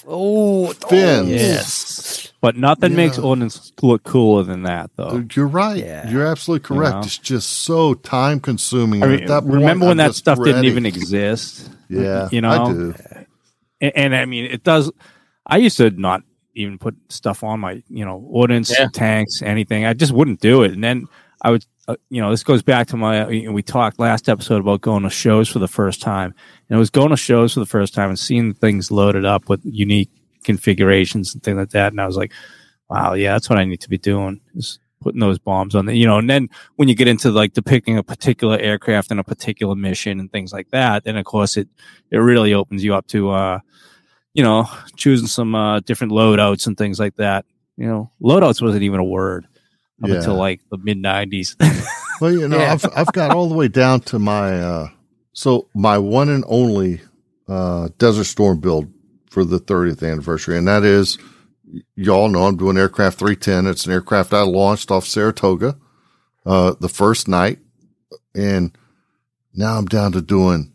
oh, oh fins. yes." But nothing Yeah. makes ordnance look cooler than that, though. You're right. Yeah. You're absolutely correct. know? It's just so time consuming. I mean, at that point, remember when I'm that just stuff didn't even exist? Yeah, you know, I do. and, and I mean, it does. I used to not even put stuff on my, you know, ordnance Yeah. tanks, anything. I just wouldn't do it. And then I would, uh, you know, this goes back to my, you we talked last episode about going to shows for the first time. And it was going to shows for the first time and seeing things loaded up with unique configurations and things like that. And I was like, wow, yeah, that's what I need to be doing is putting those bombs on the, you know, and then when you get into like depicting a particular aircraft and a particular mission and things like that, then of course it, it really opens you up to, uh, you know, choosing some, uh, different loadouts and things like that. You know, loadouts wasn't even a word up Yeah. until like the mid nineties. Well, you know, Yeah. I've I've got all the way down to my uh so my one and only uh Desert Storm build for the 30th anniversary, and that is y'all know I'm doing aircraft 310. It's an aircraft I launched off Saratoga uh the first night, and now I'm down to doing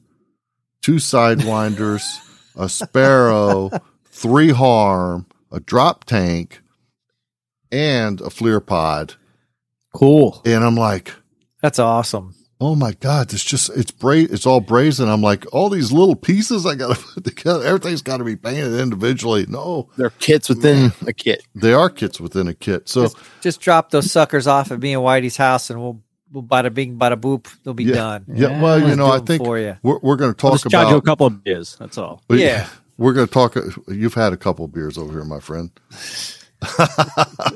two sidewinders, a sparrow, three harm, a drop tank, and a FLIR pod. cool. And I'm like, That's awesome. Oh my god it's just it's bra- it's all brazen i'm like all these little pieces i gotta put together everything's got to be painted individually no They're kits within a kit. they are kits within a kit so just, just drop those suckers off at me and Whitey's house, and we'll, we'll bada bing, bada boop. They'll be Yeah. done. yeah well Let's you know i think for you. we're, we're going to I'll talk just charge you a couple of beers. That's all. Yeah. we're going to talk you've had a couple of beers over here my friend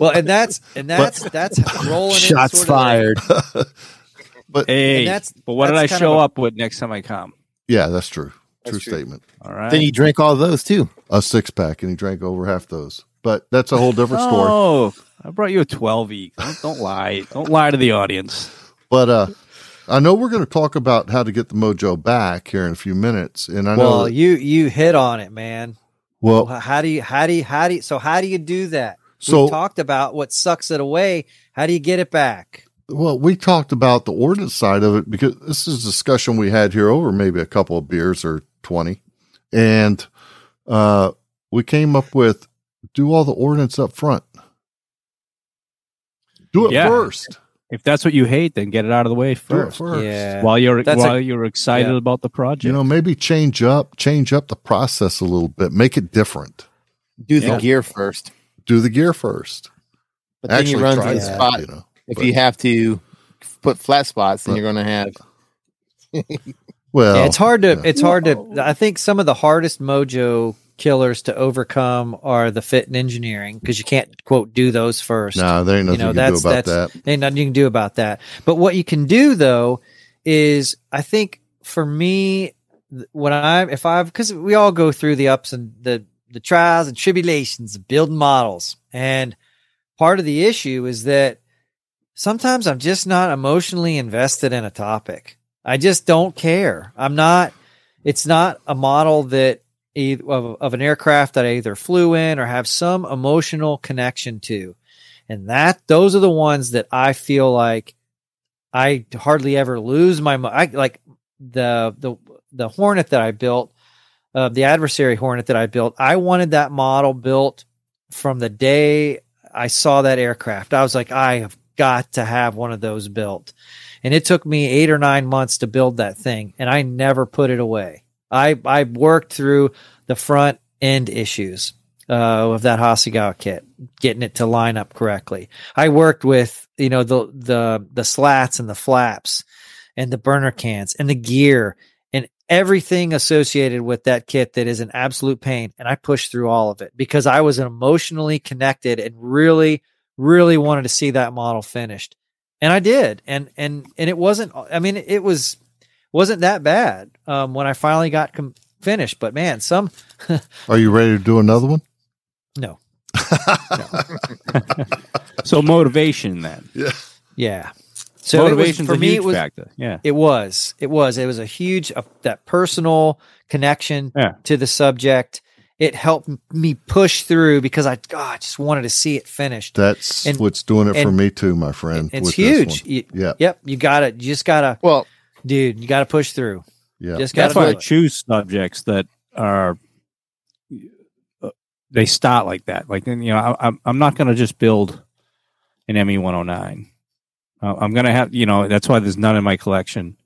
Well, and that's and that's that's rolling. in Shots sort of like- fired. but Hey, And that's- but what did I show a- up with next time I come? yeah that's true That's true true. statement All right. then you drank all those too. a six-pack and he drank over half those but that's a whole different story Oh, I brought you a 12 e. Don't, don't lie. Don't lie to the audience. but uh I know we're going to talk about how to get the mojo back here in a few minutes, and I know. Well, that- you you hit on it, man. well, Well, how do you how do you how do you so how do you do that? So- we talked about what sucks it away. How do you get it back? Well, we talked about the ordinance side of it because this is a discussion we had here over maybe a couple of beers or 20. And uh, we came up with do all the ordinance up front. Do it Yeah. first. If that's what you hate, then get it out of the way Do it first. first. Yeah. While you're That's a- while you're excited yeah. about the project. You know, maybe change up, change up the process a little bit, make it different. Do the Yeah. gear first. Do the gear first. But then you run to the spot. you know. If but- you have to put flat spots, then But- you're going to have. Well, Yeah, it's hard to yeah. it's hard to I think some of the hardest mojo killers to overcome are the fit and engineering because you can't quote do those first. no, there ain't nothing you know, you can do that's- about that's- that. Ain't nothing you can do about that. But what you can do though is I think for me when I if I've because we all go through the ups and the the trials and tribulations of building models. And part of the issue is that sometimes I'm just not emotionally invested in a topic. I just don't care. I'm not it's not a model that of, of an aircraft that I either flew in or have some emotional connection to. And that those are the ones that I feel like I hardly ever lose my I like the the the Hornet that I built, uh, the adversary Hornet that I built. I wanted that model built from the day I saw that aircraft. I was like, I have got to have one of those built. And it took me eight or nine months to build that thing, and I never put it away. I I worked through the front end issues uh, of that Hasegawa kit, getting it to line up correctly. I worked with you know the the the slats and the flaps, and the burner cans and the gear and everything associated with that kit that is an absolute pain. And I pushed through all of it because I was emotionally connected and really really wanted to see that model finished and I did, and and and it wasn't. I mean, it was wasn't that bad um, when I finally got com- finished. But man, some Are you ready to do another one? no, so motivation then. Yeah. yeah. So motivation for a me, huge it was factor. Yeah. it was it was it was a huge uh, that personal connection Yeah. to the subject. It helped me push through because I God, I just wanted to see it finished. That's And- what's doing it for me too, my friend. It's with this huge. one. You- Yeah. Yep, you got to You just gotta, Well, dude. You gotta push through. Yeah. Just gotta That's why do I it. choose subjects that are uh, they start like that. Like you know, I, I'm I'm not going to just build an ME 109. Uh, I'm going to have you know that's why there's none in my collection.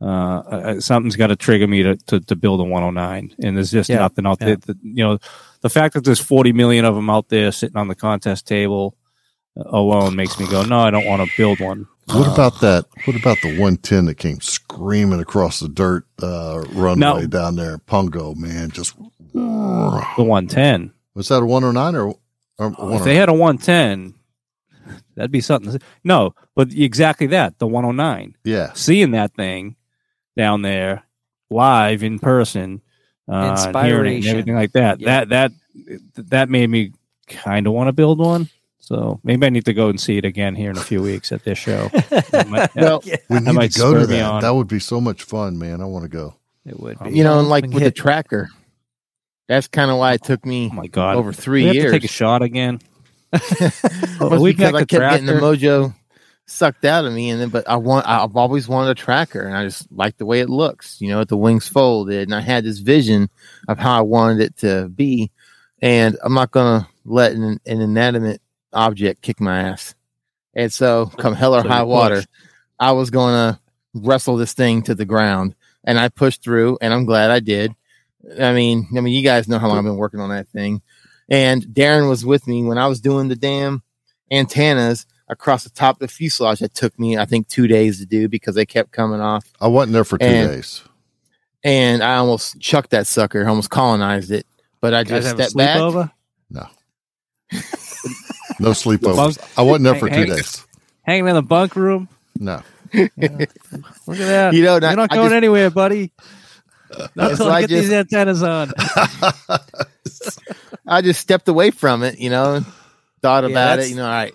Uh, uh, something's got to trigger me to, to to build a 109, and there's just Yeah, nothing out yeah. there. That, you know, the fact that there's 40 million of them out there sitting on the contest table. alone makes me go, no, I don't want to build one. What about that? What about the 110 that came screaming across the dirt uh, runway No. down there in Pungo, man? Just The 110. was that a 109 or, or if 109? they had a 110, that'd be something. No, but exactly that, the 109. yeah, Seeing that thing down there live in person, uh, and hearing and everything like that, Yeah. that that that made me kind of want to build one. So maybe I need to go and see it again here in a few weeks at this show. Might- Well, we need might to go to that. on. That would be so much fun, man. I want to go. It would be. you know, and like Been with the tracker, that's kind of why it took me oh my god, over we three have years. to take a shot again. Well, we because got I the kept getting the mojo sucked out of me, and then but I want I've always wanted a tracker, and I just like the way it looks. You know, with the wings folded, and I had this vision of how I wanted it to be, and I'm not gonna let an, an inanimate object kick my ass. And so, come hell or So high water. I was gonna wrestle this thing to the ground, and I pushed through, and I'm glad I did. I mean, I mean, you guys know how long I've been working on that thing, and Darren was with me when I was doing the damn antennas across the top of the fuselage. That took me, I think, two days to do because they kept coming off, I wasn't there for two And- days. and I almost chucked that sucker, almost colonized it. But I just have a stepped back. sleepover? No sleepovers. bunk- I wasn't there for two Hey, hey. days. Hanging in the bunk room. No. Look at that. You know, You're not I going just- anywhere, buddy. Not until I like get these just- antennas on. I just stepped away from it, you know, and thought Yeah, about it, you know, all right.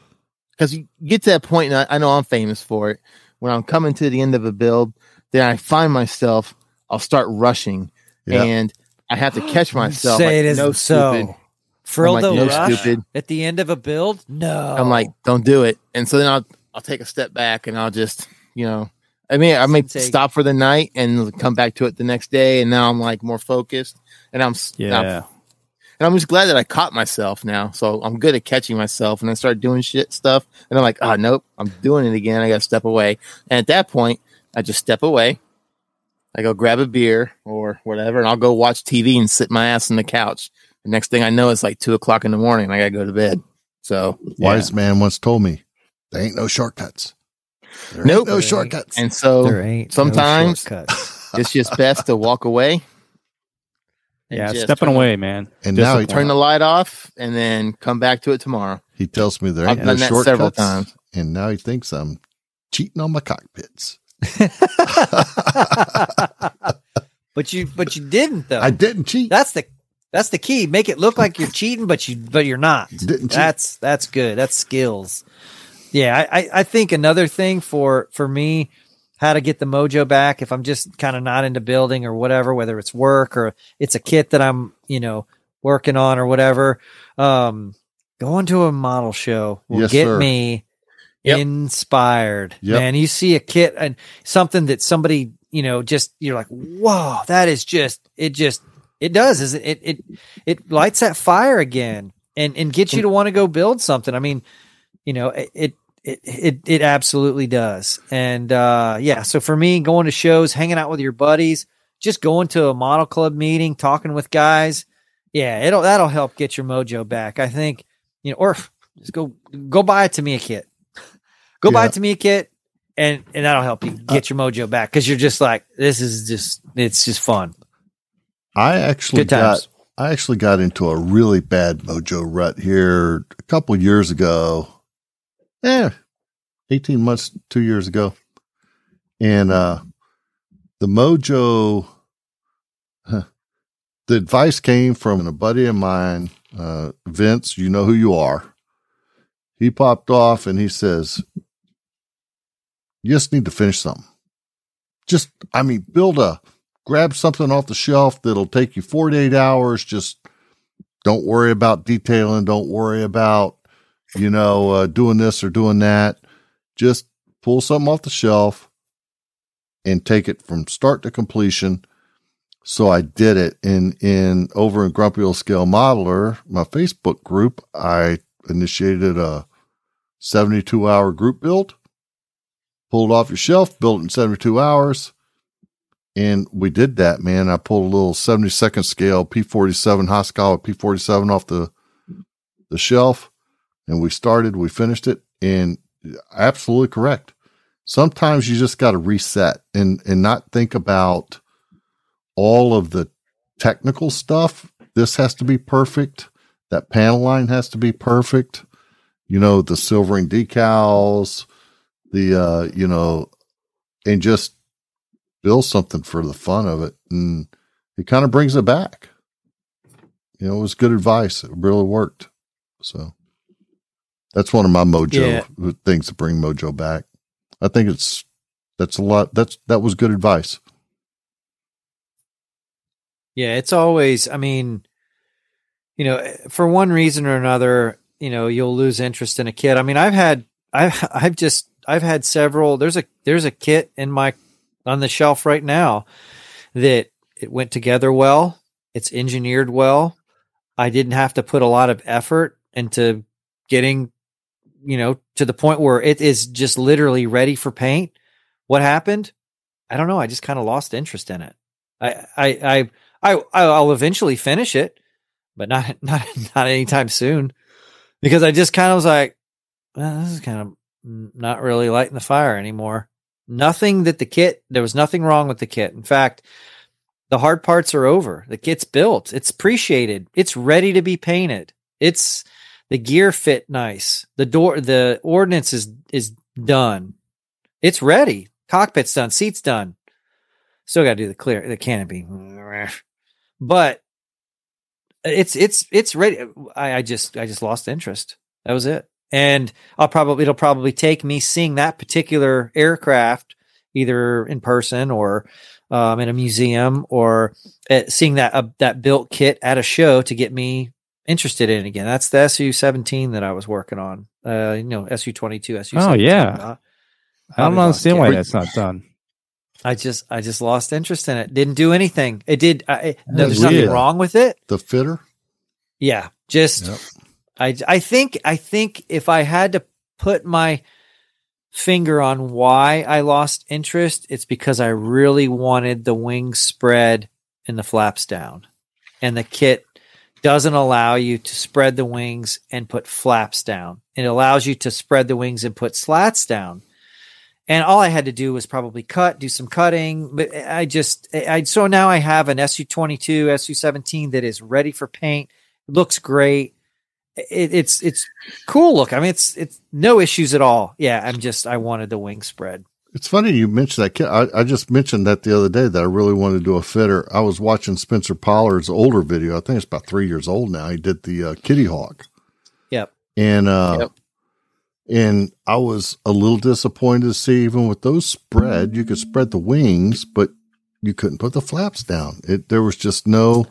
Because you get to that point, and I, I know I'm famous for it. When I'm coming to the end of a build, then I find myself, I'll start rushing, Yeah. and I have to catch myself. Say like, it isn't no, so. stupid. Frill I'm the no, rush stupid. at the end of a build? No. I'm like, don't do it. And so then I'll I'll take a step back and I'll just, you know, I mean, I may Take- stop for the night and come back to it the next day, and now I'm like more focused, and I'm s- I'm- Yeah. And I'm just glad that I caught myself now. So I'm good at catching myself, and I start doing shit stuff, and I'm like, oh nope, I'm doing it again. I got to step away, and at that point, I just step away. I go grab a beer or whatever, and I'll go watch TV and sit my ass on the couch. The next thing I know, it's like two o'clock in the morning. And I got to go to bed. So Wise man once told me, there ain't no shortcuts. There Nope. ain't no shortcuts. and so there ain't sometimes- no shortcuts. it's just best to walk away. And Yeah, just stepping turn the- away, man. And now he, Turn the light off and then come back to it tomorrow. he tells me there I've ain't no done that shortcuts. several times. And now he thinks I'm cheating on my cockpits. but you but you didn't though. I didn't cheat. that's the that's the key. Make it look like you're cheating, but you but you're not. Didn't cheat. That's that's good. That's skills. Yeah, I, I, I think another thing for for me, how to get the mojo back if I'm just kind of not into building or whatever, whether it's work or it's a kit that I'm, you know, working on or whatever. Um going to a model show will Yes, get sir. me Yep. inspired. Yep. Man, you see a kit and something that somebody, you know, just you're like, whoa, that is just it just it does is it it it lights that fire again and and gets you to want to go build something. I mean, you know, it it it it, it absolutely does. And uh yeah, so for me going to shows, hanging out with your buddies, just going to a model club meeting, talking with guys, yeah, it'll that'll help get your mojo back. I think, you know, or just go go buy it to me a Tamiya kit. Go buy a Yeah. Tamiya kit and and that'll help you get your mojo back because you're just like this is just it's just fun. I actually got I actually got into a really bad mojo rut here a couple years ago. Yeah, eighteen months, two years ago, and uh, the mojo. huh, the advice came from a buddy of mine, uh, Vince. You know who you are. He popped off and he says, "You just need to finish something. Just, I mean, build a." grab something off the shelf that'll take you 48 hours. Just don't worry about detailing. Don't worry about, you know, uh, doing this or doing that. Just pull something off the shelf and take it from start to completion. So I did it in, in over in Grumpy Old Scale Modeler, my Facebook group. I initiated a 72 hour group build, pulled off your shelf, built in 72 hours. And we did that, man. I pulled a little 72nd scale P47 Hoskala P47 off the the shelf, And we started, we finished it, and absolutely correct. Sometimes you just got to reset and and not think about all of the technical stuff. This has to be perfect. That panel line has to be perfect. You know, the silvering decals, the uh, you know, and just build something for the fun of it. And it kind of brings it back. You know, it was good advice. It really worked. So that's one of my mojo Yeah. things to bring mojo back. I think it's that's a lot. That's that was good advice. Yeah, it's always, I mean, you know, for one reason or another, you know, you'll lose interest in a kit. I mean, I've had, I've, I've just, I've had several, there's a, there's a kit in my, on the shelf right now that it went together well. It's engineered well. I didn't have to put a lot of effort into getting, you know, to the point where it is just literally ready for paint. What happened? I don't know. I just kind of lost interest in it. I, I, I, I I'll eventually finish it, but not not not anytime soon, because I just kind of was like, well, this is kind of not really lighting the fire anymore. Nothing that the kit there was nothing wrong with the kit. In fact, the hard parts are over. The kit's built. It's appreciated. It's ready to be painted. It's the gear fit nice. The door the ordnance is is done. It's ready. Cockpit's done. Seats done. Still got to do the clear the canopy but it's it's it's ready. I, I just I just lost interest. That was it. And I'll probably it'll probably take me seeing that particular aircraft either in person or um, in a museum or at seeing that uh, that built kit at a show to get me interested in again. That's the SU seventeen that I was working on. Uh, you know, SU twenty two, SU. Oh, yeah. I don't understand why that's not done. I just I just lost interest in it. Didn't do anything. It did. I, it- That's there's nothing wrong with it. The fitter. Yeah, just Yep. I I think I think if I had to put my finger on why I lost interest, it's because I really wanted the wings spread and the flaps down. And the kit doesn't allow you to spread the wings and put flaps down. It allows you to spread the wings and put slats down. And all I had to do was probably cut, do some cutting. But I just, I so now I have an SU22, SU17 that is ready for paint. It looks great. It, it's it's cool look. I mean, it's it's no issues at all. Yeah, I'm just I wanted the wing spread. It's funny you mentioned that kit. I, I just mentioned that the other day that I really wanted to do a fitter. I was watching Spencer Pollard's older video. I think it's about three years old now. He did the uh, Kitty Hawk. Yep. And uh, Yep. and I was a little disappointed to see even with those spread, you could spread the wings, but you couldn't put the flaps down. It there was just no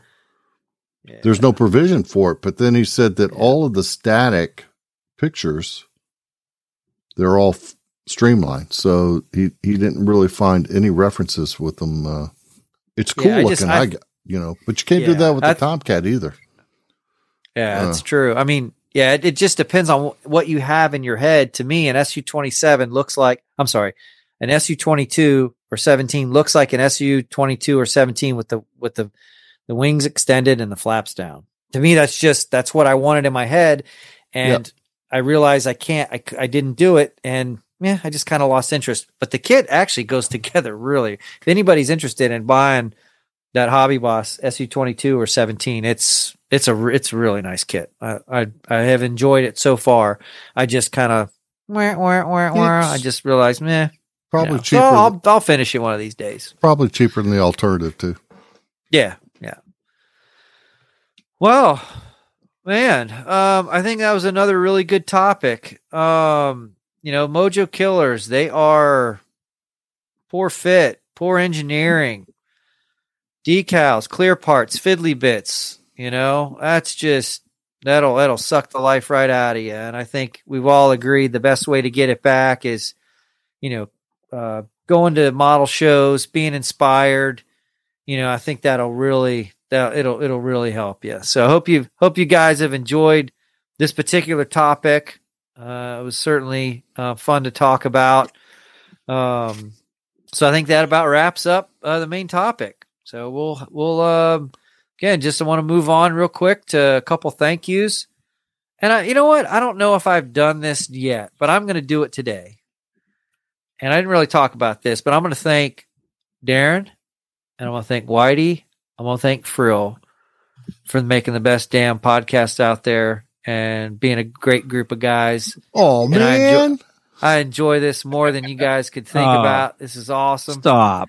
Yeah. there's no provision for it. But then he said that all of the static pictures, they're all f- streamlined. So he, he didn't really find any references with them. Uh, it's cool Yeah, I just- looking, I, I- you know, but you can't do that with I- the Tomcat either. Yeah, Uh. that's true. I mean, yeah, it, it just depends on what you have in your head. To me, an SU twenty seven looks like I'm sorry, an SU twenty two or seventeen looks like an SU twenty two or seventeen with the with the the wings extended and the flaps down. To me, that's just that's what I wanted in my head, and I realized I can't. I, I didn't do it, and yeah, I just kind of lost interest. But the kit actually goes together really. If anybody's interested in buying that Hobby Boss SU twenty two or seventeen, it's it's a it's a really nice kit. I I, I have enjoyed it so far. I just kind of I just realized, meh. Probably no. So cheaper. I'll I'll finish it one of these days. probably cheaper than the alternative too. Yeah, yeah. Well, man, um, I think that was another really good topic. Um, you know, Mojo Killers, they are poor fit, poor engineering, decals, clear parts, fiddly bits. You know, that's just that'll that'll suck the life right out of you. And I think we've all agreed the best way to get it back is, you know, uh, going to model shows, being inspired. You know, I think that'll really that it'll it'll really help you. So I hope you hope you guys have enjoyed this particular topic. Uh, it was certainly uh, fun to talk about. Um, so I think that about wraps up uh, the main topic. So we'll we'll um again just want to move on real quick to a couple thank yous. And I, you know what? I don't know if I've done this yet, but I'm going to do it today. And I didn't really talk about this, but I'm going to thank Darren and I'm going to thank Whitey. I'm going to thank Frill for making the best damn podcast out there and being a great group of guys. Oh And I enjoy- man, I enjoy this more than you guys could think Oh. about. This is awesome. Stop.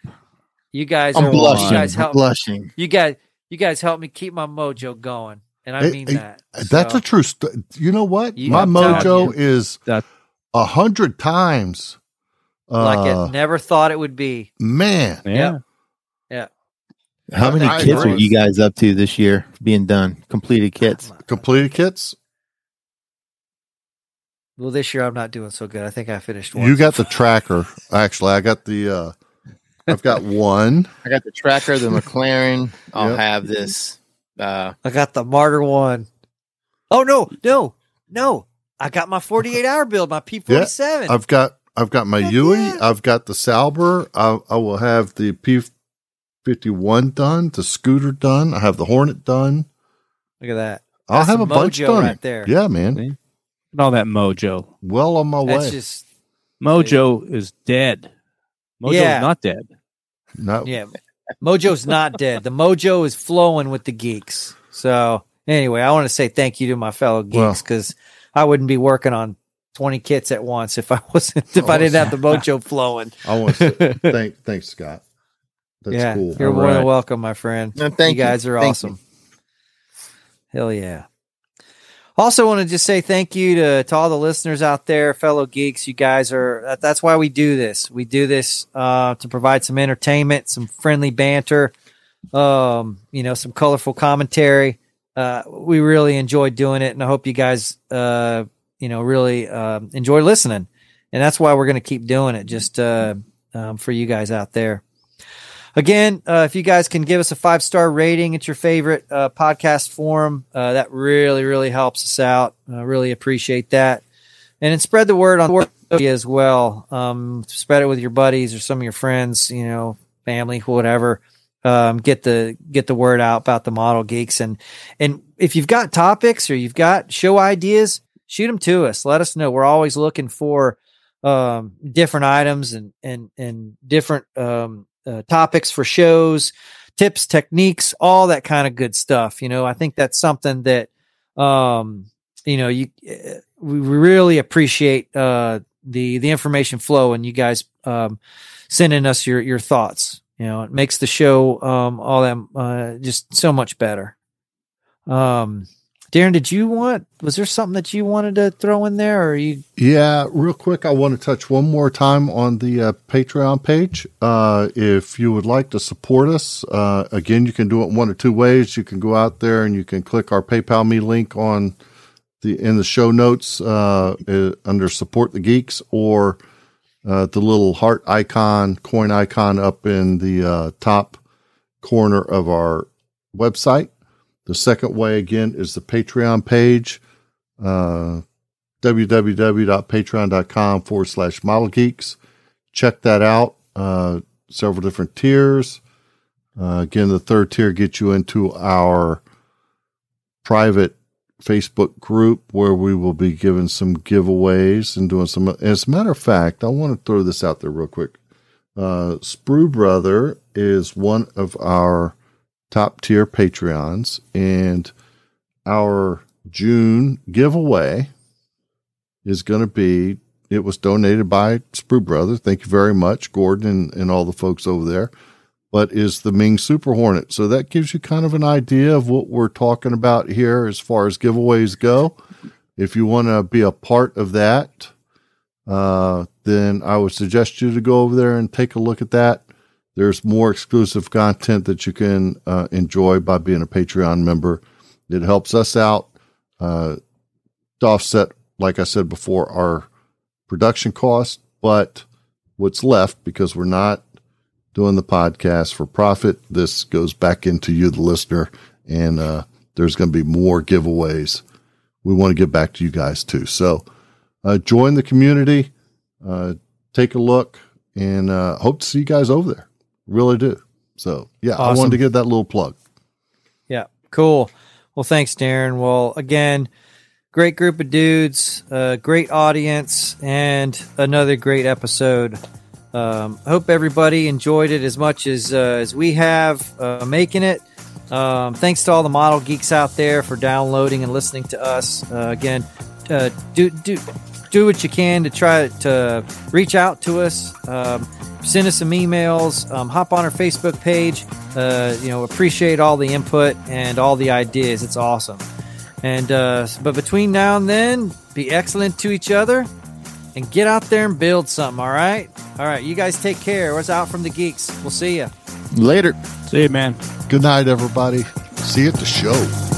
You guys I'm are blushing. you guys I'm help blushing. you guys you guys help me keep my mojo going. And I Hey, mean hey, that. that's So, a true. St- you know what? You- My mojo is a hundred times. Uh, like it never thought it would be. man, yeah, Yeah. How many I kits agree. are you guys up to this year being done? Completed kits? completed kits. Well, this year I'm not doing so good. I think I finished one. You got the tracker. Actually, I got the. uh I've got one. I got the tracker, the McLaren. I'll Yep. have this. Uh, I got the Marder one. Oh no, no, no! I got my 48 hour build, my P47. I've got. I've got my Heck Yui. yeah. I've got the Salber. I, I will have the P fifty one done. The scooter done. I have the Hornet done. Look at that. I'll That's have a some bunch mojo done. right there. Yeah, man. See? And all that mojo. Well on my That's way. just Mojo is dead. Mojo Yeah. is not dead. no, yeah. Mojo's not dead. The mojo is flowing with the geeks. So anyway, I want to say thank you to my fellow Well- geeks because I wouldn't be working on 20 kits at once if I wasn't if I didn't have the mojo flowing. I want to say thank thanks, Scott. That's yeah, cool. you're All more than right. welcome, my friend. no, thank you guys are Thank awesome. Hell yeah. Also, want to just say thank you to, to all the listeners out there, fellow geeks. You guys are that's why we do this. We do this uh, to provide some entertainment, some friendly banter, um, you know, some colorful commentary. Uh, we really enjoy doing it, and I hope you guys, uh, you know, really um enjoy listening. And that's why we're going to keep doing it, just uh, um, for you guys out there. Again, uh, if you guys can give us a five star rating it's your favorite uh, podcast forum, uh, that really, really helps us out. I really appreciate that. And then spread the word on as well. Um, spread it with your buddies or some of your friends, you know, family, whatever. Um, get the get the word out about the model geeks and and if you've got topics or you've got show ideas, shoot them to us. Let us know. We're always looking for um, different items and and and different um, uh, topics for shows, tips, techniques, all that kind of good stuff. You know, I think that's something that um, you know you uh, we really appreciate uh, the the information flow and you guys um, sending us your your thoughts. You know, it makes the show um, all that uh, just so much better. Um, Darren, did you want? Was there something that you wanted to throw in there, or you? Yeah, real quick, I want to touch one more time on the uh, Patreon page. Uh, if you would like to support us, uh, again, you can do it one or two ways. You can go out there and you can click our PayPal me link on the in the show notes uh, under support the geeks, or uh, the little heart icon, coin icon up in the uh, top corner of our website. The second way again is the Patreon page. Uh, www.patreon.com forward slash model geeks. Check that out. Uh, several different tiers. Uh, again, the third tier gets you into our private Facebook group where we will be giving some giveaways and doing some. As a matter of fact, I want to throw this out there real quick. Uh, Sprue Brother is one of our top tier Patreons, and our June giveaway is going to be. It was donated by Sprue Brother. Thank you very much, Gordon, and, and all the folks over there. But is the Meng Super Hornet. So that gives you kind of an idea of what we're talking about here as far as giveaways go. If you want to be a part of that, uh, then I would suggest you to go over there and take a look at that. There's more exclusive content that you can uh, enjoy by being a Patreon member. It helps us out uh, to offset, like I said before, our production costs, but what's left because we're not doing the podcast for profit. This goes back into you, the listener, and uh, there's going to be more giveaways. We want to give back to you guys too. So uh, join the community, uh, take a look, and uh, hope to see you guys over there. Really do. So yeah, I wanted to give that little plug. Yeah, cool. Well, thanks, Darren. Well, again, great group of dudes, uh, great audience, and another great episode. Um, hope everybody enjoyed it as much as uh, as we have uh, making it. Um, thanks to all the model geeks out there for downloading and listening to us. Uh, again, uh, do do do what you can to try to reach out to us. Um, send us some emails. Um, hop on our Facebook page. Uh, you know, appreciate all the input and all the ideas. It's awesome. And uh, but between now and then, be excellent to each other and get out there and build something. All right, all right. You guys take care. What's out from the geeks? We'll see you. Later. See you, man. Good night, everybody. See you at the show.